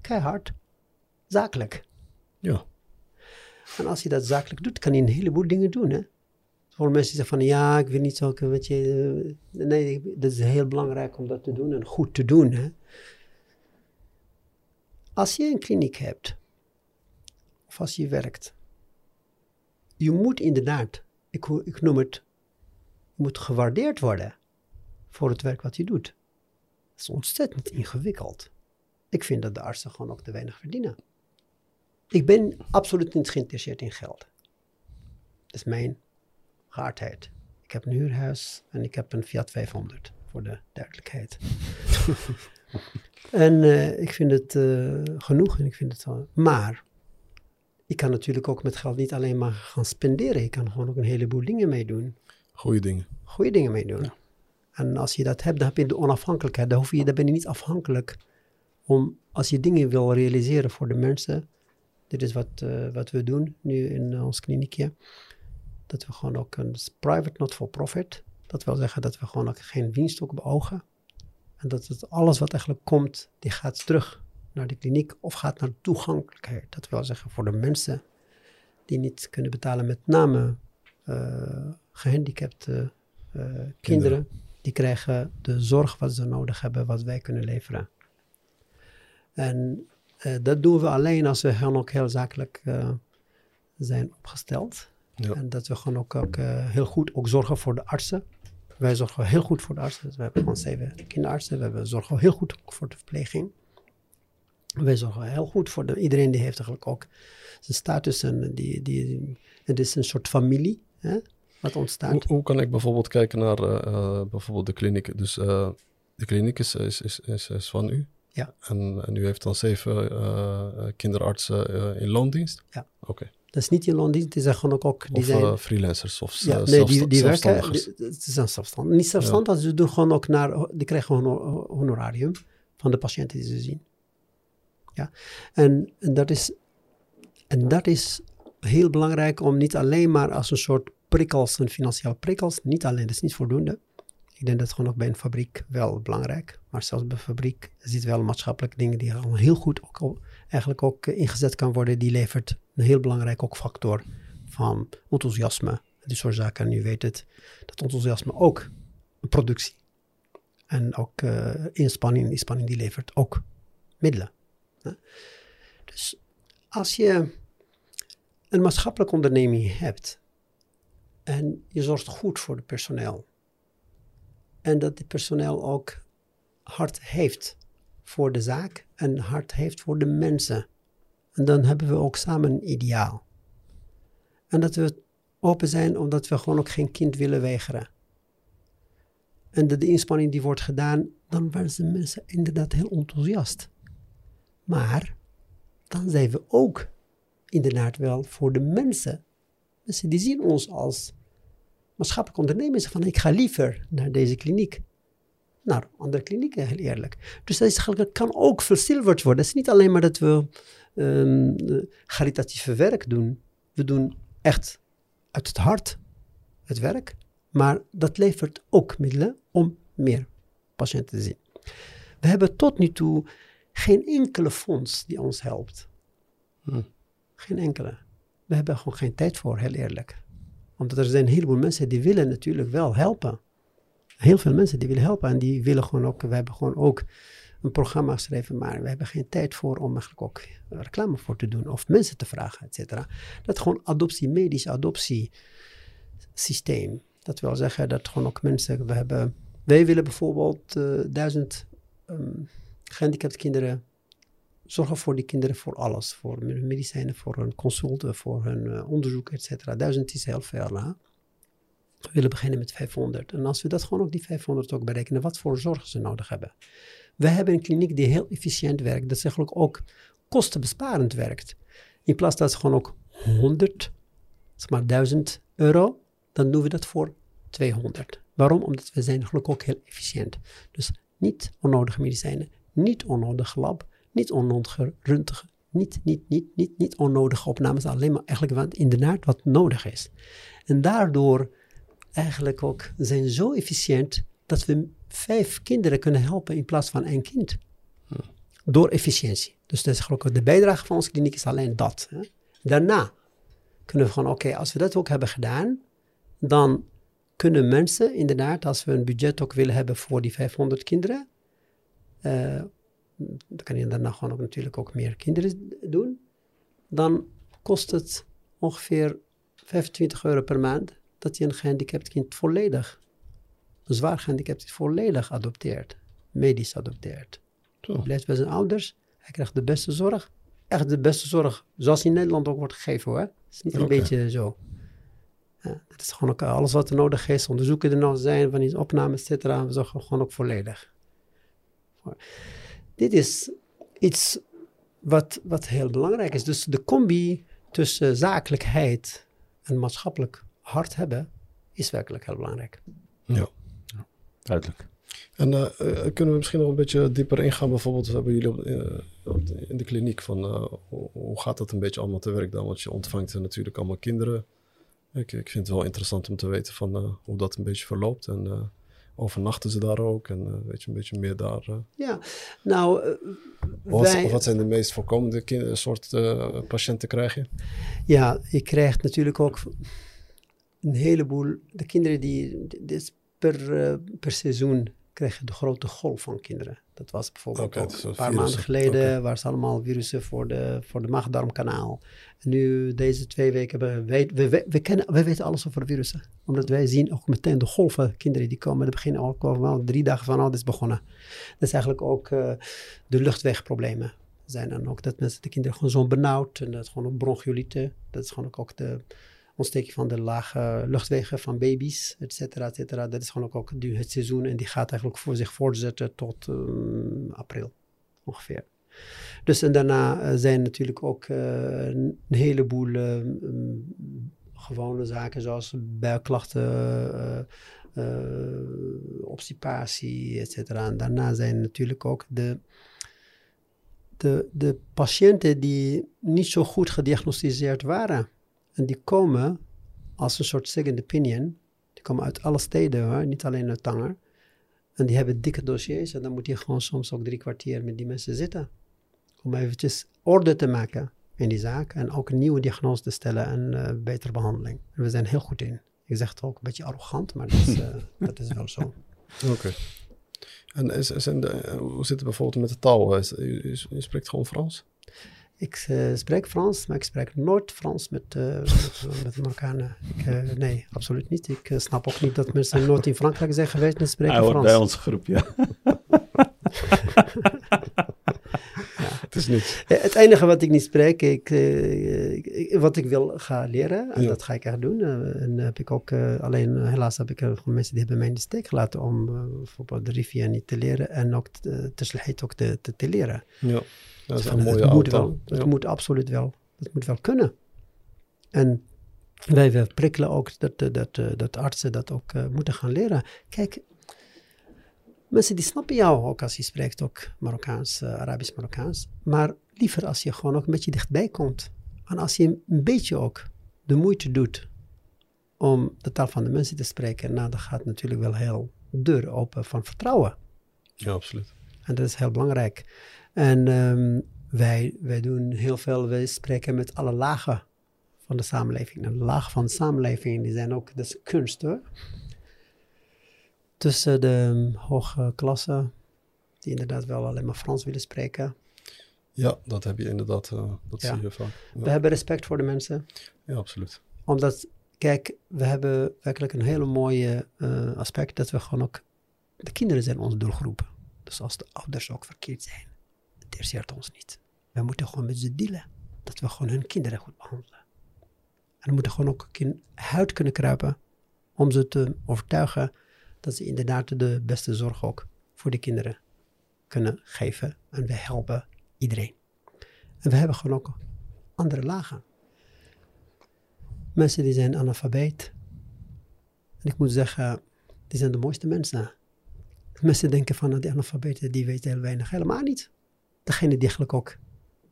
keihard zakelijk. Ja. En als je dat zakelijk doet, kan je een heleboel dingen doen. Hè? Voor mensen die zeggen van ja, ik wil niet zo, weet je, eh, nee, dat is heel belangrijk om dat te doen en goed te doen. Hè? Als je een kliniek hebt, of als je werkt, je moet inderdaad, ik, ik noem het, je moet gewaardeerd worden voor het werk wat je doet. Dat is ontzettend ingewikkeld. Ik vind dat de artsen gewoon ook te weinig verdienen. Ik ben absoluut niet geïnteresseerd in geld. Dat is mijn geaardheid. Ik heb een huurhuis en ik heb een Fiat 500, voor de duidelijkheid. en eh, ik vind het eh, genoeg en ik vind het wel. Maar ik kan natuurlijk ook met geld niet alleen maar gaan spenderen. Ik kan gewoon ook een heleboel dingen meedoen. Goeie dingen. Goede dingen meedoen. En als je dat hebt, dan heb je de onafhankelijkheid. Dan, hoef je, dan ben je niet afhankelijk om, als je dingen wil realiseren voor de mensen. Dit is wat, eh, wat we doen nu in eh, ons kliniekje. Dat we gewoon ook een private, not for profit. Dat wil zeggen dat we gewoon ook geen winst ook beogen. En dat het alles wat eigenlijk komt, die gaat terug naar de kliniek of gaat naar toegankelijkheid. Dat wil zeggen voor de mensen die niet kunnen betalen, met name eh, gehandicapte eh, kinderen. Die krijgen de zorg wat ze nodig hebben, wat wij kunnen leveren. En eh, dat doen we alleen als we gewoon ook heel zakelijk zijn opgesteld. Ja. En dat we gewoon ook, ook heel goed ook zorgen voor de artsen. Wij zorgen heel goed voor de artsen. Dus we hebben gewoon zeven kinderartsen. We hebben, zorgen heel goed ook voor de verpleging. Wij zorgen heel goed voor de, iedereen die heeft eigenlijk ook zijn status. En die, die, het is een soort familie hè, wat ontstaat. Hoe, hoe kan ik bijvoorbeeld kijken naar eh, eh, bijvoorbeeld de kliniek? Dus eh, de kliniek is, is, is, is, is van u. Ja. En, en u heeft dan zeven kinderartsen in loondienst? Ja. Oké. Dat is niet in Londen, die zijn gewoon ook, die Of zijn, freelancers of ja, nee, die, die werken, zijn zelfstandig. Niet zelfstandig, ze doen gewoon ook naar, die krijgen gewoon ho- honorarium van de patiënten die ze zien. Ja, en, en, dat is, en dat is heel belangrijk om niet alleen maar als een soort prikkels en financiële prikkels, niet alleen, dat is niet voldoende. Ik denk dat gewoon ook bij een fabriek wel belangrijk, maar zelfs bij een fabriek zit wel maatschappelijke dingen die heel goed ook, eigenlijk ook eh, ingezet kan worden. Die levert een heel belangrijk ook factor van enthousiasme. Die soort zaken. En u weet het, dat enthousiasme ook een productie. En ook eh, inspanning, inspanning die levert ook middelen. Dus als je een maatschappelijke onderneming hebt en je zorgt goed voor het personeel en dat het personeel ook hart heeft voor de zaak en hart heeft voor de mensen. En dan hebben we ook samen een ideaal. En dat we open zijn omdat we gewoon ook geen kind willen weigeren. En dat de inspanning die wordt gedaan, dan worden de mensen inderdaad heel enthousiast. Maar dan zijn we ook inderdaad wel voor de mensen. Mensen die zien ons als maatschappelijk ondernemers van ik ga liever naar deze kliniek. Naar andere klinieken, heel eerlijk. Dus dat, is, kan ook verzilverd worden. Het is niet alleen maar dat we ehm, eh, caritatieve werk doen. We doen echt uit het hart het werk. Maar dat levert ook middelen om meer patiënten te zien. We hebben tot nu toe geen enkele fonds die ons helpt. Hm. Geen enkele. We hebben gewoon geen tijd voor, heel eerlijk. Omdat er zijn een heleboel mensen die willen natuurlijk wel helpen. Heel veel mensen die willen helpen en die willen gewoon ook, we hebben gewoon ook een programma geschreven, maar we hebben geen tijd voor om eigenlijk ook reclame voor te doen of mensen te vragen, et cetera. Dat gewoon adoptie, medisch adoptie systeem. Dat wil zeggen dat gewoon ook mensen, we hebben, wij willen bijvoorbeeld eh, duizend ehm, gehandicapte kinderen zorgen voor die kinderen voor alles. Voor hun medicijnen, voor hun consulten, voor hun eh, onderzoek, et cetera. Duizend is heel veel. Hè? We willen beginnen met 500. En als we dat gewoon ook die 500 ook berekenen, wat voor zorg ze nodig hebben. We hebben een kliniek die heel efficiënt werkt. Dat eigenlijk ook kostenbesparend werkt. In plaats dat ze gewoon ook 100, zeg maar 1000 euro, dan doen we dat voor 200. Waarom? Omdat we zijn eigenlijk ook heel efficiënt. Dus niet onnodige medicijnen, niet onnodig lab, niet röntgen, niet, niet, niet, niet, niet onnodige opnames, alleen maar eigenlijk wat inderdaad wat nodig is. En daardoor eigenlijk ook zijn zo efficiënt dat we vijf kinderen kunnen helpen in plaats van één kind. door efficiëntie. Dus dat is gelukkig de bijdrage van onze kliniek is alleen dat. Hè. Daarna kunnen we gewoon, oké, als we dat ook hebben gedaan, dan kunnen mensen inderdaad, als we een budget ook willen hebben voor die 500 kinderen, eh, dan kan je daarna gewoon ook natuurlijk ook meer kinderen doen, dan kost het ongeveer 25 euro per maand dat je een gehandicapt kind volledig, een zwaar gehandicapt kind volledig adopteert, medisch adopteert. Hij blijft bij zijn ouders, hij krijgt de beste zorg, echt de beste zorg, zoals in Nederland ook wordt gegeven hoor. Het is niet een beetje zo. Ja, het is gewoon ook alles wat er nodig is, onderzoeken er nog zijn, van die opnames, et cetera, we zorgen gewoon ook volledig. Dit is iets wat, wat heel belangrijk is. Dus de combi tussen zakelijkheid en maatschappelijk hart hebben, is werkelijk heel belangrijk. Ja. Duidelijk. En eh, eh, kunnen we misschien nog een beetje dieper ingaan? Bijvoorbeeld hebben jullie op, eh, op de- in de kliniek van hoe, gaat dat een beetje allemaal te werk dan? Want je ontvangt natuurlijk allemaal kinderen. Ik, ik vind het wel interessant om te weten van eh, hoe dat een beetje verloopt. En eh, overnachten ze daar ook? En eh, weet je een beetje meer daar. eh. Ja, nou, eh, wat, wij, wat zijn de meest voorkomende soort patiënten krijg je? Ja, je krijgt natuurlijk ook een heleboel. De kinderen die. dit is per, per seizoen krijg je de grote golf van kinderen. Dat was bijvoorbeeld ook dus een paar virussen. maanden geleden. Oké. Waar ze allemaal virussen voor de, voor de maag-darmkanaal. En nu, deze twee weken, we, we, we, we, kennen, we weten alles over virussen. Omdat wij zien ook meteen de golven. Kinderen die komen, die beginnen ook al drie dagen van, oh, dit is begonnen. Dat is eigenlijk ook eh, de luchtwegproblemen zijn dan ook dat mensen, de kinderen gewoon zo benauwd en dat is gewoon ook bronchiolieten. Dat is gewoon ook, ook de ontsteking van de lage luchtwegen van baby's, et cetera, et cetera. Dat is gewoon ook, ook het seizoen en die gaat eigenlijk voor zich voortzetten tot ehm, april ongeveer. Dus en daarna eh, zijn natuurlijk ook eh, een heleboel eh, mm, gewone zaken zoals buikklachten, eh, obstipatie, et cetera. En daarna zijn natuurlijk ook de, de, de patiënten die niet zo goed gediagnosticeerd waren. En die komen als een soort second opinion. Die komen uit alle steden hoor, niet alleen uit Tanger. En die hebben dikke dossiers en dan moet je gewoon soms ook drie kwartier met die mensen zitten. Om eventjes orde te maken in die zaak en ook een nieuwe diagnose te stellen en eh, betere behandeling. En we zijn heel goed in. Ik zeg het ook een beetje arrogant, maar dat is, eh, dat is wel zo. Oké. En is, is in de, eh, hoe zit het bijvoorbeeld met de taal? Is, je spreekt gewoon Frans? Ik eh, spreek Frans, maar ik spreek nooit Frans met, eh met, met Marokkanen. Ik, eh, nee, absoluut niet. Ik snap ook niet dat mensen nooit in Frankrijk zijn geweest en spreken Hij Frans. bij onze groep, ja. Het is niet. Het enige wat ik niet spreek, ik, ik- wat ik wil gaan leren, en Ja. dat ga ik echt doen. en heb ik ook, alleen helaas heb ik mensen die hebben mij in de steek gelaten om bijvoorbeeld de Rivia niet te leren en ook te, te, ook te, te, te leren. Ja, dat is Van, een mooie het moet auto. wel, het moet absoluut wel, het moet wel kunnen. En wij, wij prikkelen ook dat, dat, dat, eh, dat artsen dat ook eh, moeten gaan leren. Kijk, mensen die snappen jou ook als je spreekt ook Marokkaans, eh, Arabisch-Marokkaans. Maar liever als je gewoon ook een beetje dichtbij komt. En als je een beetje ook de moeite doet om de taal van de mensen te spreken, nou, dan gaat natuurlijk wel heel deur open van vertrouwen. ja, absoluut. En dat is heel belangrijk. En ehm, wij, wij doen heel veel, wij spreken met alle lagen van de samenleving. En de lagen van de samenleving, die zijn ook, dat is kunst hoor. Tussen de um, hoge klasse, die inderdaad wel alleen maar Frans willen spreken. Ja, dat heb je inderdaad. eh, dat Ja. zie je vaak. We hebben respect voor de mensen. ja absoluut. Omdat, kijk, we hebben werkelijk een hele mooie eh, aspect dat we gewoon ook, de kinderen zijn onze doelgroep. Dus als de ouders ook verkeerd zijn, interesseert ons niet. We moeten gewoon met ze dealen. Dat we gewoon hun kinderen goed behandelen. En we moeten gewoon ook in huid kunnen kruipen om ze te overtuigen dat ze inderdaad de beste zorg ook voor de kinderen kunnen geven. En we helpen iedereen. En we hebben gewoon ook andere lagen. Mensen die zijn analfabeet. En ik moet zeggen, die zijn de mooiste mensen. Mensen denken van, nou, die analfabeten, die weten heel weinig. Helemaal niet. Degene die eigenlijk ook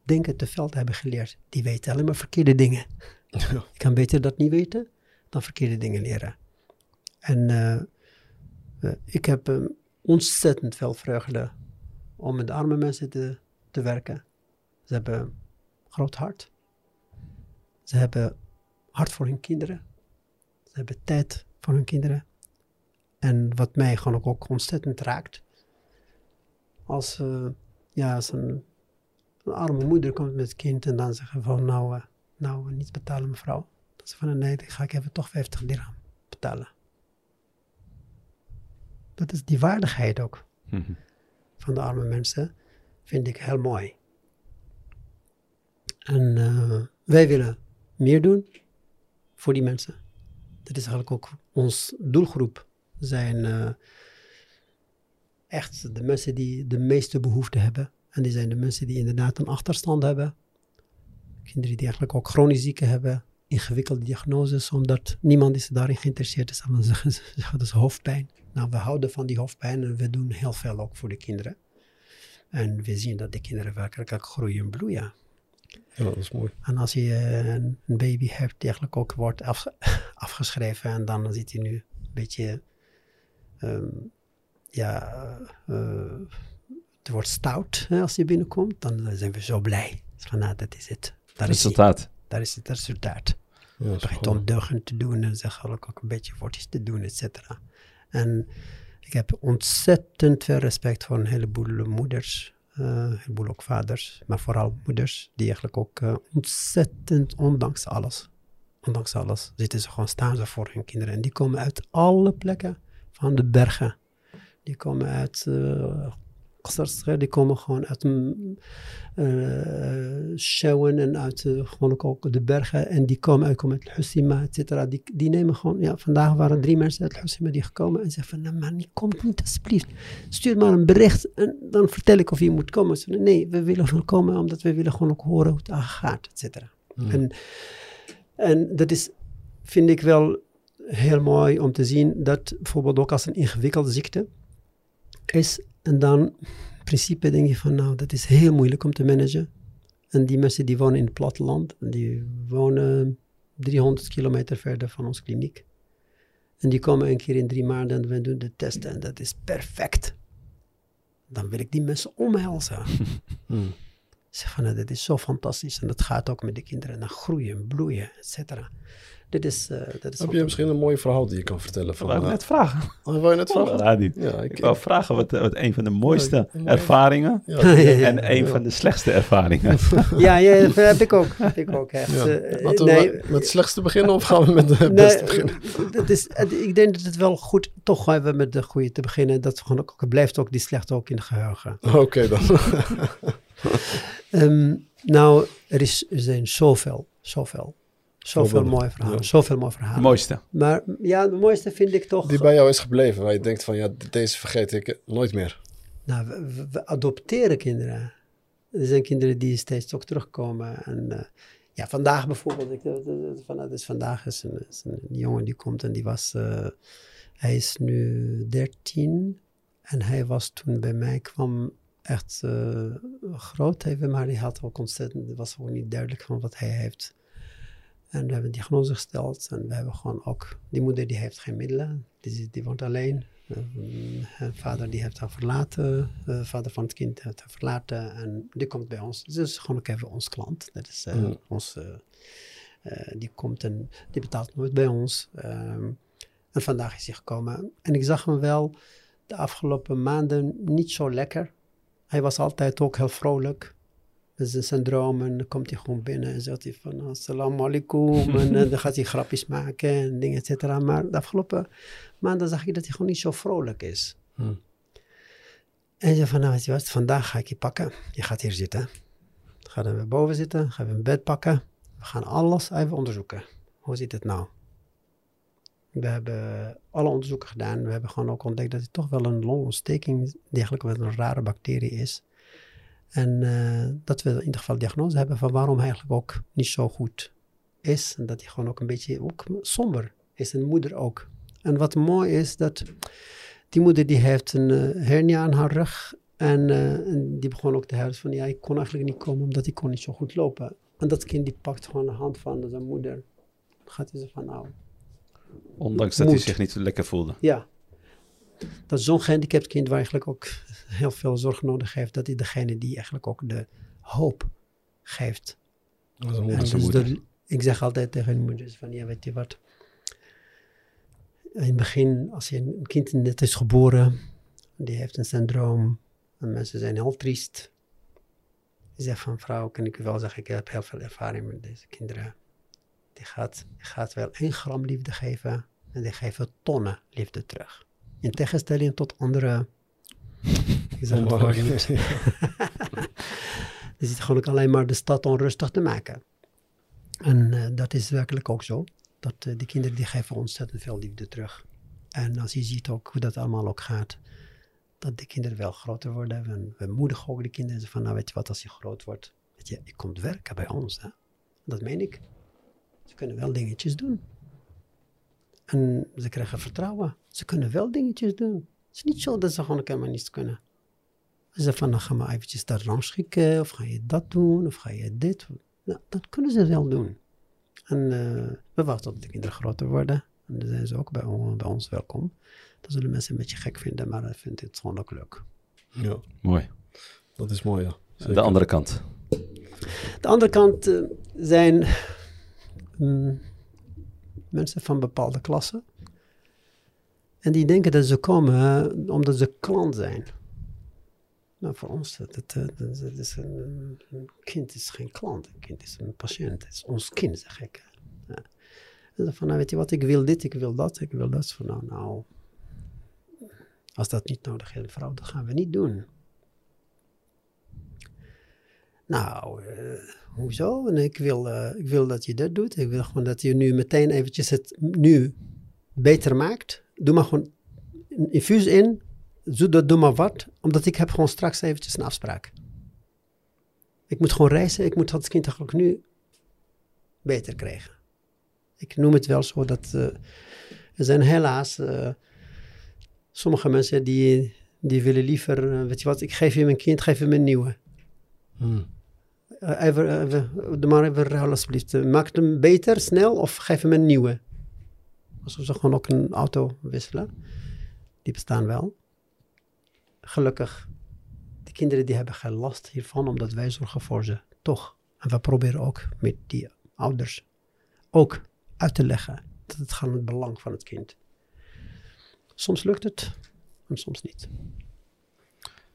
denken te veel te hebben geleerd, die weten alleen maar verkeerde dingen. Je kan beter dat niet weten dan verkeerde dingen leren. En eh, eh, ik heb eh, ontzettend veel vreugde om met arme mensen te te werken. Ze hebben een groot hart. Ze hebben hart voor hun kinderen. Ze hebben tijd voor hun kinderen. En wat mij gewoon ook, ontzettend raakt. Als, eh, ja, als een, een arme moeder komt met het kind en dan zeggen van nou, eh, nou eh, niet betalen mevrouw. Dan ze van nee, dan ga ik even toch 50 dirham betalen. Dat is die waardigheid ook Mhm. van de arme mensen vind ik heel mooi. En eh, wij willen meer doen voor die mensen. Dat is eigenlijk ook ons doelgroep. Zijn echt de mensen die de meeste behoefte hebben. En die zijn de mensen die inderdaad een achterstand hebben. Kinderen die eigenlijk ook chronisch zieken hebben. Ingewikkelde diagnoses, omdat niemand is daarin geïnteresseerd is. Dan zeggen ze, dat is hoofdpijn. Nou, we houden van die hoofdpijn en we doen heel veel ook voor de kinderen. En we zien dat de kinderen werkelijk ook groeien en bloeien. Ja, dat is mooi. En als je een, een baby hebt die eigenlijk ook wordt af, afgeschreven en dan zit hij nu een beetje, ehm, ja, eh, het wordt stout hè, als hij binnenkomt, dan zijn we zo blij. Dus van, nou, dat is het. Daar is, hij. Resultaat. Daar is het resultaat Ja, is begint ondeugend te doen en zeg ook, ook een beetje wortjes te doen, et cetera. En ik heb ontzettend veel respect voor een heleboel moeders, eh, een heleboel ook vaders, maar vooral moeders, die eigenlijk ook eh, ontzettend, ondanks alles, ondanks alles, zitten ze gewoon, staan ze voor hun kinderen. En die komen uit alle plekken van de bergen. Die komen uit uh, die komen gewoon uit uh, en uit uh, gewoon ook de bergen. En die komen uit, komen uit Hussima, et cetera. Die, die nemen gewoon, ja, vandaag waren drie mensen uit Hussima die gekomen en zeggen van, nou man, die komt niet alsjeblieft. Stuur maar een bericht en dan vertel ik of je moet komen. Ze zeggen, nee, we willen gewoon komen omdat we willen gewoon ook horen hoe het gaat, et cetera. Hmm. En, en dat is, vind ik wel heel mooi om te zien dat bijvoorbeeld ook als een ingewikkelde ziekte is en dan in principe denk je van, nou, dat is heel moeilijk om te managen. En die mensen die wonen in het platteland, die wonen 300 kilometer verder van onze kliniek. En die komen een keer in drie maanden en we doen de testen en dat is perfect. Dan wil ik die mensen omhelzen. Hmm. Zeg van, nou, dat is zo fantastisch en dat gaat ook met de kinderen naar groeien, bloeien, et cetera. Dit is, uh, dat is Heb je misschien een mooi verhaal die je kan vertellen? Van, wou ik uh, net vragen. Oh, wou je net vragen? Ja, niet. Ja, Ik wou vragen wat, wat een van de mooiste Ja, ervaringen Ja, Ja, ja, en een van de slechtste ervaringen. ja, ja, dat heb ik ook. Heb ik ook echt. Eh, we nee, met het slechtste beginnen of gaan we met het Nee, beste beginnen? dat is, ik denk dat het wel goed, toch even met de goede te beginnen. Dat gewoon ook, het blijft ook die slechte ook in het geheugen. Oké dan. Ehm, nou, er, is, er zijn zoveel, zoveel, zoveel mooie verhalen. ja. Zoveel mooie De verhalen. mooiste. Maar ja, de mooiste vind ik toch... Die bij jou is gebleven, waar je denkt van ja, deze vergeet ik nooit meer. Nou, we, we- we adopteren kinderen. Er zijn kinderen die steeds ook terugkomen. En eh, ja, vandaag bijvoorbeeld, ik, van, dus vandaag is een, is een jongen die komt en die was, eh, hij is nu 13 en hij was toen bij mij kwam echt eh, groot even, maar hij had ook ontzettend, het was gewoon niet duidelijk van wat hij heeft. En we hebben een diagnose gesteld en we hebben gewoon ook, die moeder die heeft geen middelen, die, die woont alleen. Eh, Haar vader die heeft haar verlaten, de vader van het kind heeft haar verlaten en die komt bij ons. Dus dat is gewoon ook even ons klant. Dat is eh, Mm. ons, eh, eh, die komt en die betaalt nooit bij ons. Ehm, en vandaag is hij gekomen. En ik zag hem wel de afgelopen maanden niet zo lekker. Hij was altijd ook heel vrolijk. Zijn syndroom en dan komt hij gewoon binnen en zegt hij van assalamu alaikum en eh, dan gaat hij grapjes maken en dingen et cetera. Maar de afgelopen maanden zag ik dat hij gewoon niet zo vrolijk is. Hmm. En zei van nou weet je wat, vandaag ga ik je pakken. Je gaat hier zitten. Ga dan weer boven zitten, ga weer een bed pakken. We gaan alles even onderzoeken. Hoe zit het nou? We hebben alle onderzoeken gedaan. We hebben gewoon ook ontdekt dat het toch wel een longontsteking, die eigenlijk wel een rare bacterie is. En eh, dat we in ieder geval diagnose hebben van waarom hij eigenlijk ook niet zo goed is. En dat hij gewoon ook een beetje ook somber is. En moeder ook. En wat mooi is, dat die moeder die heeft een eh, hernia aan haar rug. En, eh, en die begon ook te huilen van, ja, ik kon eigenlijk niet komen omdat ik kon niet zo goed lopen. En dat kind die pakt gewoon de hand van zijn moeder. Dan gaat hij zo van, nou, Ondanks dat hij zich niet lekker voelde. ja. Dat zo'n gehandicapt kind waar eigenlijk ook heel veel zorg nodig heeft, dat hij degene die eigenlijk ook de hoop geeft. Dat is een En moeder. dus ik zeg altijd tegen hun moeders van, ja, weet je wat. In het begin, als je een kind net is geboren, die heeft een syndroom, en mensen zijn heel triest. Die zegt van, vrouw, kan ik u wel zeggen, ik heb heel veel ervaring met deze kinderen. Die gaat, die gaat wel één gram liefde geven en die geven tonnen liefde terug. In tegenstelling tot andere... Zeg het. Die zitten gewoon ook alleen maar de stad onrustig te maken. En eh, dat is werkelijk ook zo. Dat eh, die kinderen die geven ontzettend veel liefde terug. En als je ziet ook hoe dat allemaal ook gaat, dat de kinderen wel groter worden. We, we moedigen ook de kinderen van, nou weet je wat, als je groot wordt, weet je, je komt werken bij ons. Hè? Dat meen ik. Ze kunnen wel dingetjes doen. En ze krijgen vertrouwen. Ze kunnen wel dingetjes doen. Het is niet zo dat ze gewoon helemaal niets kunnen. Ze zeggen van, nou ga maar eventjes dat rangschikken, of ga je dat doen, of ga je dit. Nou, dat kunnen ze wel doen. En eh, we wachten tot de kinderen groter worden. En dan zijn ze ook bij, bij ons welkom. Dat zullen mensen een beetje gek vinden, maar dat vind ik het gewoon ook leuk. Ja, Mooi. dat is mooi, ja. Zeker. De andere kant. De andere kant eh, zijn mm, mensen van bepaalde klassen. En die denken dat ze komen omdat ze klant zijn. Nou, voor ons, dat, dat, is een, kind is geen klant. Een kind is een patiënt. Het is ons kind, zeg ik. Ja. En van, nou weet je wat, ik wil dit, ik wil dat, ik wil dat. Van, nou, nou, als dat niet nodig is, mevrouw, dat gaan we niet doen. Nou, eh, hoezo? Ik wil, eh, ik wil dat je dat doet. Ik wil gewoon dat je nu meteen eventjes het nu beter maakt. Doe maar gewoon een infuus in. Doe, dat- doe maar wat. Omdat ik heb gewoon straks eventjes een afspraak. Ik moet gewoon reizen. Ik moet dat kind eigenlijk nu beter krijgen. Ik noem het wel zo dat... eh, er zijn helaas sommige mensen die, die willen liever... weet je wat, ik geef je mijn kind, geef hem een nieuwe. Hmm. Eh, even, even, doe maar even ruil alsjeblieft. Eh, Maak hem beter, snel, of geef hem een nieuwe. Alsof ze gewoon ook een auto wisselen. Die bestaan wel. Gelukkig, die kinderen die hebben geen last hiervan, omdat wij zorgen voor ze. Toch. En we proberen ook met die ouders ook uit te leggen dat het gaat om het belang van het kind. Soms lukt het, en soms niet.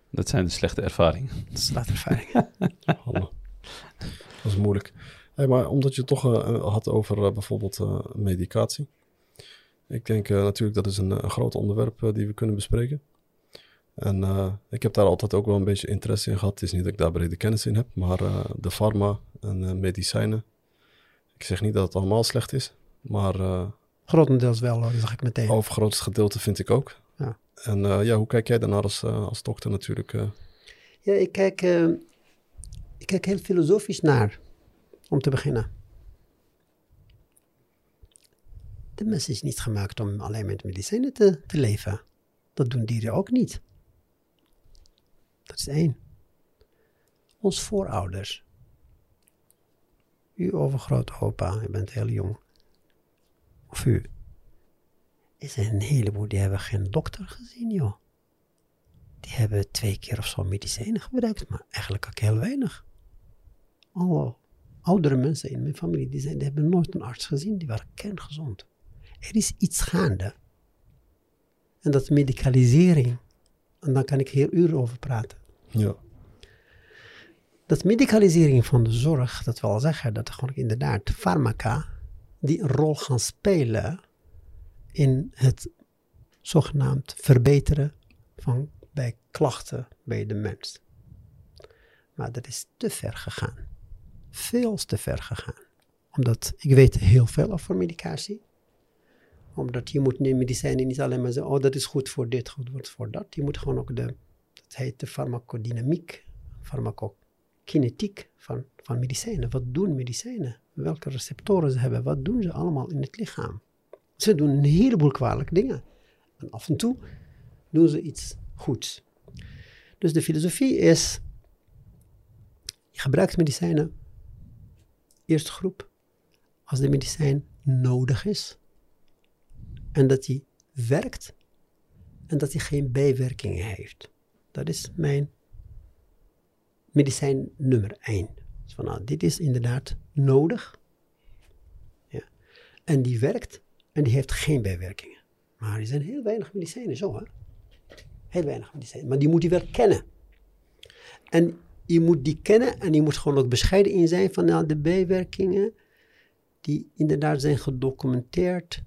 Dat zijn de slechte ervaringen. Dat is laat ervaring. Hallo. Dat is moeilijk. Hey, maar omdat je het toch eh, had over eh, bijvoorbeeld eh, medicatie. Ik denk eh, natuurlijk dat is een, een groot onderwerp eh, die we kunnen bespreken. En eh, ik heb daar altijd ook wel een beetje interesse in gehad. Het is niet dat ik daar brede kennis in heb, maar eh, de farma en eh, medicijnen. Ik zeg niet dat het allemaal slecht is, maar eh Grotendeels wel, hoor, dat zeg ik meteen. overgrootste gedeelte vind ik ook. En eh, ja, hoe kijk jij daarnaar als, eh, als dokter natuurlijk? eh? Ja, ik kijk, ik kijk heel filosofisch naar, om te beginnen. De mens is niet gemaakt om alleen met medicijnen te, te leven. Dat doen dieren ook niet. Dat is één. Ons voorouders. U overgrootopa, je bent heel jong. Of u. Er zijn een heleboel die hebben geen dokter gezien, joh. Die hebben twee keer of zo medicijnen gebruikt, maar eigenlijk ook heel weinig. Alle oudere mensen in mijn familie, die, zijn, die hebben nooit een arts gezien, die waren kerngezond. Er is iets gaande. En dat medicalisering, en daar kan ik hier uren over praten. ja. Dat medicalisering van de zorg, dat wil zeggen dat er gewoon inderdaad farmaca die een rol gaan spelen in het zogenaamd verbeteren van bij klachten bij de mens. Maar dat is te ver gegaan. Veel te ver gegaan. Omdat ik weet heel veel over medicatie. Omdat je moet medicijnen niet alleen maar zeggen, oh dat is goed voor dit, goed voor dat. Je moet gewoon ook de, dat heet de farmacodynamiek, farmacokinetiek van, van medicijnen. Wat doen medicijnen? Welke receptoren ze hebben? Wat doen ze allemaal in het lichaam? Ze doen een heleboel kwalijke dingen. En af en toe doen ze iets goeds. Dus de filosofie is, je gebruikt medicijnen, eerste groep, als de medicijn nodig is en dat die werkt, en dat hij geen bijwerkingen heeft. Dat is mijn medicijn nummer 1. Dus van, nou, dit is inderdaad nodig. Ja. En die werkt en die heeft geen bijwerkingen. Maar er zijn heel weinig medicijnen zo, hè? Heel weinig medicijnen. Maar die moet je wel kennen. En je moet die kennen en je moet gewoon ook bescheiden in zijn van nou, de bijwerkingen die inderdaad zijn gedocumenteerd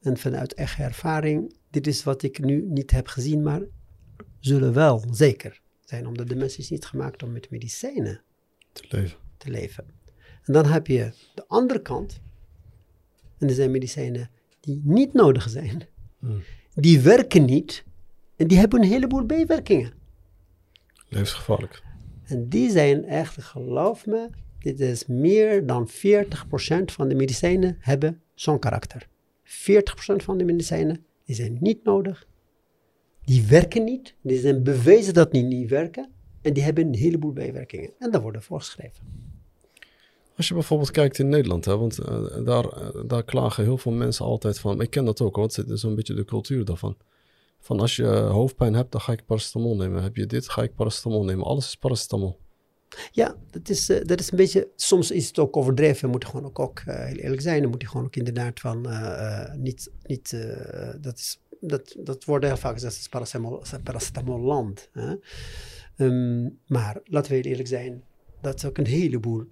en vanuit eigen ervaring. Dit is wat ik nu niet heb gezien, maar zullen wel zeker zijn, omdat de mens is niet gemaakt om met medicijnen Te leven. te leven. En dan heb je de andere kant, en er zijn medicijnen die niet nodig zijn, Hmm. die werken niet en die hebben een heleboel bijwerkingen. Levensgevaarlijk. En die zijn echt, geloof me, dit is meer dan 40% van de medicijnen hebben zo'n karakter. 40% van de medicijnen, die zijn niet nodig. Die werken niet. Die zijn bewezen dat die niet werken. En die hebben een heleboel bijwerkingen. En dat worden voorgeschreven. Als je bijvoorbeeld kijkt in Nederland, hè, want eh, daar, eh, daar klagen heel veel mensen altijd van. Ik ken dat ook, want het is een beetje de cultuur daarvan. Van als je hoofdpijn hebt, dan ga ik paracetamol nemen. Heb je dit, ga ik paracetamol nemen. Alles is paracetamol. Ja, dat is, eh, dat is een beetje, soms is het ook overdreven. We moeten gewoon ook, heel eerlijk zijn. Dan moet je gewoon ook inderdaad van, niet, niet dat, is, dat, dat wordt heel vaak gezegd, is paracetamol, paracetamolland. Hè? Ehm, maar laten we heel eerlijk zijn, dat is ook een heleboel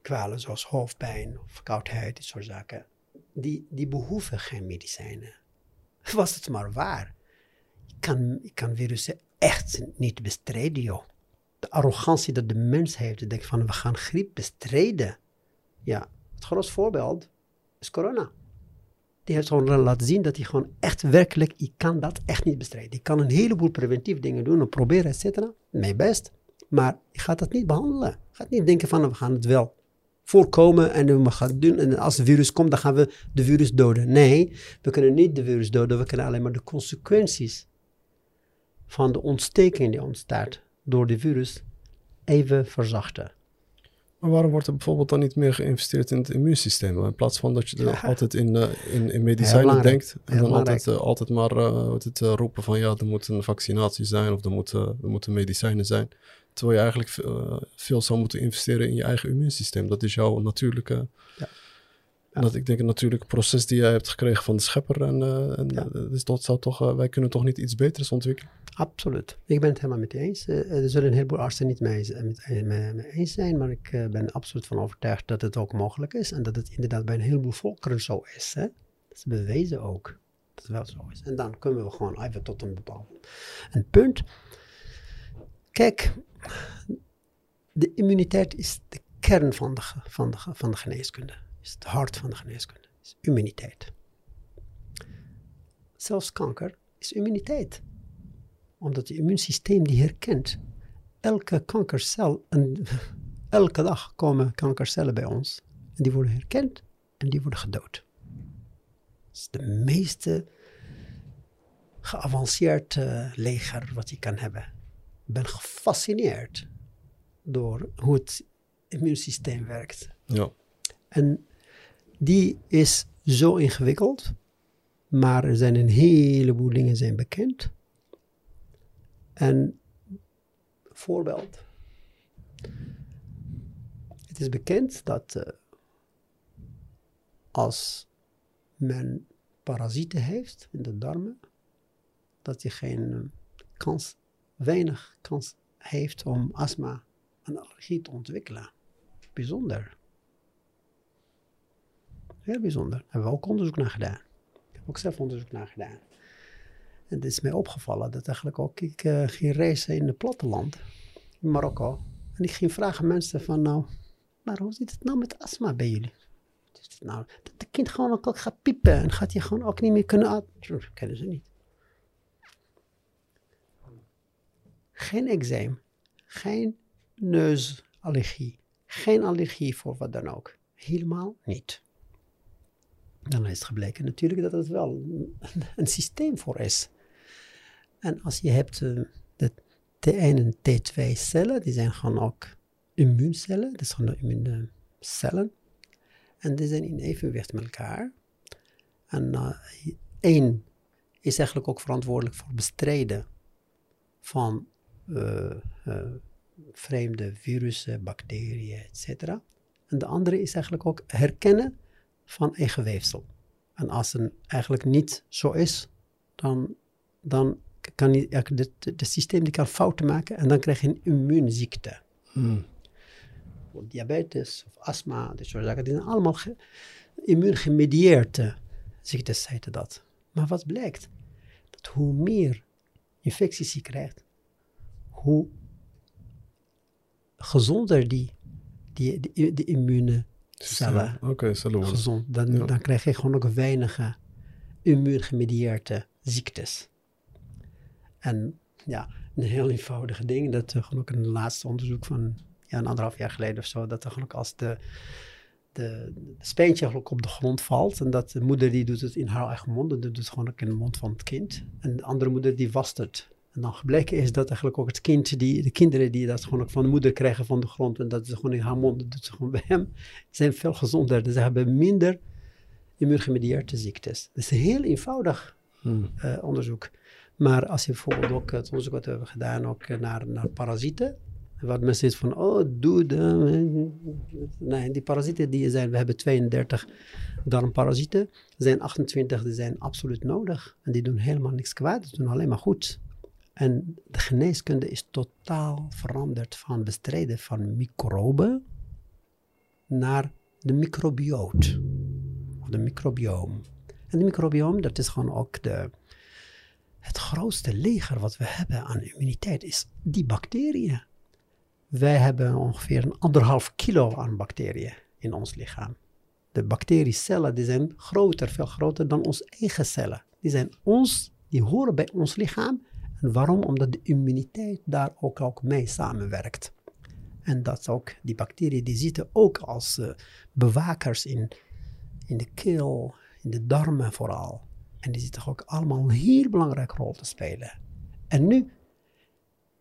kwalen, zoals hoofdpijn of verkoudheid, die soort zaken. Die, die behoeven geen medicijnen. Was het maar waar. Je kan, je kan virussen echt niet bestrijden, joh de arrogantie dat de mens heeft. te denken van we gaan griep bestrijden. Ja, het grootste voorbeeld is corona. Die heeft gewoon laten zien dat hij gewoon echt werkelijk, je kan dat echt niet bestrijden. Je kan een heleboel preventieve dingen doen, en proberen, et cetera. Mijn best. Maar je gaat dat niet behandelen. Je gaat niet denken van we gaan het wel voorkomen en we gaan doen. En als het virus komt, dan gaan we de virus doden. Nee, we kunnen niet de virus doden. We kunnen alleen maar de consequenties van de ontsteking die ontstaat door de virus even verzachten. Maar waarom wordt er bijvoorbeeld dan niet meer geïnvesteerd in het immuunsysteem? In plaats van dat je er Ja. altijd in, eh, in, in medicijnen denkt. En Heel dan altijd, eh, altijd maar heet het, roepen van ja, er moet een vaccinatie zijn of er moeten, er moeten medicijnen zijn. Terwijl je eigenlijk veel, eh, veel zou moeten investeren in je eigen immuunsysteem. Dat is jouw natuurlijke... Ja. En dat ik denk een natuurlijk proces die jij hebt gekregen van de schepper. En, eh, en Ja. eh, dus dat zou toch, wij kunnen toch niet iets beters ontwikkelen? Absoluut. Ik ben het helemaal met je eens. Er zullen een heleboel artsen niet mee, eens- met, met eens zijn, maar ik ben absoluut van overtuigd dat het ook mogelijk is. En dat het inderdaad bij een heleboel volkeren zo is. Hè? Dat is bewezen ook. Dat het wel zo is. En dan kunnen we gewoon even tot een bepaald een punt. Kijk, de immuniteit is de kern van de, van de, van de geneeskunde. Is het hart van de geneeskunde. Is immuniteit. Zelfs kanker is immuniteit omdat het immuunsysteem die herkent elke kankercel, en elke dag komen kankercellen bij ons. En die worden herkend en die worden gedood. Dat is de meeste geavanceerd eh, leger wat je kan hebben. Ik ben gefascineerd door hoe het immuunsysteem werkt. Ja. En die is zo ingewikkeld, maar er zijn een heleboel dingen zijn bekend. En voorbeeld. Het is bekend dat eh, als men parasieten heeft in de darmen, dat je geen eh, kans, weinig kans heeft om astma en allergie te ontwikkelen. Bijzonder. Heel bijzonder. Daar hebben we ook onderzoek naar gedaan. Ik heb ook zelf onderzoek naar gedaan. En het is mij opgevallen dat eigenlijk ook ik eh, ging reizen in het platteland, in Marokko. En ik ging vragen mensen van nou, maar hoe zit het nou met astma bij jullie? Is het nou? Dat de kind gewoon ook, gaat piepen en gaat je gewoon ook niet meer kunnen ademen. Dat kennen ze niet. Geen eczeem, geen neusallergie, geen allergie voor wat dan ook. Helemaal niet. Dan is het gebleken natuurlijk dat het wel een, systeem voor is. En als je hebt eh, de T1 en T2 cellen, die zijn gewoon ook immuuncellen, dat zijn gewoon immuuncellen. En die zijn in evenwicht met elkaar. En eh, één is eigenlijk ook verantwoordelijk voor bestrijden van vreemde virussen, bacteriën, etc. En de andere is eigenlijk ook herkennen van eigen weefsel. En als het eigenlijk niet zo is, dan, dan kan het systeem die kan fouten maken en dan krijg je een immuunziekte. Hmm. Diabetes of astma, dit soort zaken, die zijn allemaal ge, immuungemedieerde ziektes, heette dat. Maar wat blijkt? Dat hoe meer infecties je krijgt, hoe gezonder die, die, die, die okay, gezond. Dan, dan krijg je gewoon ook weinige immuungemedieerde ziektes. En ja, een heel eenvoudige ding, dat er gewoon ook een laatste onderzoek van ja, een anderhalf jaar geleden of zo, dat er gewoon ook als de, de, de speentje op de grond valt en dat de moeder die doet het in haar eigen mond, dat doet het gewoon ook in de mond van het kind. En de andere moeder die wast het. En dan gebleken is dat eigenlijk ook het kind, die, de kinderen die dat gewoon ook van de moeder krijgen van de grond en dat ze gewoon in haar mond, dat doet ze gewoon bij hem, zijn veel gezonder. Dus ze hebben minder immuungemedieerde ziektes. Dat is een heel eenvoudig hmm. uh, onderzoek. Maar als je bijvoorbeeld ook het onderzoek wat we hebben gedaan ook naar, naar parasieten, wat mensen van, oh, doe de... Nee, die parasieten die zijn, we hebben 32 darmparasieten. Er zijn 28, die zijn absoluut nodig. En die doen helemaal niks kwaad, die doen alleen maar goed. En de geneeskunde is totaal veranderd van bestrijden van microben naar de microbioot. Of de microbioom. En de microbioom, dat is gewoon ook de, het grootste leger wat we hebben aan immuniteit, is die bacteriën. Wij hebben ongeveer een anderhalf kilo aan bacteriën in ons lichaam. De bacteriecellen die zijn groter, veel groter dan onze eigen cellen. Die, zijn ons, die horen bij ons lichaam. Waarom? Omdat de immuniteit daar ook, ook mee samenwerkt. En dat ook, die bacteriën die zitten ook als uh, bewakers in, in de keel, in de darmen vooral. En die zitten ook allemaal een heel belangrijke rol te spelen. En nu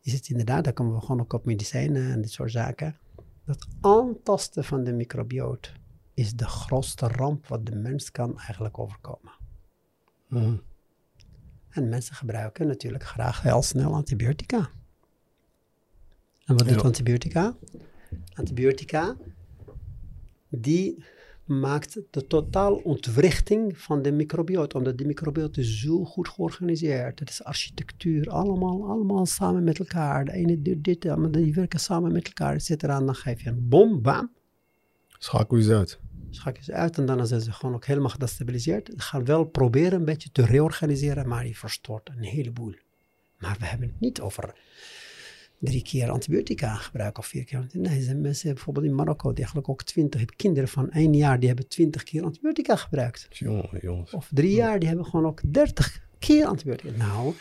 is het inderdaad, daar komen we gewoon ook op medicijnen en dit soort zaken. Dat aantasten van de microbioot is de grootste ramp wat de mens kan eigenlijk overkomen. Mhm. En mensen gebruiken natuurlijk graag heel snel antibiotica. En wat doet antibiotica? Antibiotica, die maakt de totaal ontwrichting van de microbiota. Omdat de microbiota is zo goed georganiseerd. Het is architectuur, allemaal, allemaal samen met elkaar. De ene doet dit, maar die werken samen met elkaar, et cetera. En dan geef je een bom, bam. Schakel je ze uit. Schakel je ze uit en dan zijn ze gewoon ook helemaal gedestabiliseerd. Ze gaan wel proberen een beetje te reorganiseren, maar je verstoort een heleboel. Maar we hebben het niet over drie keer antibiotica gebruiken of vier keer. Nee, er zijn mensen bijvoorbeeld in Marokko die eigenlijk ook twintig, kinderen van één jaar, die hebben twintig keer antibiotica gebruikt. Jongen, jongens. Of drie jaar, die hebben gewoon ook dertig keer antibiotica. Nou,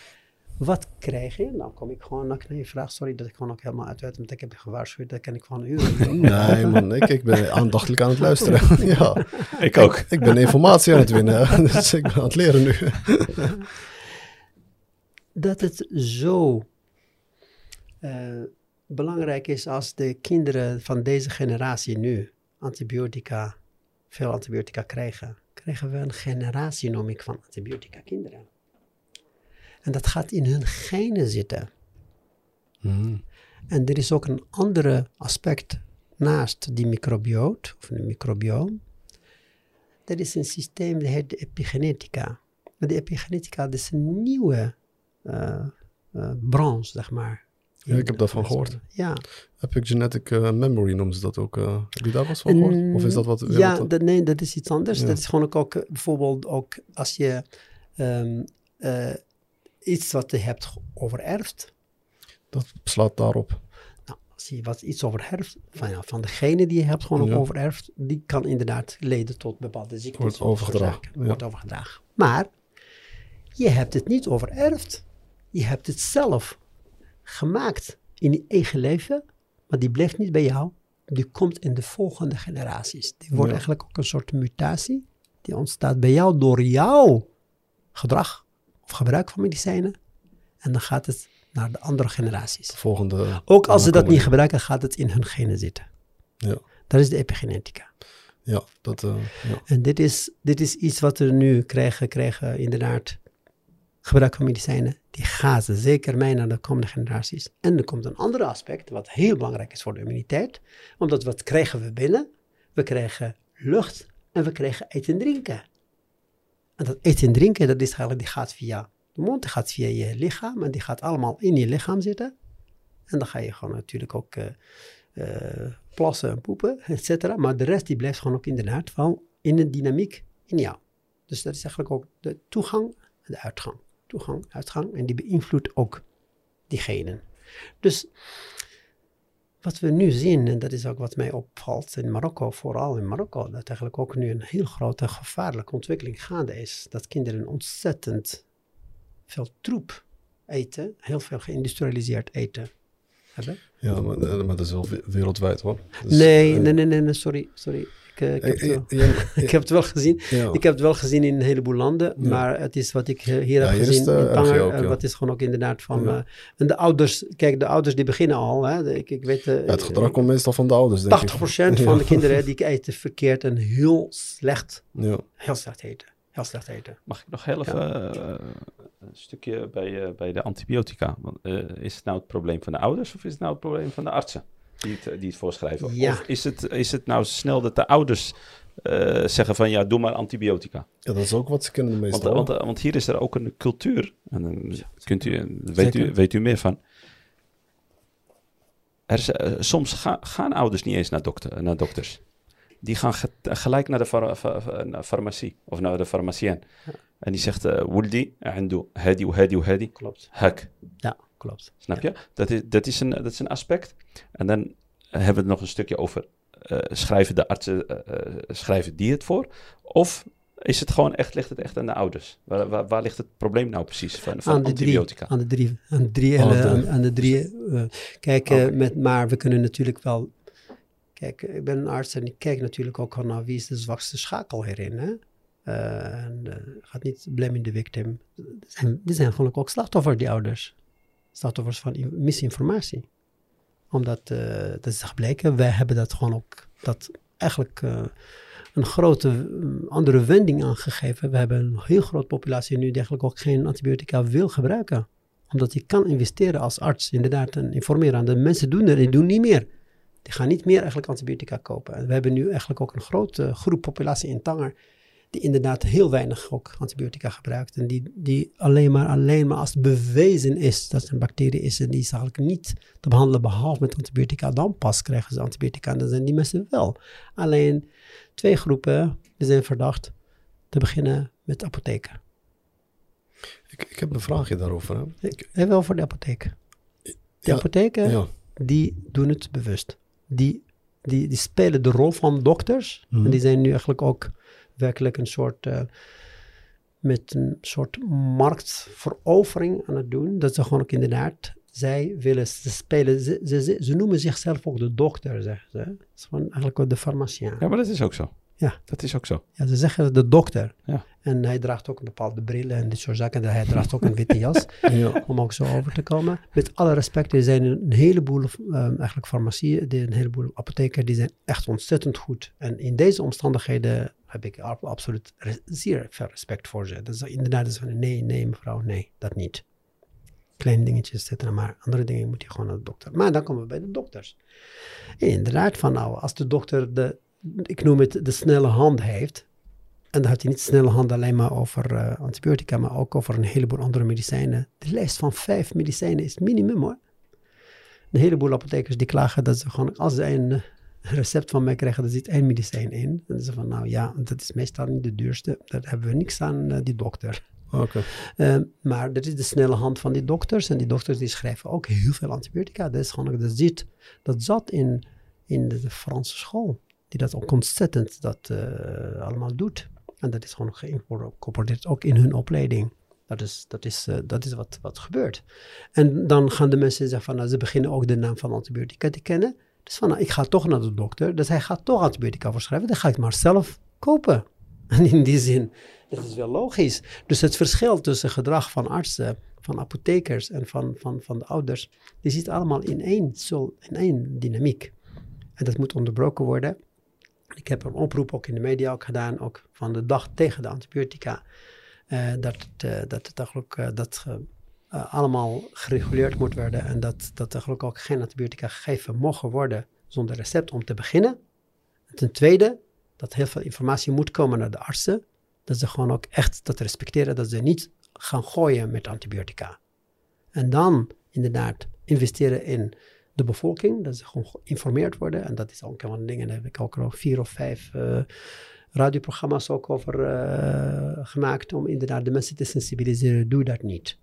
wat krijg je? Nou kom ik gewoon naar je vraag. Sorry dat ik gewoon ook helemaal uit want ik heb je gewaarschuwd. Dat kan ik gewoon uren doen. Nee man, ik, ik ben aandachtelijk aan het luisteren. ja, ik ook. Ik, ik ben informatie aan het winnen, dus ik ben aan het leren nu. dat het zo uh, belangrijk is als de kinderen van deze generatie nu antibiotica, veel antibiotica krijgen, krijgen we een generatienomiek van antibiotica kinderen. En dat gaat in hun genen zitten. Mm. En er is ook een andere aspect naast die microbioot, of een microbioom. Dat is een systeem dat heet de epigenetica. De epigenetica dat is een nieuwe uh, uh, branche, zeg maar. Ja, ik heb daarvan gehoord. Ja. Epigenetic uh, memory noemen ze dat ook. Uh, heb je daar wat van gehoord? Of is dat wat? Ja, dat, nee, dat is iets anders. Dat is gewoon ook, ook, bijvoorbeeld ook als je um, uh, iets wat je hebt overerfd. Dat slaat daarop. Nou, als je wat iets overerft, van, ja, van degene die je hebt gewoon ja. overerfd, die kan inderdaad leiden tot bepaalde ziektes. Wordt overgedragen. Ja. Wordt overgedragen. Maar je hebt het niet overerfd. Je hebt het zelf gemaakt in je eigen leven, maar die blijft niet bij jou. Die komt in de volgende generaties. Die wordt eigenlijk ook een soort mutatie. Die ontstaat bij jou door jouw gedrag of gebruik van medicijnen. En dan gaat het naar de andere generaties. Volgende. Ook als ze dat niet gebruiken, gaat het in hun genen zitten. Ja. Dat is de epigenetica. Ja, dat. eh, ja. En dit is, dit is iets wat we nu krijgen, krijgen inderdaad gebruik van medicijnen, die gaan ze zeker mee naar de komende generaties. En er komt een ander aspect, wat heel belangrijk is voor de immuniteit. Omdat wat krijgen we binnen? We krijgen lucht en we krijgen eten en drinken. En dat eten en drinken, dat is eigenlijk, die gaat via de mond, die gaat via je lichaam. En die gaat allemaal in je lichaam zitten. En dan ga je gewoon natuurlijk ook uh, uh, plassen en poepen, et cetera. Maar de rest die blijft gewoon ook inderdaad van in de dynamiek in jou. Dus dat is eigenlijk ook de toegang en de uitgang. Toegang, uitgang. En die beïnvloedt ook diegene. Dus wat we nu zien, en dat is ook wat mij opvalt in Marokko, vooral in Marokko, dat eigenlijk ook nu een heel grote gevaarlijke ontwikkeling gaande is. Dat kinderen ontzettend veel troep eten, heel veel geïndustrialiseerd eten hebben. Ja, maar, maar dat is wel wereldwijd hoor. Dus, nee, nee, nee, nee, sorry, sorry. Ik, ik, heb, het wel, ik heb het wel gezien. Ja. Ik heb het wel gezien in een heleboel landen, Ja. maar het is wat ik hier Ja, heb hier is gezien eh, in ook, eh, ja. wat is gewoon ook inderdaad van... Ja. eh, en de ouders, kijk, de ouders die beginnen al, hè, ik, ik weet... eh, Ja, het gedrag komt meestal van de ouders, denk 80% ik. van Ja. de kinderen die eten verkeerd en heel slecht, Ja. heel slecht eten. Heel slecht eten. Mag ik nog heel even eh, een stukje bij, eh, bij de antibiotica? Want, eh, is het nou het probleem van de ouders of is het nou het probleem van de artsen die het, die het voorschrijven? Ja. Of is het, is het nou snel dat de ouders eh, zeggen van ja, doe maar antibiotica. Ja, dat is ook wat ze kunnen meestal. Want, want, eh, want hier is er ook een cultuur, en dan kunt u, weet, u, weet u meer van. Er eh, soms gaan ouders niet eens naar, dokter, naar dokters. Die gaan gelijk naar de farmacie of naar de farmacien. En die zegt, uh, Wuldi, Ando, Hadi, Hadi, Hadi. Klopt. Hak. Ja klopt. Snap je? Dat is, dat, is een, dat is een aspect. En dan hebben we het nog een stukje over, eh, schrijven de artsen, eh, eh, schrijven die het voor? Of is het gewoon echt, ligt het echt aan de ouders? Waar, waar, waar ligt het probleem nou precies van, van aan de antibiotica? Drie, aan de drie. Aan de drie. Oh, de- aan, aan de drie eh, kijk, met, maar we kunnen natuurlijk wel... Kijk, ik ben een arts en ik kijk natuurlijk ook gewoon naar wie is de zwakste schakel hierin. Hè? Eh, en gaat niet blame the victim. Die zijn, die zijn gewoon ook slachtoffers, die ouders. Slachtoffers van in- misinformatie. Omdat, eh, dat is gebleken, wij hebben dat gewoon ook, dat eigenlijk eh, een grote mm, andere wending aangegeven. We hebben een heel grote populatie nu die eigenlijk ook geen antibiotica wil gebruiken. Omdat je kan investeren als arts inderdaad en informeren de mensen doen er, die doen niet meer. Die gaan niet meer eigenlijk antibiotica kopen. En we hebben nu eigenlijk ook een grote groep populatie in Tanger die inderdaad heel weinig ook antibiotica gebruikt. En die, die alleen, maar, alleen maar als het bewezen is dat het een bacterie is en die is eigenlijk niet te behandelen behalve met antibiotica, dan pas krijgen ze antibiotica. En dan zijn die mensen wel. Alleen twee groepen die zijn verdacht te beginnen met apotheken. ik, ik heb een vraagje daarover. Hè. Ik- wel voor de apotheek. De Ja, apotheken, Ja. die doen het bewust. Die, die, die spelen de rol van dokters. Mhm. En die zijn nu eigenlijk ook werkelijk een soort, eh, met een soort marktverovering aan het doen. Dat ze gewoon ook inderdaad, zij willen, ze spelen, ze, ze, ze, noemen zichzelf ook de dokter, zeggen ze. Het is gewoon eigenlijk ook de farmacien. Ja, maar dat is ook zo. Ja. Dat is ook zo. Ja, ze zeggen de dokter. Ja. En hij draagt ook een bepaalde bril en dit soort zaken. En hij draagt ook een witte jas, Ja. om ook zo over te komen. Met alle respect, er zijn een heleboel ehm, eigenlijk farmacieën, een heleboel apotheken, die zijn echt ontzettend goed. En in deze omstandigheden heb ik ab- absoluut zeer veel respect voor ze. Is inderdaad is van nee, nee mevrouw, nee, dat niet. Kleine dingetjes, et cetera, maar andere dingen moet je gewoon naar de dokter. Maar dan komen we bij de dokters. Inderdaad, van nou, als de dokter de, ik noem het, de snelle hand heeft, en dan had hij niet snelle hand alleen maar over eh, antibiotica, maar ook over een heleboel andere medicijnen. De lijst van vijf medicijnen is minimum hoor. Een heleboel apothekers die klagen dat ze gewoon, als ze een recept van mij krijgen, er zit één medicijn in. Dan ze van, nou ja, dat is meestal niet de duurste. Daar hebben we niks aan, eh, die dokter. Oké. Eh, maar dat is de snelle hand van die dokters. En die dokters die schrijven ook heel veel antibiotica. Dat is gewoon, dat zit, dat zat in, in de, de Franse school. Die dat ook ontzettend dat eh, allemaal doet. En dat is gewoon geïncorporeerd ook in hun opleiding. Dat is, dat is, dat is wat, wat gebeurt. En dan gaan de mensen zeggen van, nou, ze beginnen ook de naam van antibiotica te kennen. Dus van, nou, ik ga toch naar de dokter. Dus hij gaat toch antibiotica voorschrijven. Dan ga ik maar zelf kopen. En in die zin, dat is wel logisch. Dus het verschil tussen gedrag van artsen, van apothekers en van, van, van de ouders, die zit allemaal in één, in één dynamiek. En dat moet onderbroken worden. Ik heb een oproep ook in de media ook gedaan, ook van de dag tegen de antibiotica. eh, dat, eh, dat eigenlijk eh, dat, eh, allemaal gereguleerd moet worden en dat, dat eigenlijk ook geen antibiotica gegeven mogen worden zonder recept om te beginnen. Ten tweede, dat heel veel informatie moet komen naar de artsen. Dat ze gewoon ook echt dat respecteren, dat ze niet gaan gooien met antibiotica. En dan inderdaad investeren in de bevolking, dat ze gewoon geïnformeerd worden. En dat is ook een van de dingen, daar heb ik ook al vier of vijf eh, radioprogramma's ook over eh, gemaakt, om inderdaad de mensen te sensibiliseren, doe dat niet.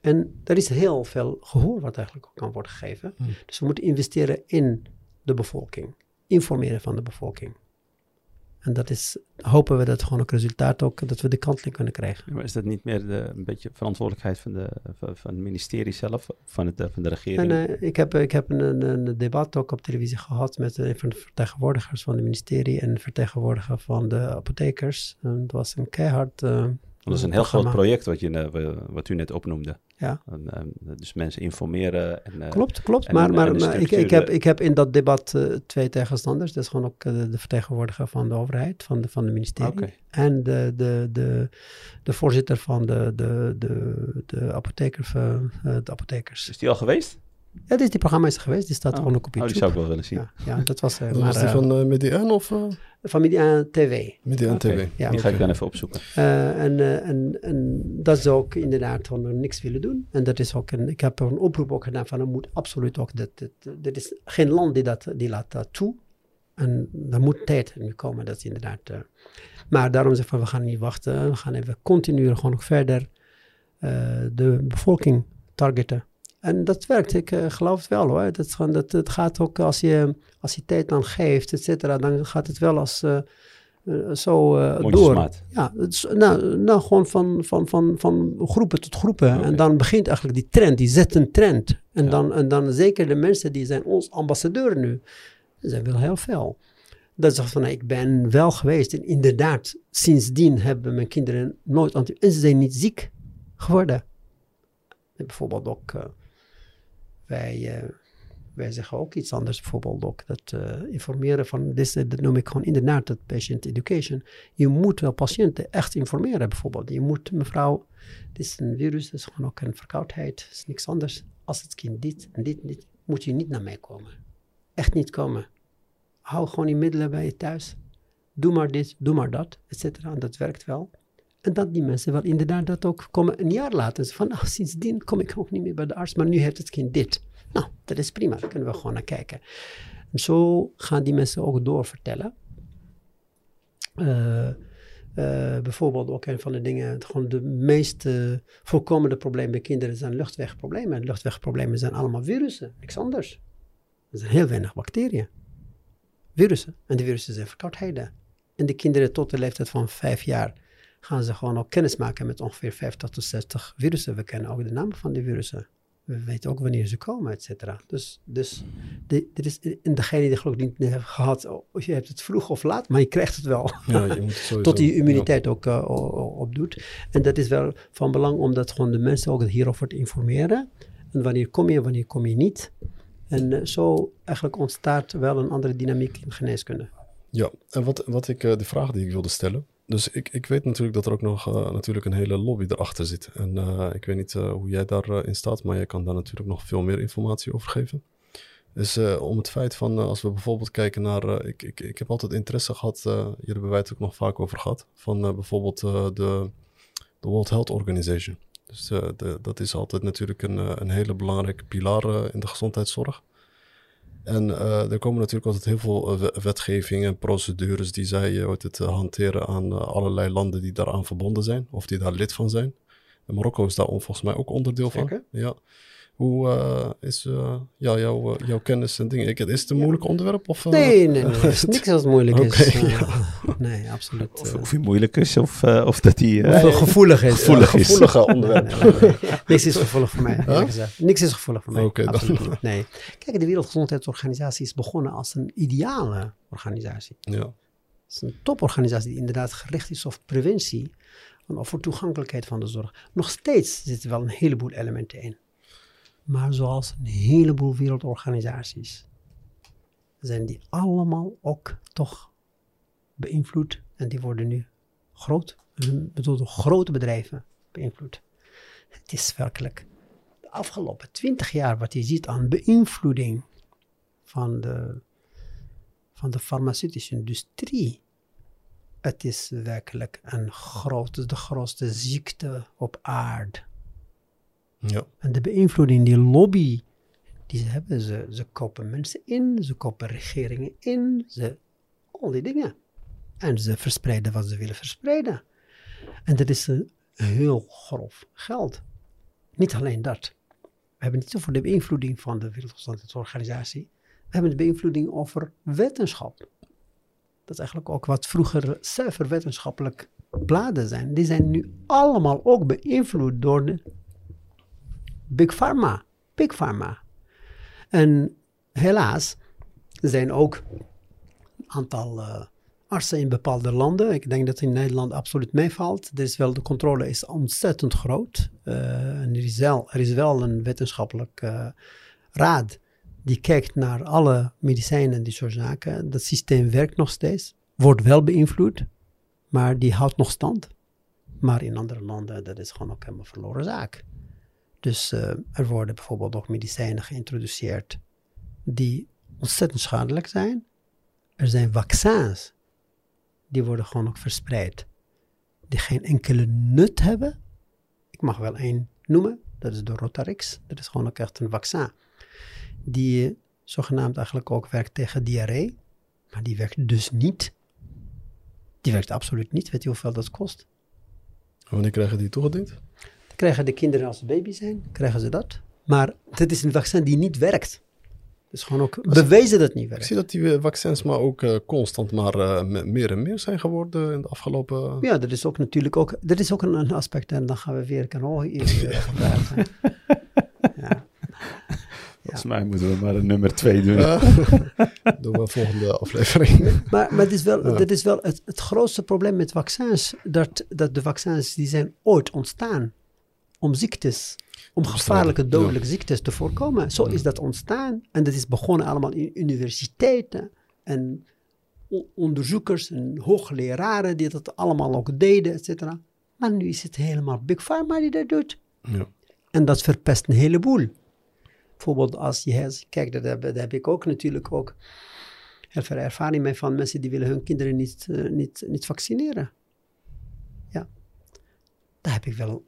En er is heel veel gehoor wat eigenlijk ook kan worden gegeven. Hmm. Dus we moeten investeren in de bevolking, informeren van de bevolking. En dat is, hopen we dat gewoon ook resultaat ook, dat we de kanteling kunnen krijgen. Maar is dat niet meer de, een beetje verantwoordelijkheid van, de, van, van het ministerie zelf, van, het, van de regering? En eh, ik heb, ik heb een, een debat ook op televisie gehad met een van de vertegenwoordigers van het ministerie en een vertegenwoordiger van de apothekers. En het was een keihard. eh, dat is een heel groot project wat, je, eh, wat u net opnoemde. Ja. En, eh, dus mensen informeren. En, eh, Klopt, klopt. en- maar maar, ik, ik, heb, ik heb in dat debat twee tegenstanders. Dat is gewoon ook de, vertegenwoordiger van de overheid, van de, van de ministerie. En de, de, de, de voorzitter van de, de, de, de, apotheker, de apothekers. Is die al geweest? Ja, dit is die programma is er geweest. Die staat Oh. gewoon ook op Oh, YouTube. die zou ik wel willen zien. ja, ja, dat was... eh, Dat maar, was die eh, van uh, Median of uh, Familie aan TV. Median Oké, TV? Ja. Die ga ik dan even opzoeken. Eh, en, eh, en, en dat ze ook inderdaad gewoon niks willen doen. En dat is ook een, ik heb er een oproep ook gedaan van er moet absoluut ook, dat, er is geen land die, dat, die laat dat toe. En er moet tijd nu komen, dat is inderdaad. maar daarom zeggen we, we gaan niet wachten, we gaan even continu gewoon nog verder eh, de bevolking targeten. En dat werkt, ik eh, geloof het wel hoor. Dat, is gewoon, dat, het gaat ook als je, als je tijd dan geeft, et cetera, dan gaat het wel als eh, eh, zo door. Ja, het is, nou, nou, gewoon van, van, van, van groepen tot groepen. En dan begint eigenlijk die trend, die zet een trend. En, Ja. dan, en dan zeker de mensen die zijn ons ambassadeur nu, zijn wel heel veel. Dat zegt van, nou, ik ben wel geweest. En inderdaad, sindsdien hebben mijn kinderen nooit. En ze zijn niet ziek geworden. En bijvoorbeeld ook, wij, eh, wij zeggen ook iets anders. Bijvoorbeeld ook dat eh, informeren van, dit, dat noem ik gewoon inderdaad dat patient education. Je moet wel patiënten echt informeren bijvoorbeeld. Je moet, mevrouw, dit is een virus, het is gewoon ook een verkoudheid, het is niks anders. Als het kind dit en dit, dit, moet je niet naar mij komen. Echt niet komen. Hou gewoon die middelen bij je thuis. Doe maar dit, doe maar dat, et cetera. En dat werkt wel. En dat die mensen wel inderdaad dat ook komen een jaar later. Van, nou, sindsdien kom ik ook niet meer bij de arts, maar nu heeft het kind dit. Nou, dat is prima, daar kunnen we gewoon naar kijken. En zo gaan die mensen ook doorvertellen. Eh, eh, bijvoorbeeld ook een van de dingen, gewoon de meest eh, voorkomende problemen bij kinderen zijn luchtwegproblemen. En luchtwegproblemen zijn allemaal virussen, niks anders. Er zijn heel weinig bacteriën. Virussen. En die virussen zijn verkoudheden. En de kinderen tot de leeftijd van vijf jaar gaan ze gewoon ook kennis maken met ongeveer 50 tot 60 virussen. We kennen ook de namen van die virussen. We weten ook wanneer ze komen, et cetera. Dus, dus er is, en degene die geloof ik niet heeft gehad, of je hebt het vroeg of laat, maar je krijgt het wel. Ja, je moet het Tot die immuniteit ook uh, o- opdoet. En dat is wel van belang om dat gewoon de mensen ook hierover te informeren. En wanneer kom je, wanneer kom je niet. En eh, zo eigenlijk ontstaat wel een andere dynamiek in geneeskunde. Ja, en wat, wat ik, eh, de vraag die ik wilde stellen. Dus ik, ik weet natuurlijk dat er ook nog eh, natuurlijk een hele lobby erachter zit. En eh, ik weet niet eh, hoe jij daarin in staat, maar jij kan daar natuurlijk nog veel meer informatie over geven. Dus om het feit van, als we bijvoorbeeld kijken naar, ik, ik, ik heb altijd interesse gehad, eh, hier hebben wij het ook nog vaak over gehad, van bijvoorbeeld de, de World Health Organization. Dus dat is altijd natuurlijk een, een hele belangrijke pilaar in de gezondheidszorg. En eh, er komen natuurlijk altijd heel veel eh, we- wetgeving en procedures die zij hoe heet het, hanteren aan allerlei landen die daaraan verbonden zijn, of die daar lid van zijn. En Marokko is daar volgens mij ook onderdeel Zeker. van. Ja. Hoe eh, is eh, ja, jouw, eh, jouw kennis en dingen? Is het een moeilijk onderwerp? Of, Nee, nee, nee. Het is niks wat moeilijk is. Nee, absoluut. Of, of hij moeilijk is, of, of dat hij... Of gevoelig is. Gevoelig is. Gevoelige onderwerp. Nee, nee, nee. Niks is gevoelig voor mij, Huh? Niks is gevoelig voor mij. Oké, dan. absoluut niet. Nee. Kijk, de Wereldgezondheidsorganisatie is begonnen als een ideale organisatie. Ja, Het is een toporganisatie die inderdaad gericht is op preventie en over toegankelijkheid van de zorg. Nog steeds zitten wel een heleboel elementen in. Maar zoals een heleboel wereldorganisaties zijn die allemaal ook toch beïnvloed en die worden nu groot bedoel grote bedrijven beïnvloedt. Het is werkelijk de afgelopen twintig jaar wat je ziet aan beïnvloeding van de, van de farmaceutische industrie. Het is werkelijk een grote, de grootste ziekte op aarde. Ja. En de beïnvloeding, die lobby, die ze hebben, ze, ze kopen mensen in, ze kopen regeringen in, ze, al die dingen. En ze verspreiden wat ze willen verspreiden. En dat is een heel grof geld. Niet alleen dat. We hebben niet over de beïnvloeding van de Wereldgezondheidsorganisatie. We hebben de beïnvloeding over wetenschap. Dat is eigenlijk ook wat vroeger zuiver wetenschappelijk bladen zijn. Die zijn nu allemaal ook beïnvloed door de Big Pharma. Big Pharma. En helaas zijn ook een aantal uh, artsen in bepaalde landen. Ik denk dat in Nederland absoluut meevalt. Is wel, de controle is ontzettend groot. Uh, en er, is wel, er is wel een wetenschappelijk uh, raad die kijkt naar alle medicijnen en die soort zaken. Dat systeem werkt nog steeds. Wordt wel beïnvloed, maar die houdt nog stand. Maar in andere landen, dat is gewoon ook helemaal verloren zaak. Dus uh, er worden bijvoorbeeld ook medicijnen geïntroduceerd die ontzettend schadelijk zijn. Er zijn vaccins, die worden gewoon ook verspreid, die geen enkele nut hebben. Ik mag wel één noemen, dat is de Rotarix. Dat is gewoon ook echt een vaccin. Die zogenaamd eigenlijk ook werkt tegen diarree, maar die werkt dus niet. Die werkt absoluut niet. Weet je hoeveel dat kost? Wanneer krijgen die toegediend? Krijgen de kinderen als ze baby zijn, krijgen ze dat. Maar dit is een vaccin die niet werkt. Dus gewoon ook bewezen dat het niet werkt. Ik zie dat die vaccins maar ook uh, constant maar uh, meer en meer zijn geworden in de afgelopen... Ja, dat is ook natuurlijk ook, dat is ook een, een aspect. En dan gaan we weer kan iets praten. ja. Volgens mij moeten we maar een nummer twee doen. Ja. doen we volgende aflevering. maar, maar het is wel, ja. dat is wel het, het grootste probleem met vaccins. Dat, dat de vaccins die zijn ooit ontstaan om ziektes, om gevaarlijke dodelijke ja. ziektes te voorkomen. Zo is dat ontstaan. En dat is begonnen allemaal in universiteiten en onderzoekers en hoogleraren die dat allemaal ook deden, et cetera. Maar nu is het helemaal Big Pharma die dat doet. Ja. En dat verpest een heleboel. Bijvoorbeeld als je kijkt, dat heb, dat heb ik ook natuurlijk ook heel veel ervaring mee van mensen die willen hun kinderen niet, uh, niet, niet vaccineren. Ja, daar heb ik wel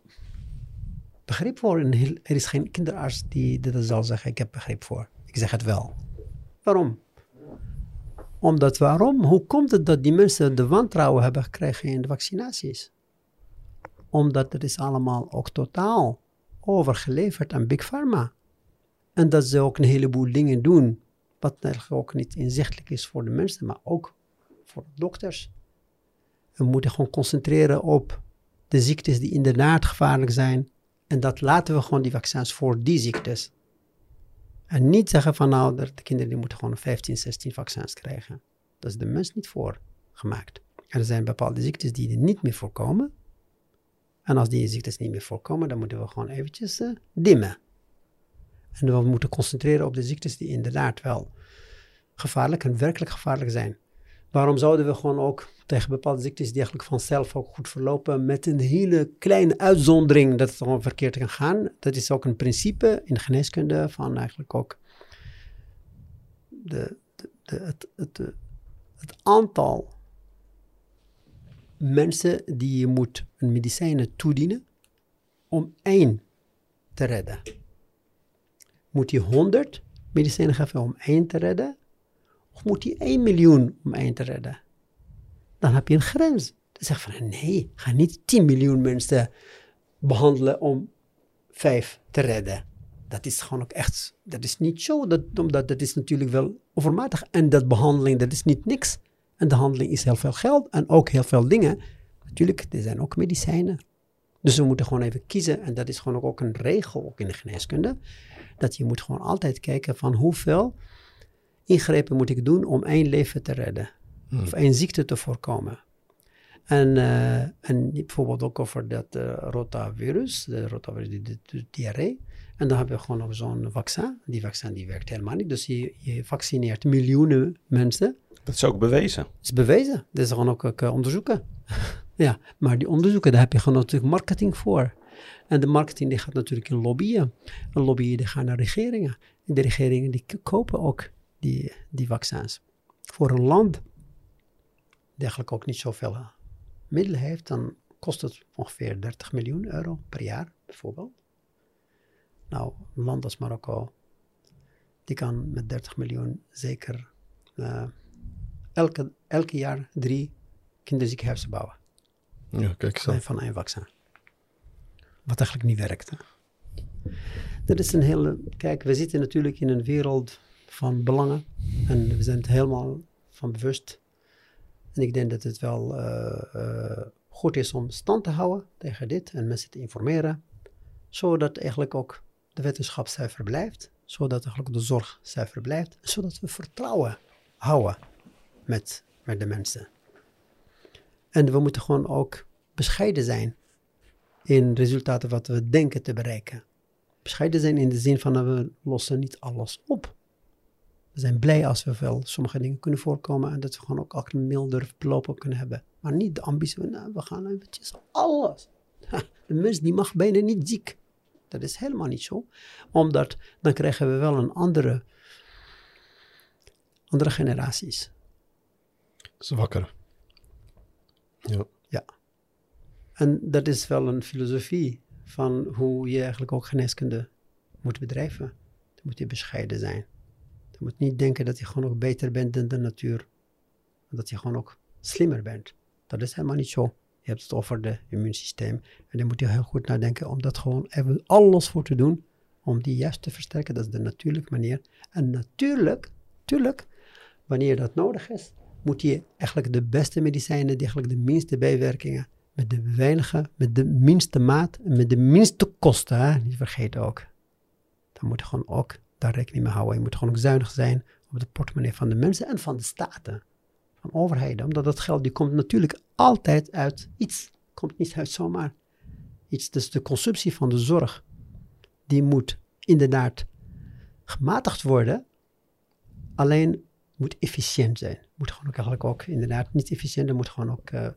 begrip voor. Er is geen kinderarts die dat zal zeggen, ik heb begrip voor. Ik zeg het wel. Waarom? Omdat waarom? Hoe komt het dat die mensen de wantrouwen hebben gekregen in de vaccinaties? Omdat het is allemaal ook totaal overgeleverd aan Big Pharma. En dat ze ook een heleboel dingen doen, wat eigenlijk ook niet inzichtelijk is voor de mensen, maar ook voor de dokters. We moeten gewoon concentreren op de ziektes die inderdaad gevaarlijk zijn. En dat laten we gewoon die vaccins voor die ziektes. En niet zeggen van nou, de kinderen die moeten gewoon 15, 16 vaccins krijgen. Dat is de mens niet voor gemaakt. Er zijn bepaalde ziektes die niet meer voorkomen. En als die ziektes niet meer voorkomen, dan moeten we gewoon eventjes uh, dimmen. En we moeten concentreren op de ziektes die inderdaad wel gevaarlijk en werkelijk gevaarlijk zijn. Waarom zouden we gewoon ook tegen bepaalde ziektes die eigenlijk vanzelf ook goed verlopen, met een hele kleine uitzondering dat het gewoon verkeerd kan gaan? Dat is ook een principe in de geneeskunde van eigenlijk ook de, de, het, het, het aantal mensen die je moet een medicijnen toedienen om één te redden. Moet je 100 medicijnen geven om één te redden? Of moet je 1 miljoen om één te redden? Dan heb je een grens. Dan zeg van nee, ga niet 10 miljoen mensen behandelen om 5 te redden. Dat is gewoon ook echt, dat is niet zo. Dat, omdat dat is natuurlijk wel overmatig. En dat behandeling, dat is niet niks. En de handeling is heel veel geld en ook heel veel dingen. Natuurlijk, er zijn ook medicijnen. Dus we moeten gewoon even kiezen. En dat is gewoon ook een regel, ook in de geneeskunde. Dat je moet gewoon altijd kijken van hoeveel ingrepen moet ik doen om één leven te redden. Hmm. Of één ziekte te voorkomen. En, uh, en bijvoorbeeld ook over dat uh, rotavirus, de rotavirus, die, de, de diarree. En dan hebben we gewoon nog zo'n vaccin. Die vaccin die werkt helemaal niet. Dus je, je vaccineert miljoenen mensen. Dat is ook bewezen. Dat is bewezen. Dat is gewoon ook, ook uh, onderzoeken. Ja, maar die onderzoeken, daar heb je gewoon natuurlijk marketing voor. En de marketing die gaat natuurlijk in lobbyen. En lobbyen die gaan naar regeringen. En de regeringen die kopen ook die, die vaccins. Voor een land eigenlijk ook niet zoveel eh, middelen heeft, dan kost het ongeveer 30 miljoen euro per jaar, bijvoorbeeld. Nou, een land als Marokko, die kan met 30 miljoen zeker eh, elke, elke jaar drie kinderziekenhuizen bouwen. Ja, kijk aan. Van één vaccin. Wat eigenlijk niet werkte. Dat is een hele. Kijk, we zitten natuurlijk in een wereld van belangen. En we zijn het helemaal van bewust. En ik denk dat het wel eh, eh, goed is om stand te houden tegen dit en mensen te informeren. Zodat eigenlijk ook de wetenschap zuiver blijft. Zodat eigenlijk de zorg zuiver blijft. Zodat we vertrouwen houden met, met de mensen. En we moeten gewoon ook bescheiden zijn in resultaten wat we denken te bereiken. Bescheiden zijn in de zin van we lossen niet alles op. We zijn blij als we wel sommige dingen kunnen voorkomen en dat we gewoon ook elke milder belopen kunnen hebben. Maar niet de ambitie van, nou, we gaan eventjes alles. De mens die mag bijna niet ziek. Dat is helemaal niet zo. Omdat dan krijgen we wel een andere, andere generaties. Zwakker. Ja. En dat is wel een filosofie van hoe je eigenlijk ook geneeskunde moet bedrijven. Dan moet je bescheiden zijn. Je moet niet denken dat je gewoon ook beter bent dan de natuur. Dat je gewoon ook slimmer bent. Dat is helemaal niet zo. Je hebt het over het immuunsysteem. En daar moet je heel goed nadenken om dat gewoon even alles voor te doen. Om die juist te versterken. Dat is de natuurlijke manier. En natuurlijk, natuurlijk, wanneer dat nodig is, moet je eigenlijk de beste medicijnen, die eigenlijk de minste bijwerkingen, met de weinige, met de minste maat en met de minste kosten, hè? niet vergeten ook. Dan moet je gewoon ook daar rekening mee houden. Je moet gewoon ook zuinig zijn op de portemonnee van de mensen en van de staten, van overheden. Omdat dat geld, die komt natuurlijk altijd uit iets. Komt niet uit zomaar iets. Dus de consumptie van de zorg, die moet inderdaad gematigd worden. Alleen moet efficiënt zijn. Moet gewoon ook eigenlijk ook inderdaad niet efficiënt, het moet gewoon ook eh,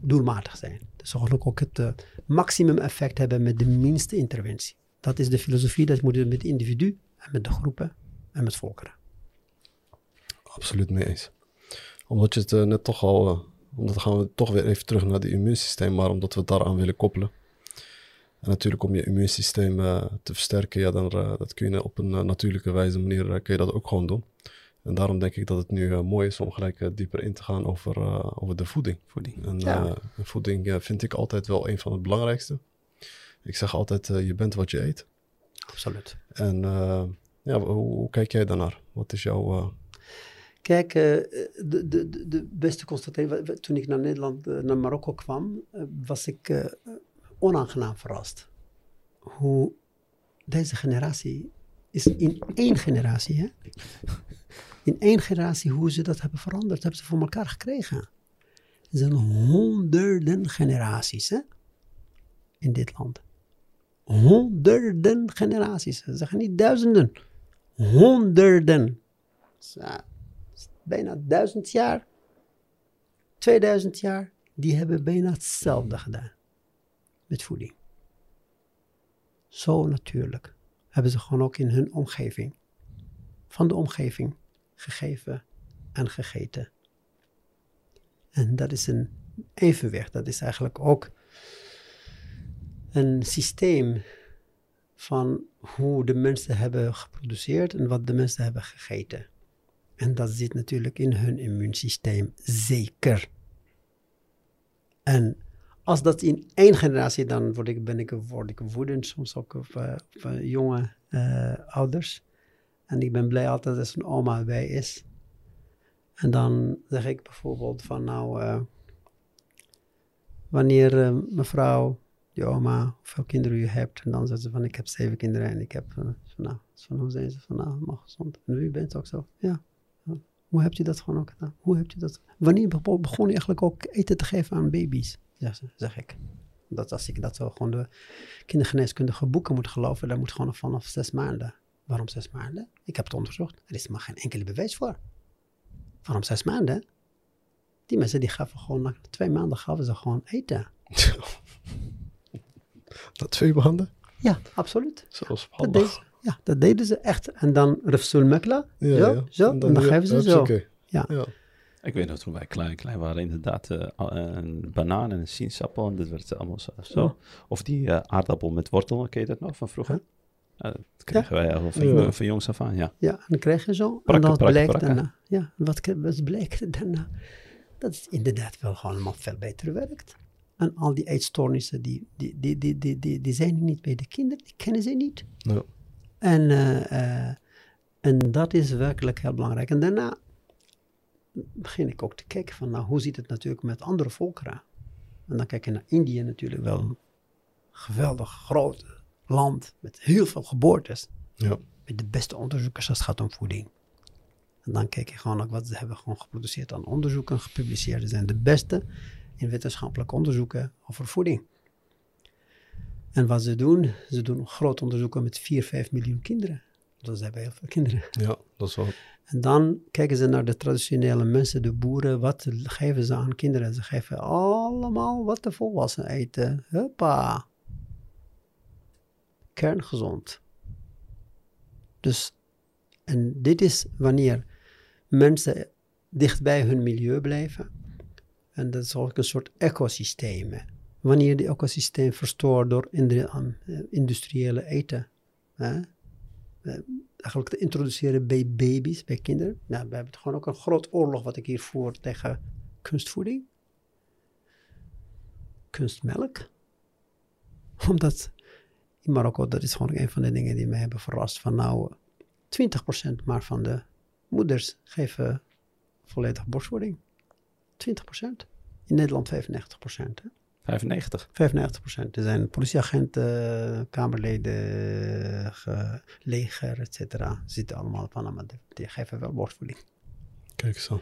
doelmatig zijn. Dus gewoon ook het eh, maximum effect hebben met de minste interventie. Dat is de filosofie, dat moet je met het individu en met de groepen en met volkeren. Absoluut mee eens. Omdat je het eh, net toch al, eh, omdat gaan we toch weer even terug naar het immuunsysteem, maar omdat we het daaraan willen koppelen. En natuurlijk om je immuunsysteem eh, te versterken, ja, dan dat kun je op een natuurlijke wijze manier kun je dat ook gewoon doen. En daarom denk ik dat het nu mooi is om gelijk dieper in te gaan over, eh, over de voeding. Voeding. En Ja. voeding vind ik altijd wel een van het belangrijkste. Ik zeg altijd, je bent wat je eet. Absoluut. En eh, ja, hoe, kijk jij daarnaar? Wat is jouw... eh, Kijk, eh, de, de, de- beste constatering, toen ik naar Nederland, naar Marokko kwam, was ik onaangenaam verrast. Hoe deze generatie is in één generatie, hè? In één generatie, hoe ze dat hebben veranderd, hebben ze voor elkaar gekregen. Er zijn honderden generaties, hè? In dit land. Honderden generaties. Ze zeggen niet duizenden. Honderden. Bijna duizend jaar, 2000 jaar, die hebben bijna hetzelfde gedaan met voeding. Zo natuurlijk hebben ze gewoon ook in hun omgeving, van de omgeving, gegeven en gegeten. En dat is een evenwicht, dat is eigenlijk ook een systeem van hoe de mensen hebben geproduceerd en wat de mensen hebben gegeten. En dat zit natuurlijk in hun immuunsysteem, zeker. En als dat in één generatie, dan word ik, ben ik, word ik woedend, soms ook op, eh, eh, jonge eh, ouders. En ik ben blij altijd als een oma bij is. En dan zeg ik bijvoorbeeld van nou, wanneer mevrouw, je oma, hoeveel kinderen u hebt. En dan zegt ze van ik heb zeven kinderen en ik heb, eh, van, nou, van hoe zijn ze van nou, allemaal gezond. En u bent ook zo, ja. Hoe hebt u dat gewoon ook gedaan? Hoe hebt u dat? Wanneer bego- begon u eigenlijk ook eten te geven aan baby's? Zeg, ze- zeg ik. Dat als ik dat zo gewoon de kindergeneeskundige boeken moet geloven, dan moet gewoon vanaf zes maanden. Waarom zes maanden? Ik heb het onderzocht. Er is maar geen enkele bewijs voor. Waarom zes maanden? Die mensen die gaven gewoon, na twee maanden gaven ze gewoon eten. Dat twee maanden? Ja, absoluut. Zoals Dat deden, ze- ja, dat deden ze echt. En dan Rafsul Mekla, Ja, zo, ja. zo, en dan, geven ze zo. Ja. Ja. Ik weet nog, toen wij klein, klein waren, inderdaad eh, een banaan en een sinaasappel. En dat werd allemaal zo. zo. Of die eh, aardappel met wortel, ken je dat nog van vroeger? Ja, dat kregen wij al van, Ja. van jongs af aan, ja. Ja, en dan krijg je zo. en dan prakken, blijkt daarna. Ja, wat, wat blijkt daarna? Dat het inderdaad wel gewoon allemaal veel beter werkt. En al die eetstoornissen, die, die, die, die, die, die, die zijn niet bij de kinderen, die kennen ze niet. Ja. En, eh, eh, en dat is werkelijk heel belangrijk. En daarna begin ik ook te kijken van, nou, hoe ziet het natuurlijk met andere volkeren? En dan kijk je naar Indië natuurlijk wel een geweldig groot land met heel veel geboortes Ja. met de beste onderzoekers als het gaat om voeding. En dan kijk je gewoon ook wat ze hebben gewoon geproduceerd aan onderzoeken, gepubliceerd. Ze zijn de beste in wetenschappelijke onderzoeken over voeding. En wat ze doen, ze doen groot onderzoeken met 4, 5 miljoen kinderen. Dus ze hebben heel veel kinderen. ja, dat is wel... En dan kijken ze naar de traditionele mensen, de boeren. Wat geven ze aan kinderen? Ze geven allemaal wat de volwassenen eten. Huppa. Kerngezond. Dus, en dit is wanneer mensen dicht bij hun milieu blijven. En dat is ook een soort ecosysteem. Wanneer die ecosysteem verstoord door eh, industriële eten. Hè? Eh, eigenlijk te introduceren bij baby's, bij kinderen. Nou, we hebben gewoon ook een groot oorlog wat ik hier voer tegen kunstvoeding. Kunstmelk. Omdat in Marokko, dat is gewoon een van de dingen die mij hebben verrast. Van nou, 20% maar van de moeders geven volledig borstvoeding. 20%. In Nederland 95%. Hè? 95. 95%. Er zijn politieagenten, kamerleden, ge- leger, et cetera. Zitten allemaal van, maar die- die geven wel borstvoeding. Kijk aan.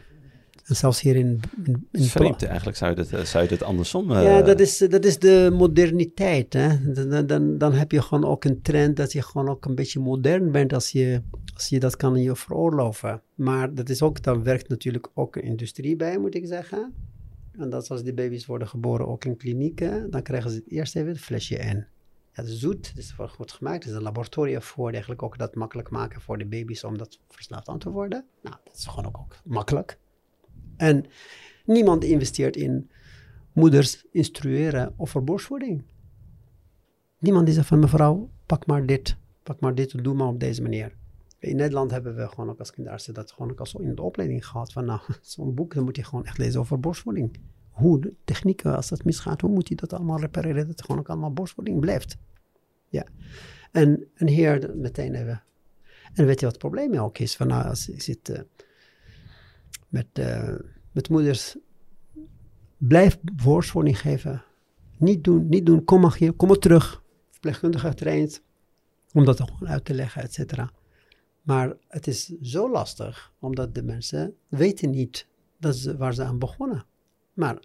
En zelfs hier in... in, in vreemd, eigenlijk zou je het, eh, zou je het andersom... eh, Ja, dat is, dat is de moderniteit. Hè? Dan, dan, dan heb je gewoon ook een trend dat je gewoon ook een beetje modern bent als je, als je dat kan je veroorloven. Maar dat is ook, daar werkt natuurlijk ook een industrie bij, moet ik zeggen. En dat is als die baby's worden geboren, ook in klinieken, dan krijgen ze het eerst even het flesje. Ja, het is zoet, het is goed gemaakt. Er is een laboratorium voor, eigenlijk ook dat makkelijk maken voor de baby's om dat verslaafd aan te worden. Nou, dat is gewoon ook, ook makkelijk. En niemand investeert in moeders instrueren over borstvoeding. Niemand die zegt van mevrouw, pak maar dit, pak maar dit, doe maar op deze manier. In Nederland hebben we gewoon ook als kinderartsen dat gewoon ook al zo in de opleiding gehad. Van nou, zo'n boek, dan moet je gewoon echt lezen over borstvoeding. Hoe de technieken, als dat misgaat, hoe moet je dat allemaal repareren, dat het gewoon ook allemaal borstvoeding blijft. Ja. En, en hier meteen even. En weet je wat het probleem ook is? Van nou, als ik zit eh, met, eh, met moeders, blijf borstvoeding geven. Niet doen, niet doen, kom maar hier, kom maar terug. Verpleegkundige getraind, om dat gewoon uit te leggen, et cetera. Maar het is zo lastig, omdat de mensen weten niet dat ze, waar ze aan begonnen. Maar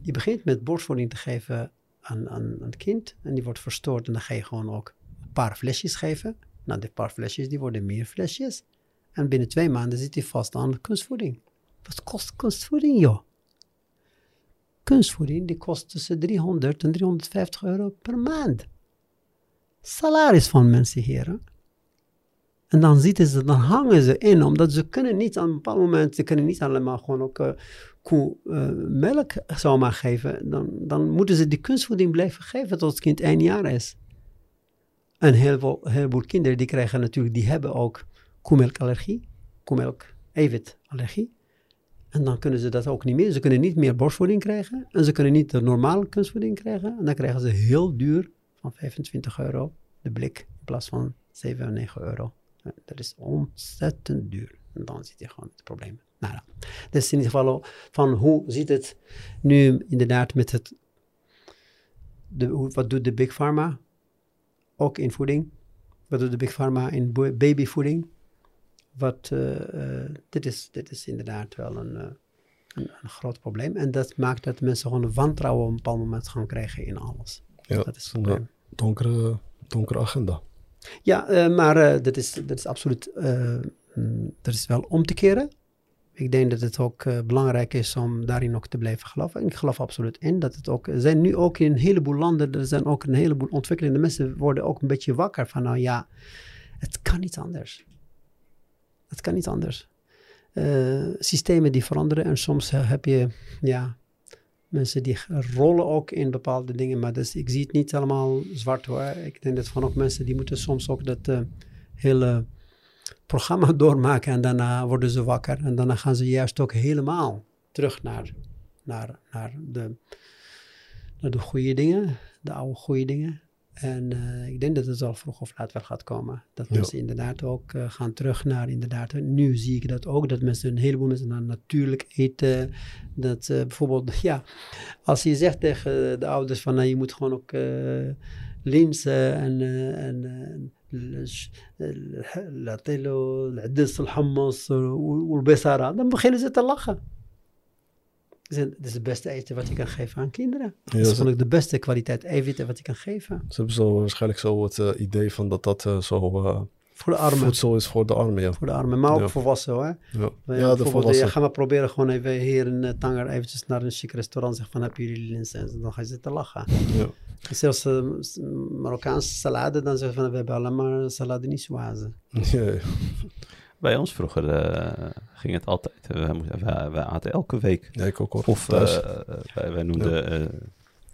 je begint met borstvoeding te geven aan, aan, kind en die wordt verstoord en dan ga je gewoon ook een paar flesjes geven. Nou, die paar flesjes, die worden meer flesjes. En binnen twee maanden zit hij vast aan kunstvoeding. Wat kost kunstvoeding, joh? Kunstvoeding, die kost tussen 300 en 350 euro per maand. Salaris van mensen hier, hè? En dan zitten ze, dan hangen ze in, omdat ze kunnen niet aan een bepaald moment, ze kunnen niet alleen maar gewoon ook eh, koe eh, melk zomaar geven. Dan, dan moeten ze die kunstvoeding blijven geven tot het kind één jaar is. En heel veel, een heleboel kinderen die krijgen natuurlijk, die hebben ook koemelkallergie, koemelk eiwitallergie. En dan kunnen ze dat ook niet meer. Ze kunnen niet meer borstvoeding krijgen. En ze kunnen niet de normale kunstvoeding krijgen. En dan krijgen ze heel duur, van 25 euro, de blik, in plaats van 7 of 9 euro. Dat is ontzettend duur. En dan zit je gewoon met problemen. Nou, ja. dus in ieder geval van hoe ziet het nu inderdaad met het, de, wat doet de Big Pharma? Ook in voeding. Wat doet de Big Pharma in babyvoeding? Wat, eh, eh, dit, is, dit is inderdaad wel een, eh, een, een groot probleem. En dat maakt dat mensen gewoon wantrouwen op een bepaald moment gaan krijgen in alles. Ja, dat is het een probleem. donkere, donkere agenda. Ja, eh, maar eh, dat, is, dat is absoluut, eh, mm, dat is wel om te keren. ik denk dat het ook belangrijk is om daarin ook te blijven geloven. Ik geloof absoluut in dat het ook... Er zijn nu ook in een heleboel landen, er zijn ook een heleboel ontwikkelende mensen worden ook een beetje wakker van, nou ja, het kan niet anders. Het kan niet anders. Systemen die veranderen en soms heb je, ja, mensen die rollen ook in bepaalde dingen, maar dus, ik zie het niet allemaal zwart hoor. Ik denk dat van mensen die moeten soms ook dat eh, hele programma doormaken en daarna worden ze wakker en daarna gaan ze juist ook helemaal terug naar, naar, naar, de, naar de goede dingen, de oude goede dingen. En ik denk dat het al vroeg of laat wel gaat komen. Dat mensen inderdaad ook gaan terug naar inderdaad. Nu zie ik dat ook, dat mensen een heleboel mensen naar natuurlijk eten. Dat bijvoorbeeld, ja, als je zegt tegen de ouders van je moet gewoon ook linzen en, en latello, ladis, hummus, dan beginnen ze te lachen. Dat is het beste eten wat je kan geven aan kinderen. Dat is gewoon ook de beste kwaliteit eiwitten wat je kan geven. Ze hebben zo waarschijnlijk zo het eh, idee van dat dat eh, zo eh, Voor de armen. voedsel is voor de armen. Ja, Voor de armen, maar ook Ja. volwassen hoor. ja. Ja de bijvoorbeeld, volwassen. ja, ga maar proberen gewoon even hier in uh, Tanger eventjes naar een chic restaurant zeggen van heb je jullie linzen? En dan ga je zitten lachen. Ja. En Zelfs Marokkaanse salade, dan zeggen ze van we hebben allemaal salade niet zoazen. Ja, ja. Bij ons vroeger eh, ging het altijd. We, moesten- we, we aten elke week. Ja, ik ook hoor. Of eh, eh, wij, wij noemden eh Dat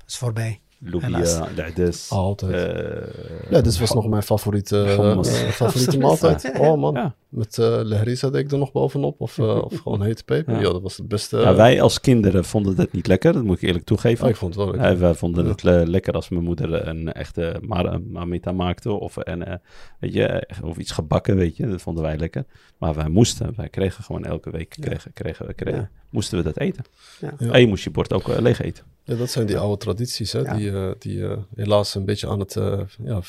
is voorbij. lubia, la'des. Altijd. eh, ja, dit was nog mijn favoriete, eh, eh, favoriete maaltijd. Oh man, Ja. Met uh, lehrisa deed ik er nog bovenop. Of, eh, of gewoon hete peper. Ja. Ja. dat was het beste. Ja, wij als kinderen vonden het niet lekker, dat moet ik eerlijk toegeven. Oh, ik vond het wel lekker. Wij vonden het le- lekker als mijn moeder een echte mar- marmita maakte of, een, eh, weet je, of iets gebakken, weet je. Dat vonden wij lekker. Maar wij moesten, wij kregen gewoon elke week, kregen, kregen, kregen, moesten we dat eten. Ja. En je moest je bord ook eh, leeg eten. Ja, dat zijn die oude tradities, hè, die, eh, die eh, helaas een beetje aan het ja,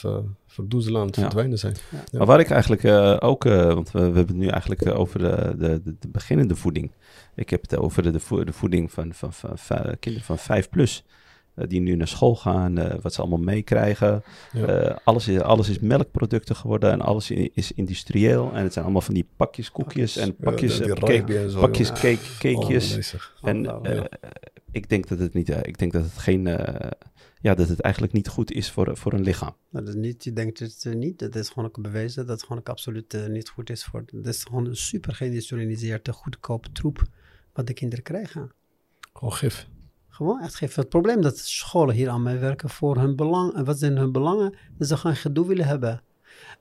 ver, verdoezelen, aan het Ja. verdwijnen zijn. Ja. Maar waar ik eigenlijk eh, ook, eh, want we, we hebben het nu eigenlijk eh, over de, de, de, de beginnende voeding. Ik heb het over de, de, vo- de voeding van, van, van, van kinderen van 5 plus. eh, die nu naar school gaan, eh, wat ze allemaal meekrijgen. Ja. Eh, alles, is, alles is melkproducten geworden en alles is industrieel. En het zijn allemaal van die pakjes koekjes en pakjes, Ja, die cake- en zo, pakjes cake, Oh, cakejes. zeg. en Oh, eh, ja. Ik denk dat het niet, eh, ik denk dat het geen, eh, ja, dat het eigenlijk niet goed is voor, voor een lichaam. Dat is niet, je denkt het eh, niet. Dat is gewoon ook bewezen dat het gewoon ook absoluut niet goed is voor. Dat is gewoon een super geïndustrialiseerde, goedkope troep wat de kinderen krijgen. Gewoon gif. Gewoon echt geven. Het probleem dat scholen hier aan meewerken voor hun belang. En wat zijn hun belangen? Dat ze gewoon gedoe willen hebben.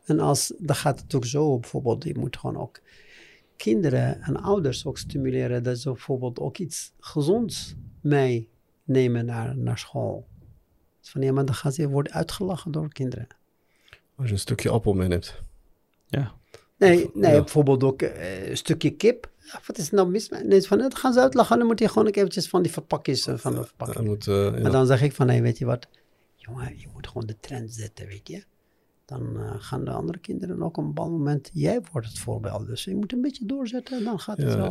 En als, dan gaat het ook zo, bijvoorbeeld, je moet gewoon ook kinderen en ouders ook stimuleren dat ze bijvoorbeeld ook iets gezonds meenemen naar, naar school. Dus van ja, maar dan gaan ze worden uitgelachen door kinderen. Als je een stukje appel meeneemt. Ja. Nee, nee Ja. bijvoorbeeld ook eh, een stukje kip. Ja, wat is er nou mis mee? Nee, van, dat gaan ze uitlachen. Dan moet je gewoon ook eventjes van die verpakjes eh, van de verpakking. Er moet, eh, ja. Maar dan zeg ik van, nee, weet je wat? Jongen, je moet gewoon de trend zetten, weet je. Dan eh, gaan de andere kinderen ook op een bepaald moment... Jij wordt het voorbeeld, dus je moet een beetje doorzetten. En dan gaat het Ja, wel.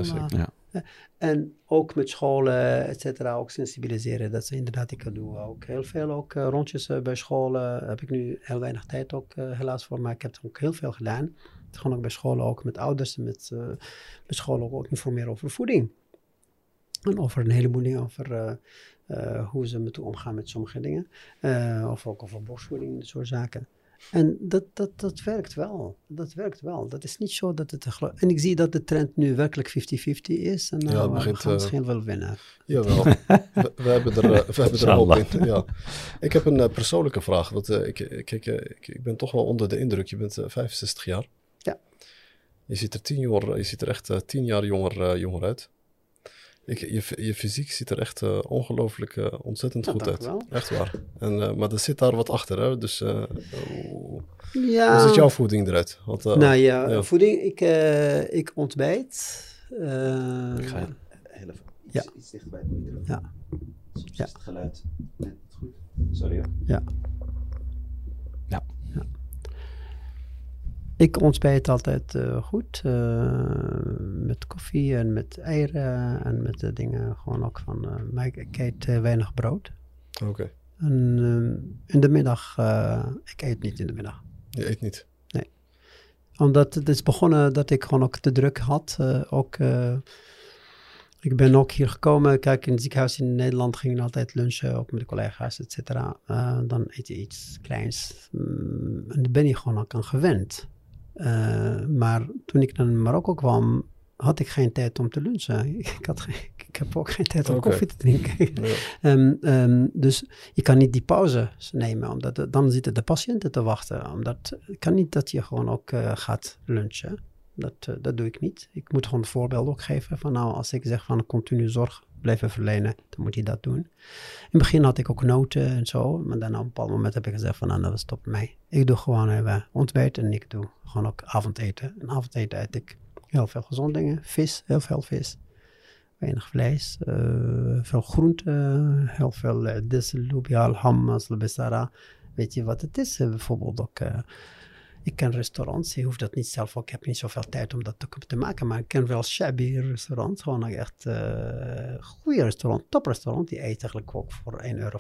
eh, en ook met scholen, et cetera, ook sensibiliseren. Dat ze inderdaad, ik doe ook heel veel ook eh, rondjes eh, bij scholen. Heb ik nu heel weinig tijd ook helaas voor, maar ik heb er ook heel veel gedaan. Gewoon ook bij scholen, ook met ouders met, eh, met scholen ook, ook informeren over voeding. En over een heleboel dingen, over eh, eh, hoe ze moeten omgaan met sommige dingen. Eh, of ook over borstvoeding, dat soort zaken. En dat, dat, dat werkt wel. Dat werkt wel. Dat is niet zo dat het... En ik zie dat de trend nu werkelijk 50-50 is. En Ja, nou, we gaan eh, misschien wel winnen. Jawel, we, we hebben er, eh, we hebben er hoop in. Ja. Ik heb een eh, persoonlijke vraag. Want, eh, ik, ik, ik, ik, ben toch wel onder de indruk. Je bent eh, 65 jaar. Ja. Je ziet er, tien jaar, je ziet er echt eh, tien jaar jonger, eh, jonger uit. Ik, je, je fysiek ziet er echt eh, ongelooflijk eh, ontzettend Ja, goed dank uit. wel. Echt waar. En, eh, maar er zit daar wat achter. Hè? Dus eh, hoe, Ja. hoe ziet jouw voeding eruit? Want, eh, nou ja, ja. voeding. Ik, eh, ik ontbijt. eh, Ik ga heel even iets, Ja. iets dichter bij microfoon. Ja. Soms Ja. is het geluid net niet goed. Sorry hoor. Ja. Ik ontbijt altijd eh, goed. eh, met koffie en met eieren en met de dingen gewoon ook van... eh, maar ik, eet weinig brood. Oké, En eh, in de middag... ik eet niet in de middag. je eet niet. Omdat het is begonnen dat ik gewoon ook te druk had. ook, ik ben ook hier gekomen. Kijk, in het ziekenhuis in Nederland ging ik altijd lunchen, ook met de collega's, et cetera. Dan eet je iets kleins. Mm, en daar ben je gewoon ook aan gewend. Eh, maar toen ik naar Marokko kwam, had ik geen tijd om te lunchen. Ik, had geen, ik heb ook geen tijd om koffie te drinken. Ja. Ehm, ehm, dus je kan niet die pauze nemen, omdat dan zitten de patiënten te wachten. Omdat het kan niet dat je gewoon ook eh, gaat lunchen. Dat, eh, dat doe ik niet. Ik moet gewoon het voorbeeld ook geven van nou, als ik zeg van continu zorg blijven verlenen, dan moet je dat doen. In het begin had ik ook noten en zo, maar dan op een bepaald moment heb ik gezegd van nou, dat stopt mij. Ik doe gewoon even ontbijt en ik doe gewoon ook avondeten. En avondeten eet ik heel veel gezond dingen, vis, heel veel vis weinig vlees, eh, veel groente, heel veel uh, dissel, lubial, hammas, labessara. Weet je wat het is? Eh, bijvoorbeeld ook, eh, ik ken restaurants, je hoeft dat niet zelf, ook, ik heb niet zoveel tijd om dat te, maken, maar ik ken wel shabby restaurants, gewoon echt uh, goede restaurant, toprestaurant, die eet eigenlijk ook voor 1,50 euro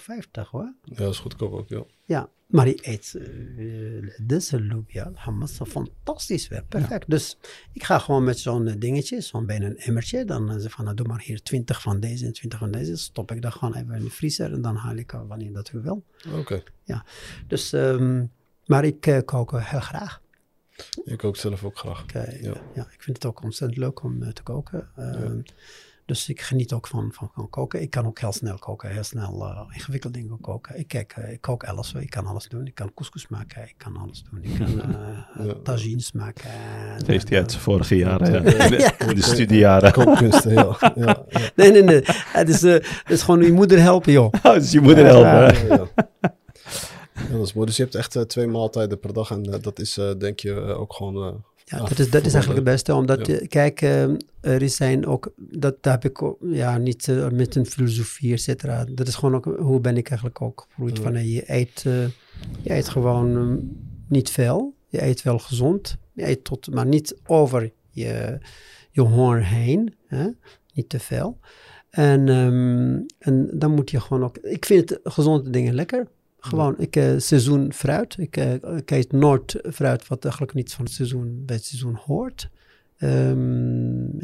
hoor. Ja, dat is goedkoop ook, ja. Ja, maar die eet uh, lubial, hammas, fantastisch weer, perfect. Ja. Dus ik ga gewoon met zo'n dingetje, zo'n bijna een emmertje, dan zeg van, nou, doe maar hier 20 van deze en 20 van deze, stop ik dat gewoon even in de vriezer en dan haal ik wanneer dat u wil. Oké. Okay. Ja, dus, um, maar ik uh, kook heel graag. Ik kook zelf ook graag. Ik, uh, ja. ja. ik vind het ook ontzettend leuk om uh, te koken. Ja. Dus ik geniet ook van, van, van, koken. Ik kan ook heel snel koken, heel snel uh, ingewikkelde dingen koken. Ik, kijk, uh, ik kook alles, ik kan alles doen. Ik kan couscous maken, ik kan alles doen. Ik kan uh, ja. tagines maken. Dat heeft hij uit zijn vorige jaren, ja. in, de, in de studiejaren. Kookkunsten, ja. ja. Nee, nee, nee. Het is, het is gewoon je moeder helpen, joh. Oh, dus je moeder helpen. Ja, dat is mooi. Dus je hebt echt uh, twee maaltijden per dag en uh, dat is uh, denk je ook gewoon... ja, dat is, dat is eigenlijk het beste, omdat, ja. kijk, er zijn ook, dat, heb ik ja, niet met een filosofie, et cetera. Dat is gewoon ook, hoe ben ik eigenlijk ook gegroeid ja. van, je eet, je eet gewoon um, niet veel, je eet wel gezond, je eet tot, maar niet over je, je honger heen, hè? niet te veel. En, um, en dan moet je gewoon ook, ik vind gezonde dingen lekker, gewoon, ik uh, seizoen fruit. Ik, uh, ik eet nooit fruit wat eigenlijk niet van het seizoen bij het seizoen hoort. Um,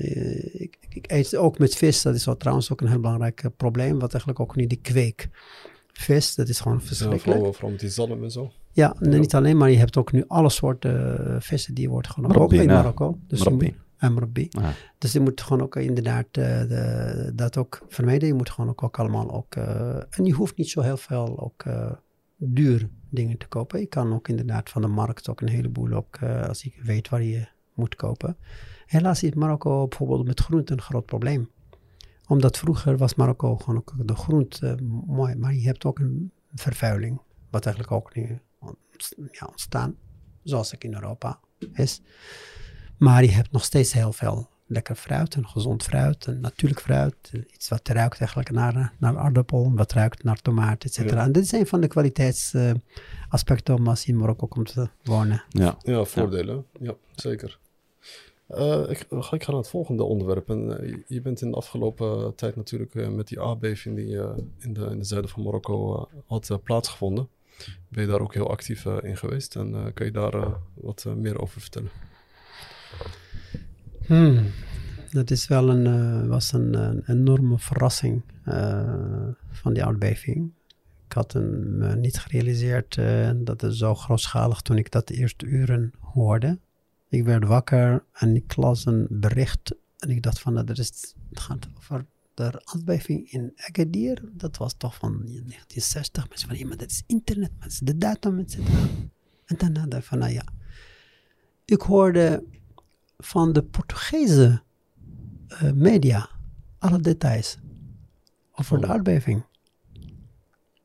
ik, ik, eet ook met vis, dat is wel trouwens ook een heel belangrijk uh, probleem, wat eigenlijk ook niet de kweek. Vis, dat is gewoon verschrikkelijk. Ja, vooral, met die zalm en zo. Ja, ja, niet alleen, maar je hebt ook nu alle soorten vissen die worden gewoon gekookt in Marokko. Dus en Marabi. Ah. Dus je moet gewoon ook inderdaad uh, de, dat ook vermijden. Je moet gewoon ook, ook allemaal ook... Uh, en je hoeft niet zo heel veel ook uh, duur dingen te kopen. Je kan ook inderdaad van de markt ook een heleboel ook... als je weet waar je moet kopen. Helaas is Marokko bijvoorbeeld met groente een groot probleem. Omdat vroeger was Marokko gewoon ook de groente mooi. Maar je hebt ook een vervuiling. Wat eigenlijk ook nu ja, ontstaan. Zoals ik in Europa is. Maar je hebt nog steeds heel veel lekker fruit, en gezond fruit, en natuurlijk fruit. Iets wat ruikt eigenlijk naar, naar aardappel, wat ruikt naar tomaat, et cetera. Ja. En dit zijn van de kwaliteitsaspecten uh, om als je in Marokko komt te wonen. Ja, ja voordelen. Ja, ja zeker. Uh, ik, ik, ga naar het volgende onderwerp. En, uh, je bent in de afgelopen tijd natuurlijk met die aardbeving die in, de, in de zuiden van Marokko had plaatsgevonden. Ben je daar ook heel actief in geweest? En kun je daar wat meer over vertellen? Hmm. Dat is wel een, uh, was een, een, enorme verrassing uh, van die aardbeving. Ik had me niet gerealiseerd dat het zo grootschalig toen ik dat de eerste uren hoorde. Ik werd wakker en ik las een bericht en ik dacht van dat er is, het gaat over de aardbeving in Agadir. Dat was toch van 1960. Mensen van ja, maar dat is internet, dat is de datum, et cetera. En daarna dacht van nou ja. Ik hoorde van de Portugese uh, media. Alle details over oh. de aardbeving.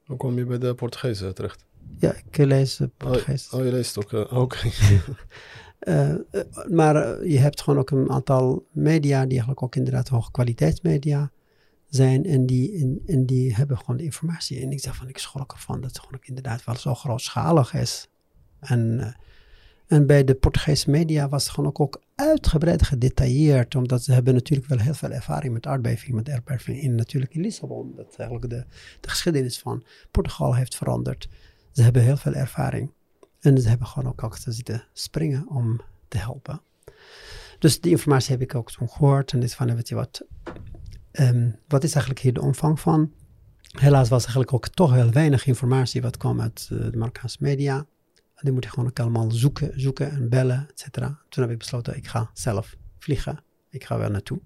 Hoe kwam je bij de Portugezen terecht? Ja, ik lees Portugees. Oh, oh, je leest ook. Uh, Oké. Okay. uh, maar je hebt gewoon ook een aantal media die eigenlijk ook inderdaad hoge kwaliteitsmedia zijn. En die, en, en die hebben gewoon de informatie. En ik zeg van, ik schrok ervan dat het gewoon ook inderdaad wel zo grootschalig is. En en bij de Portugese media was het gewoon ook, ook uitgebreid gedetailleerd, omdat ze hebben natuurlijk wel heel veel ervaring met aardbeving, met aardbeving in natuurlijk in Lissabon. Dat eigenlijk de, de geschiedenis van Portugal heeft veranderd. Ze hebben heel veel ervaring. En ze hebben gewoon ook achter zitten springen om te helpen. Dus die informatie heb ik ook toen gehoord. En dit van, weet je wat, ehm, wat is eigenlijk hier de omvang van? Helaas was eigenlijk ook toch heel weinig informatie wat kwam uit eh, de Marokkaanse media. Die moet je gewoon ook allemaal zoeken, zoeken en bellen, et cetera. Toen heb ik besloten, ik ga zelf vliegen. Ik ga wel naartoe.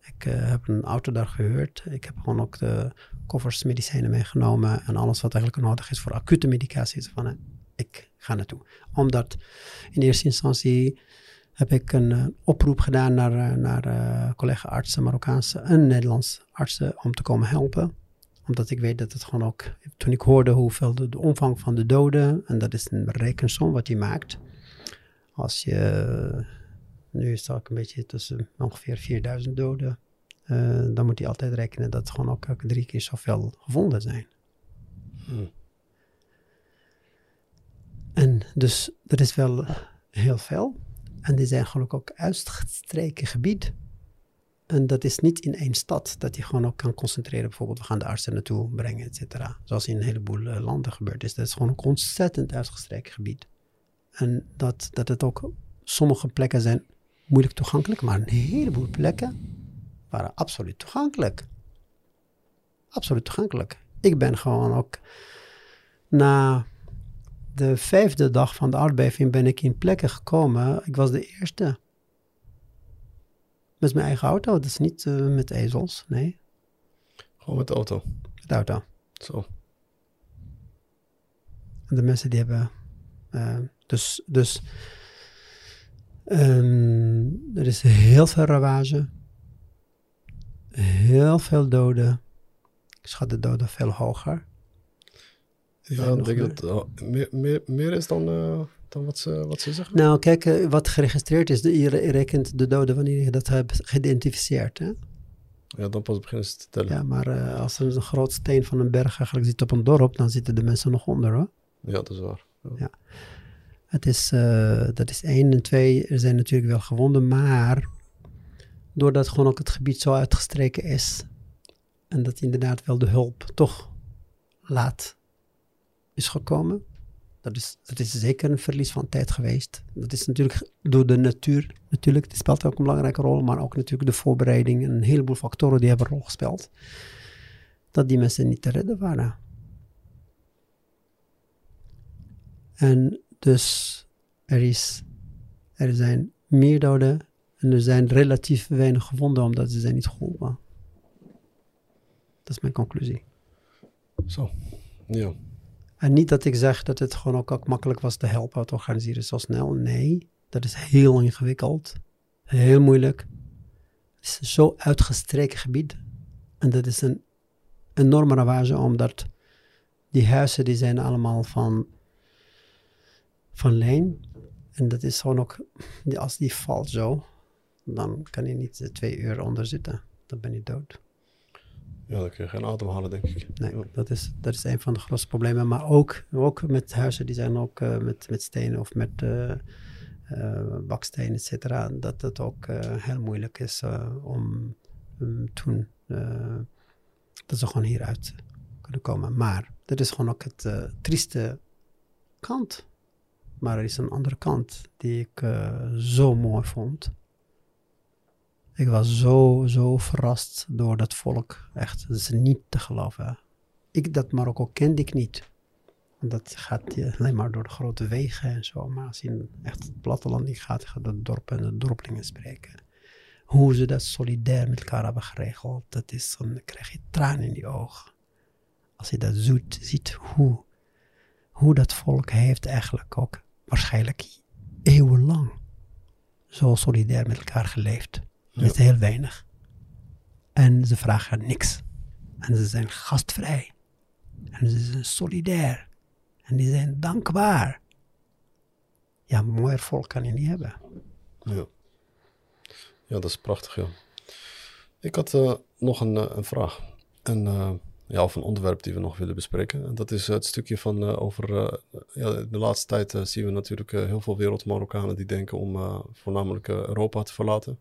Ik eh, heb een auto daar gehuurd. Ik heb gewoon ook de koffers medicijnen meegenomen en alles wat eigenlijk nodig is voor acute medicatie. Van, eh, ik ga naartoe. Omdat in eerste instantie heb ik een uh, oproep gedaan naar, naar collega-artsen, Marokkaanse en Nederlandse artsen, om te komen helpen. Omdat ik weet dat het gewoon ook, toen ik hoorde hoeveel de, de omvang van de doden, en dat is een rekensom wat je maakt. Als je, nu sta ik een beetje tussen ongeveer 4000 doden, dan moet je altijd rekenen dat gewoon ook drie keer zoveel gevonden zijn. Hmm. En dus er is wel heel veel. En die zijn gewoon ook uitgestreken gebied. En dat is niet in één stad dat je gewoon ook kan concentreren. Bijvoorbeeld, we gaan de artsen naartoe brengen, et cetera. Zoals in een heleboel uh, landen gebeurt is. Dat is gewoon ook ontzettend uitgestreken gebied. En dat, dat het ook, sommige plekken zijn moeilijk toegankelijk, maar een heleboel plekken waren absoluut toegankelijk. Absoluut toegankelijk. Ik ben gewoon ook na de vijfde dag van de aardbeving ben ik in plekken gekomen. Ik was de eerste. Met mijn eigen auto, dat is niet uh, met ezels, nee. Gewoon met de auto? Met de auto. Zo. En de mensen die hebben... Uh, dus dus um, er is heel veel ravage. Heel veel doden. Ik schat de doden veel hoger. Ja, ik denk dat meer, meer, meer is dan, dan wat, ze, wat ze zeggen. Nou, kijk, uh, wat geregistreerd is, de, je rekent de doden wanneer je dat hebt geïdentificeerd. Hè? Ja, dan pas beginnen ze te tellen. Ja, maar als er een groot steen van een berg eigenlijk zit op een dorp, dan zitten de mensen nog onder hoor. Ja, dat is waar. Ja. ja. Het is, dat is één. En twee, er zijn natuurlijk wel gewonden, maar doordat gewoon ook het gebied zo uitgestreken is en dat inderdaad wel de hulp toch laat is gekomen. Dat is, dat is zeker een verlies van tijd geweest. Dat is natuurlijk door de natuur, natuurlijk, die speelt ook een belangrijke rol, maar ook natuurlijk de voorbereiding en een heleboel factoren die hebben een rol gespeeld. Dat die mensen niet te redden waren. En dus er, is, er zijn meer doden en er zijn relatief weinig gewonden omdat ze zijn niet geholpen. Dat is mijn conclusie. Zo, ja. En niet dat ik zeg dat het gewoon ook, makkelijk was te helpen, te organiseren zo snel. Nee, dat is heel ingewikkeld. Heel moeilijk. Het is zo uitgestreken gebied. En dat is een enorme ravage, omdat die huizen die zijn allemaal van, van leen. En dat is gewoon ook, als die valt zo, dan kan je niet twee uur onder zitten. Dan ben je dood. Ja, dan kun je geen ademhalen, denk ik. Nee, dat, is, dat is een van de grootste problemen. Maar ook, ook met huizen, die zijn ook uh, met, met stenen of met uh, uh, baksteen, et cetera. Dat het ook heel moeilijk is om um, toen, dat ze gewoon hieruit kunnen komen. Maar dat is gewoon ook het trieste kant. Maar er is een andere kant die ik zo mooi vond. Ik was zo, zo verrast door dat volk. Echt, dat is niet te geloven. Ik, dat Marokko kende ik niet. Dat gaat alleen maar door de grote wegen en zo. Maar als je in echt het platteland niet gaat, gaat de dorpen en de dorpelingen spreken. Hoe ze dat solidair met elkaar hebben geregeld, dat is, dan krijg je tranen in je ogen. Als je dat zoet, ziet hoe, hoe dat volk heeft eigenlijk ook waarschijnlijk eeuwenlang zo solidair met elkaar geleefd. Met heel weinig. En ze vragen niks. En ze zijn gastvrij. En ze zijn solidair. En die zijn dankbaar. Ja, mooier volk kan je niet hebben. Ja, ja dat is prachtig, ja. Ik had uh, nog een, uh, een vraag. En, uh, ja, of een onderwerp die we nog willen bespreken. En dat is het stukje van over... ja, de laatste tijd zien we natuurlijk heel veel wereldmarokkanen die denken om voornamelijk Europa te verlaten.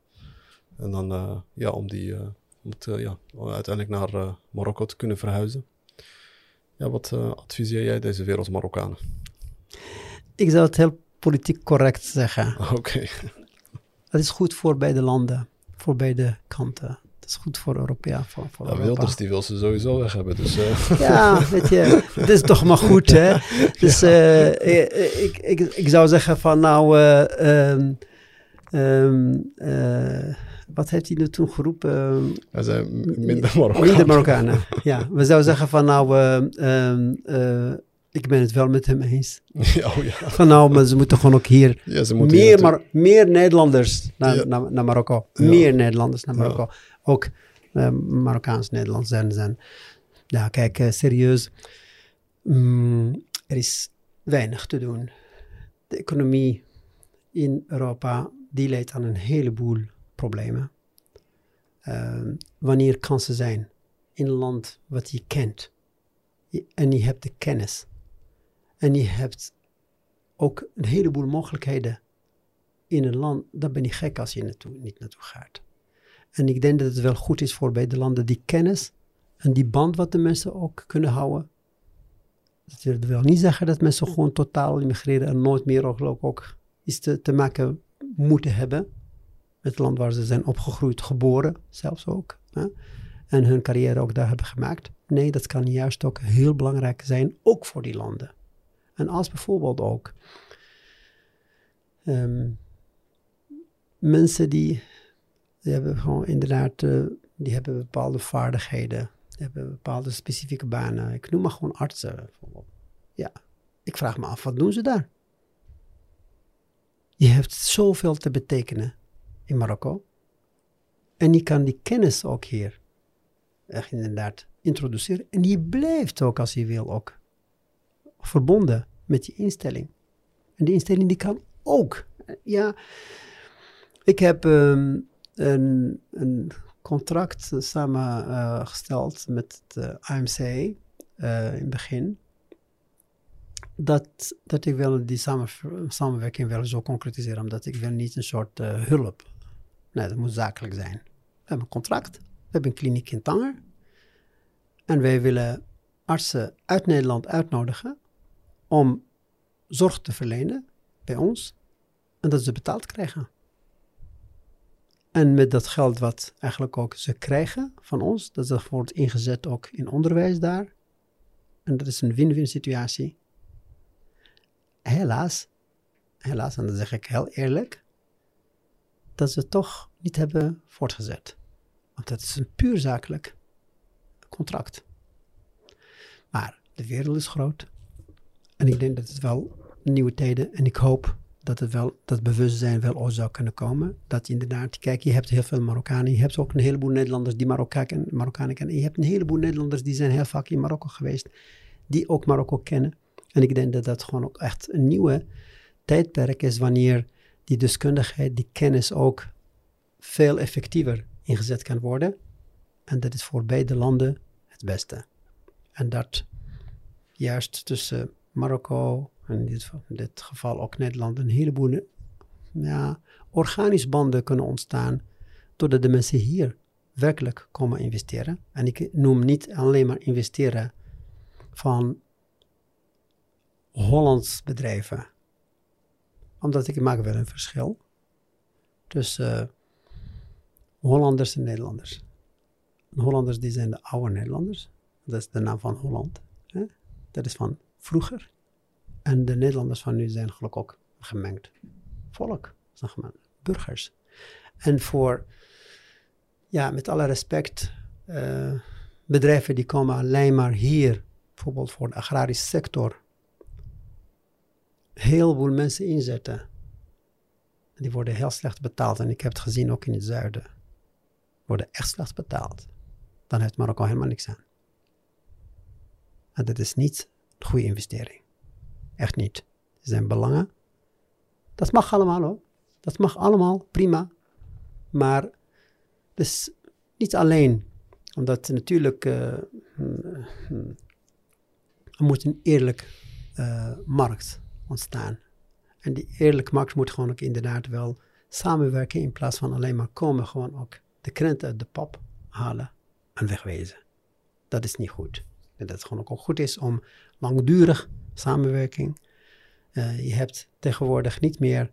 En dan uh, ja, om, die, uh, om het, uh, ja, uiteindelijk naar Marokko te kunnen verhuizen. Ja, wat adviseer jij deze wereld Marokkanen? Ik zou het heel politiek correct zeggen. Oké. Dat is goed voor beide landen, voor beide kanten. Dat is goed voor Europa. Voor, voor Ja, Europa. Wilders die wil ze sowieso weg hebben. Dus eh, Ja, weet je, het is toch maar goed, hè? Dus eh, ik, ik, ik zou zeggen van nou, eh, eh, wat heeft hij nu toen geroepen? Zijn minder Marokkanen, ja. We zouden zeggen van nou, eh, ehm, eh, ik ben het wel met hem eens. Ja, oh ja. Van nou, maar ze moeten gewoon ook hier ja, ze moeten meer. Mar meer Nederlanders naar, naar, naar Marokko. Meer Nederlanders naar. Marokko. Ook eh, Marokkaans-Nederlands zijn. zijn. Ja, kijk, serieus. Mm, er is weinig te doen. De economie in Europa, die leidt aan een heleboel problemen. Ehm, wanneer kansen zijn in een land wat je kent. En je hebt de kennis. En je hebt ook een heleboel mogelijkheden in een land, dan ben je gek als je naartoe, niet naartoe gaat. En ik denk dat het wel goed is voor beide landen die kennis en die band wat de mensen ook kunnen houden. Dat wil niet zeggen dat mensen gewoon totaal immigreren en nooit meer ook, ook iets te, te maken moeten hebben het land waar ze zijn opgegroeid, geboren zelfs ook. Hè? En hun carrière ook daar hebben gemaakt. Nee, dat kan juist ook heel belangrijk zijn, ook voor die landen. En als bijvoorbeeld ook ehm, mensen die, die hebben gewoon inderdaad, eh, die hebben bepaalde vaardigheden, hebben bepaalde specifieke banen. Ik noem maar gewoon artsen bijvoorbeeld. Ja, ik vraag me af, wat doen ze daar? Je hebt zoveel te betekenen in Marokko. En je kan die kennis ook hier echt inderdaad introduceren. En die blijft ook als je wil ook verbonden met die instelling. En die instelling die kan ook. Ja, ik heb ehm, een, een contract samengesteld met het eh, AMC eh, in het begin. Dat, dat ik wil die samen, samenwerking wel zo concretiseren, omdat ik wil niet een soort eh, hulp. Nee, dat moet zakelijk zijn. We hebben een contract, we hebben een kliniek in Tanger. En wij willen artsen uit Nederland uitnodigen om zorg te verlenen bij ons en dat ze betaald krijgen. En met dat geld wat eigenlijk ook ze krijgen van ons, dat dat wordt ingezet ook in onderwijs daar. En dat is een win-win situatie. Helaas, helaas, en dat zeg ik heel eerlijk, dat ze toch niet hebben voortgezet. Want het is een puur zakelijk contract. Maar de wereld is groot. En ik denk dat het wel nieuwe tijden. En ik hoop dat het wel, dat bewustzijn wel ook zou kunnen komen. Dat je inderdaad, kijk, je hebt heel veel Marokkanen. Je hebt ook een heleboel Nederlanders die Marokkaan, Marokkanen kennen. Je hebt een heleboel Nederlanders die zijn heel vaak in Marokko geweest. Die ook Marokko kennen. En ik denk dat dat gewoon ook echt een nieuwe tijdperk is. Wanneer die deskundigheid, die kennis ook veel effectiever ingezet kan worden. En dat is voor beide landen het beste. En dat juist tussen Marokko en in dit, geval ook Nederland een heleboel ja, organisch banden kunnen ontstaan doordat de mensen hier werkelijk komen investeren. En ik noem niet alleen maar investeren van Hollands bedrijven. Omdat ik maak wel een verschil tussen uh, Hollanders en Nederlanders. Hollanders die zijn de oude Nederlanders. Dat is de naam van Holland. Hè? Dat is van vroeger. En de Nederlanders van nu zijn gelukkig ook gemengd volk, zeg maar, burgers. En voor, ja, met alle respect, uh, bedrijven die komen alleen maar hier, bijvoorbeeld voor de agrarische sector, heel veel mensen inzetten. Die worden heel slecht betaald. En ik heb het gezien ook in het zuiden. Worden echt slecht betaald. Dan heeft Marokko helemaal niks aan. En dat is niet een goede investering. Echt niet. Er zijn belangen. Dat mag allemaal hoor. Dat mag allemaal, prima. Maar dus niet alleen. Omdat natuurlijk uh, er moet een eerlijk uh, markt ontstaan. En die eerlijke markt moet gewoon ook inderdaad wel samenwerken in plaats van alleen maar komen, gewoon ook de krenten uit de pap halen en wegwezen. Dat is niet goed. En dat het gewoon ook goed is om langdurig samenwerking Eh, je hebt tegenwoordig niet meer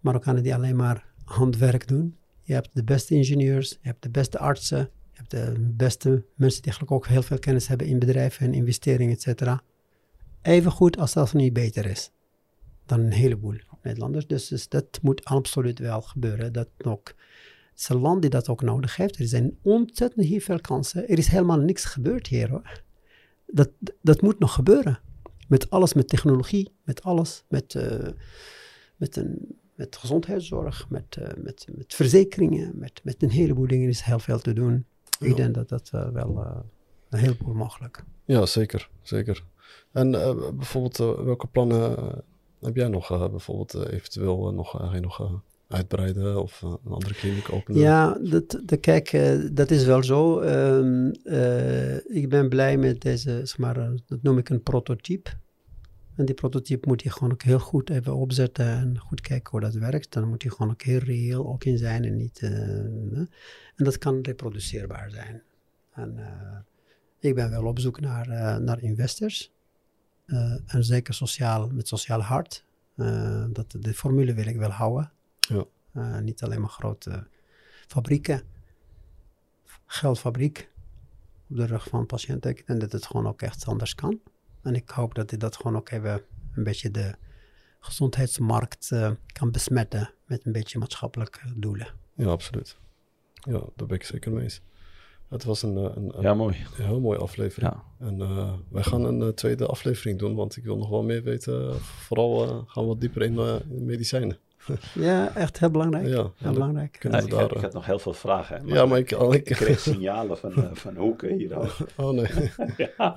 Marokkanen die alleen maar handwerk doen. Je hebt de beste ingenieurs, je hebt de beste artsen, je hebt de beste mensen die eigenlijk ook heel veel kennis hebben in bedrijven en investeringen, et cetera. Even goed als dat niet beter is dan een heleboel Nederlanders. Dus, dus dat moet absoluut wel gebeuren. Dat ook, het is een land die dat ook nodig heeft. Er zijn ontzettend heel veel kansen. Er is helemaal niks gebeurd hier hoor. Dat, dat moet nog gebeuren. Met alles, met technologie, met alles, met, uh, met, een, met gezondheidszorg, met, uh, met, met verzekeringen, met, met een heleboel dingen is heel veel te doen. Ja. Ik denk dat dat uh, wel een heleboel mogelijk. Ja, zeker. zeker. En bijvoorbeeld, welke plannen heb jij nog bijvoorbeeld eventueel nog, ga je nog uitbreiden of een andere kliniek openen? Ja, dat, kijk, dat is wel zo. Uh, ik ben blij met deze, zeg maar, dat noem ik een prototype. En die prototype moet je gewoon ook heel goed even opzetten en goed kijken hoe dat werkt. Dan moet je gewoon ook heel reëel ook in zijn en niet... En dat kan reproduceerbaar zijn. En ik ben wel op zoek naar, naar investors. En zeker sociaal, met sociaal hart. dat, de formule wil ik wel houden. Ja. Uh, niet alleen maar grote fabrieken, geldfabriek op de rug van patiënten. En dat het gewoon ook echt anders kan. En ik hoop dat dit dat gewoon ook even een beetje de gezondheidsmarkt uh, kan besmetten met een beetje maatschappelijke doelen. Ja, absoluut. Ja, daar ben ik zeker mee eens. Het was een, een, een, ja, mooi. een heel mooie aflevering. Ja. En uh, wij gaan een uh, tweede aflevering doen, want ik wil nog wel meer weten. Vooral gaan we wat dieper in, in medicijnen. Ja, echt heel belangrijk. Ja, heel belangrijk. Ja, ik, daar, ik, had, nog heel veel vragen. Maar ja, maar ik, ik, ik kreeg signalen van, uh, van Hoeken hier al. Oh nee. ja.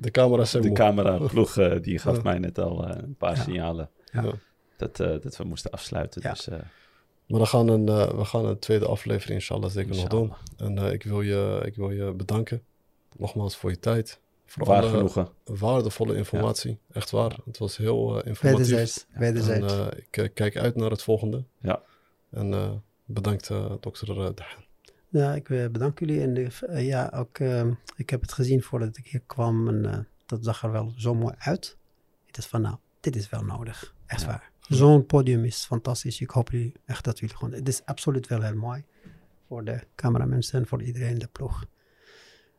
De camera De camera ploeg uh, die gaf mij net al uh, een paar signalen dat, dat we moesten afsluiten. Dus, maar dan gaan een, we gaan een tweede aflevering inshallah zeker inshallah. nog doen. En ik, wil je, ik wil je bedanken. Nogmaals voor je tijd. Voor waar genoegen. Waardevolle informatie. Ja. Echt waar. Het was heel uh, informatief. Wederzijds. Wederzijds. En, uh, ik uh, kijk uit naar het volgende. Ja. En bedankt, dokter Dahan. Ja, ik bedank jullie. En ja, ook, ik heb het gezien voordat ik hier kwam. En dat zag er wel zo mooi uit. Het is van, nou, dit is wel nodig. Echt ja. waar. Zo'n podium is fantastisch. Ik hoop jullie echt dat jullie gewoon... Het is absoluut wel heel mooi. Voor de cameramensen en voor iedereen in de ploeg.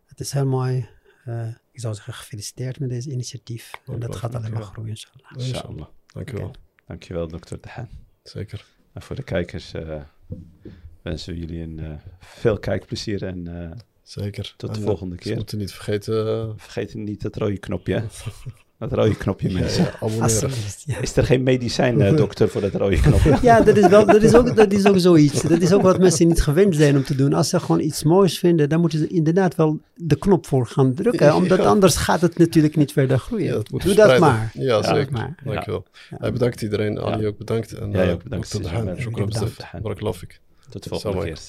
Het is heel mooi. Uh, ik zou zeggen gefeliciteerd met deze initiatief. En dat gaat alleen maar groeien, inshallah. Inshallah. Dankjewel. Okay. Dankjewel, dokter De Haan. Zeker. En voor de kijkers uh, wensen we jullie een uh, veel kijkplezier en Zeker. tot de en, volgende keer. We moeten niet vergeten... Vergeet niet dat rode knopje. Dat rode knopje, mensen. Ja, ja, abonneren. Ja. Is er geen medicijn, uh, dokter, voor dat rode knopje? Ja, dat is, wel, dat, is ook, dat is ook zoiets. Dat is ook wat mensen niet gewend zijn om te doen. Als ze gewoon iets moois vinden, dan moeten ze inderdaad wel de knop voor gaan drukken. Omdat anders gaat het natuurlijk niet verder groeien. dat moet Doe dat maar. Ja, zeker. Maar. Dankjewel. Ja. bedankt iedereen. Ali ook bedankt. En, Jij ook bedankt. Tot de hand. Shukran. Barakallahu Tot de volgende keer.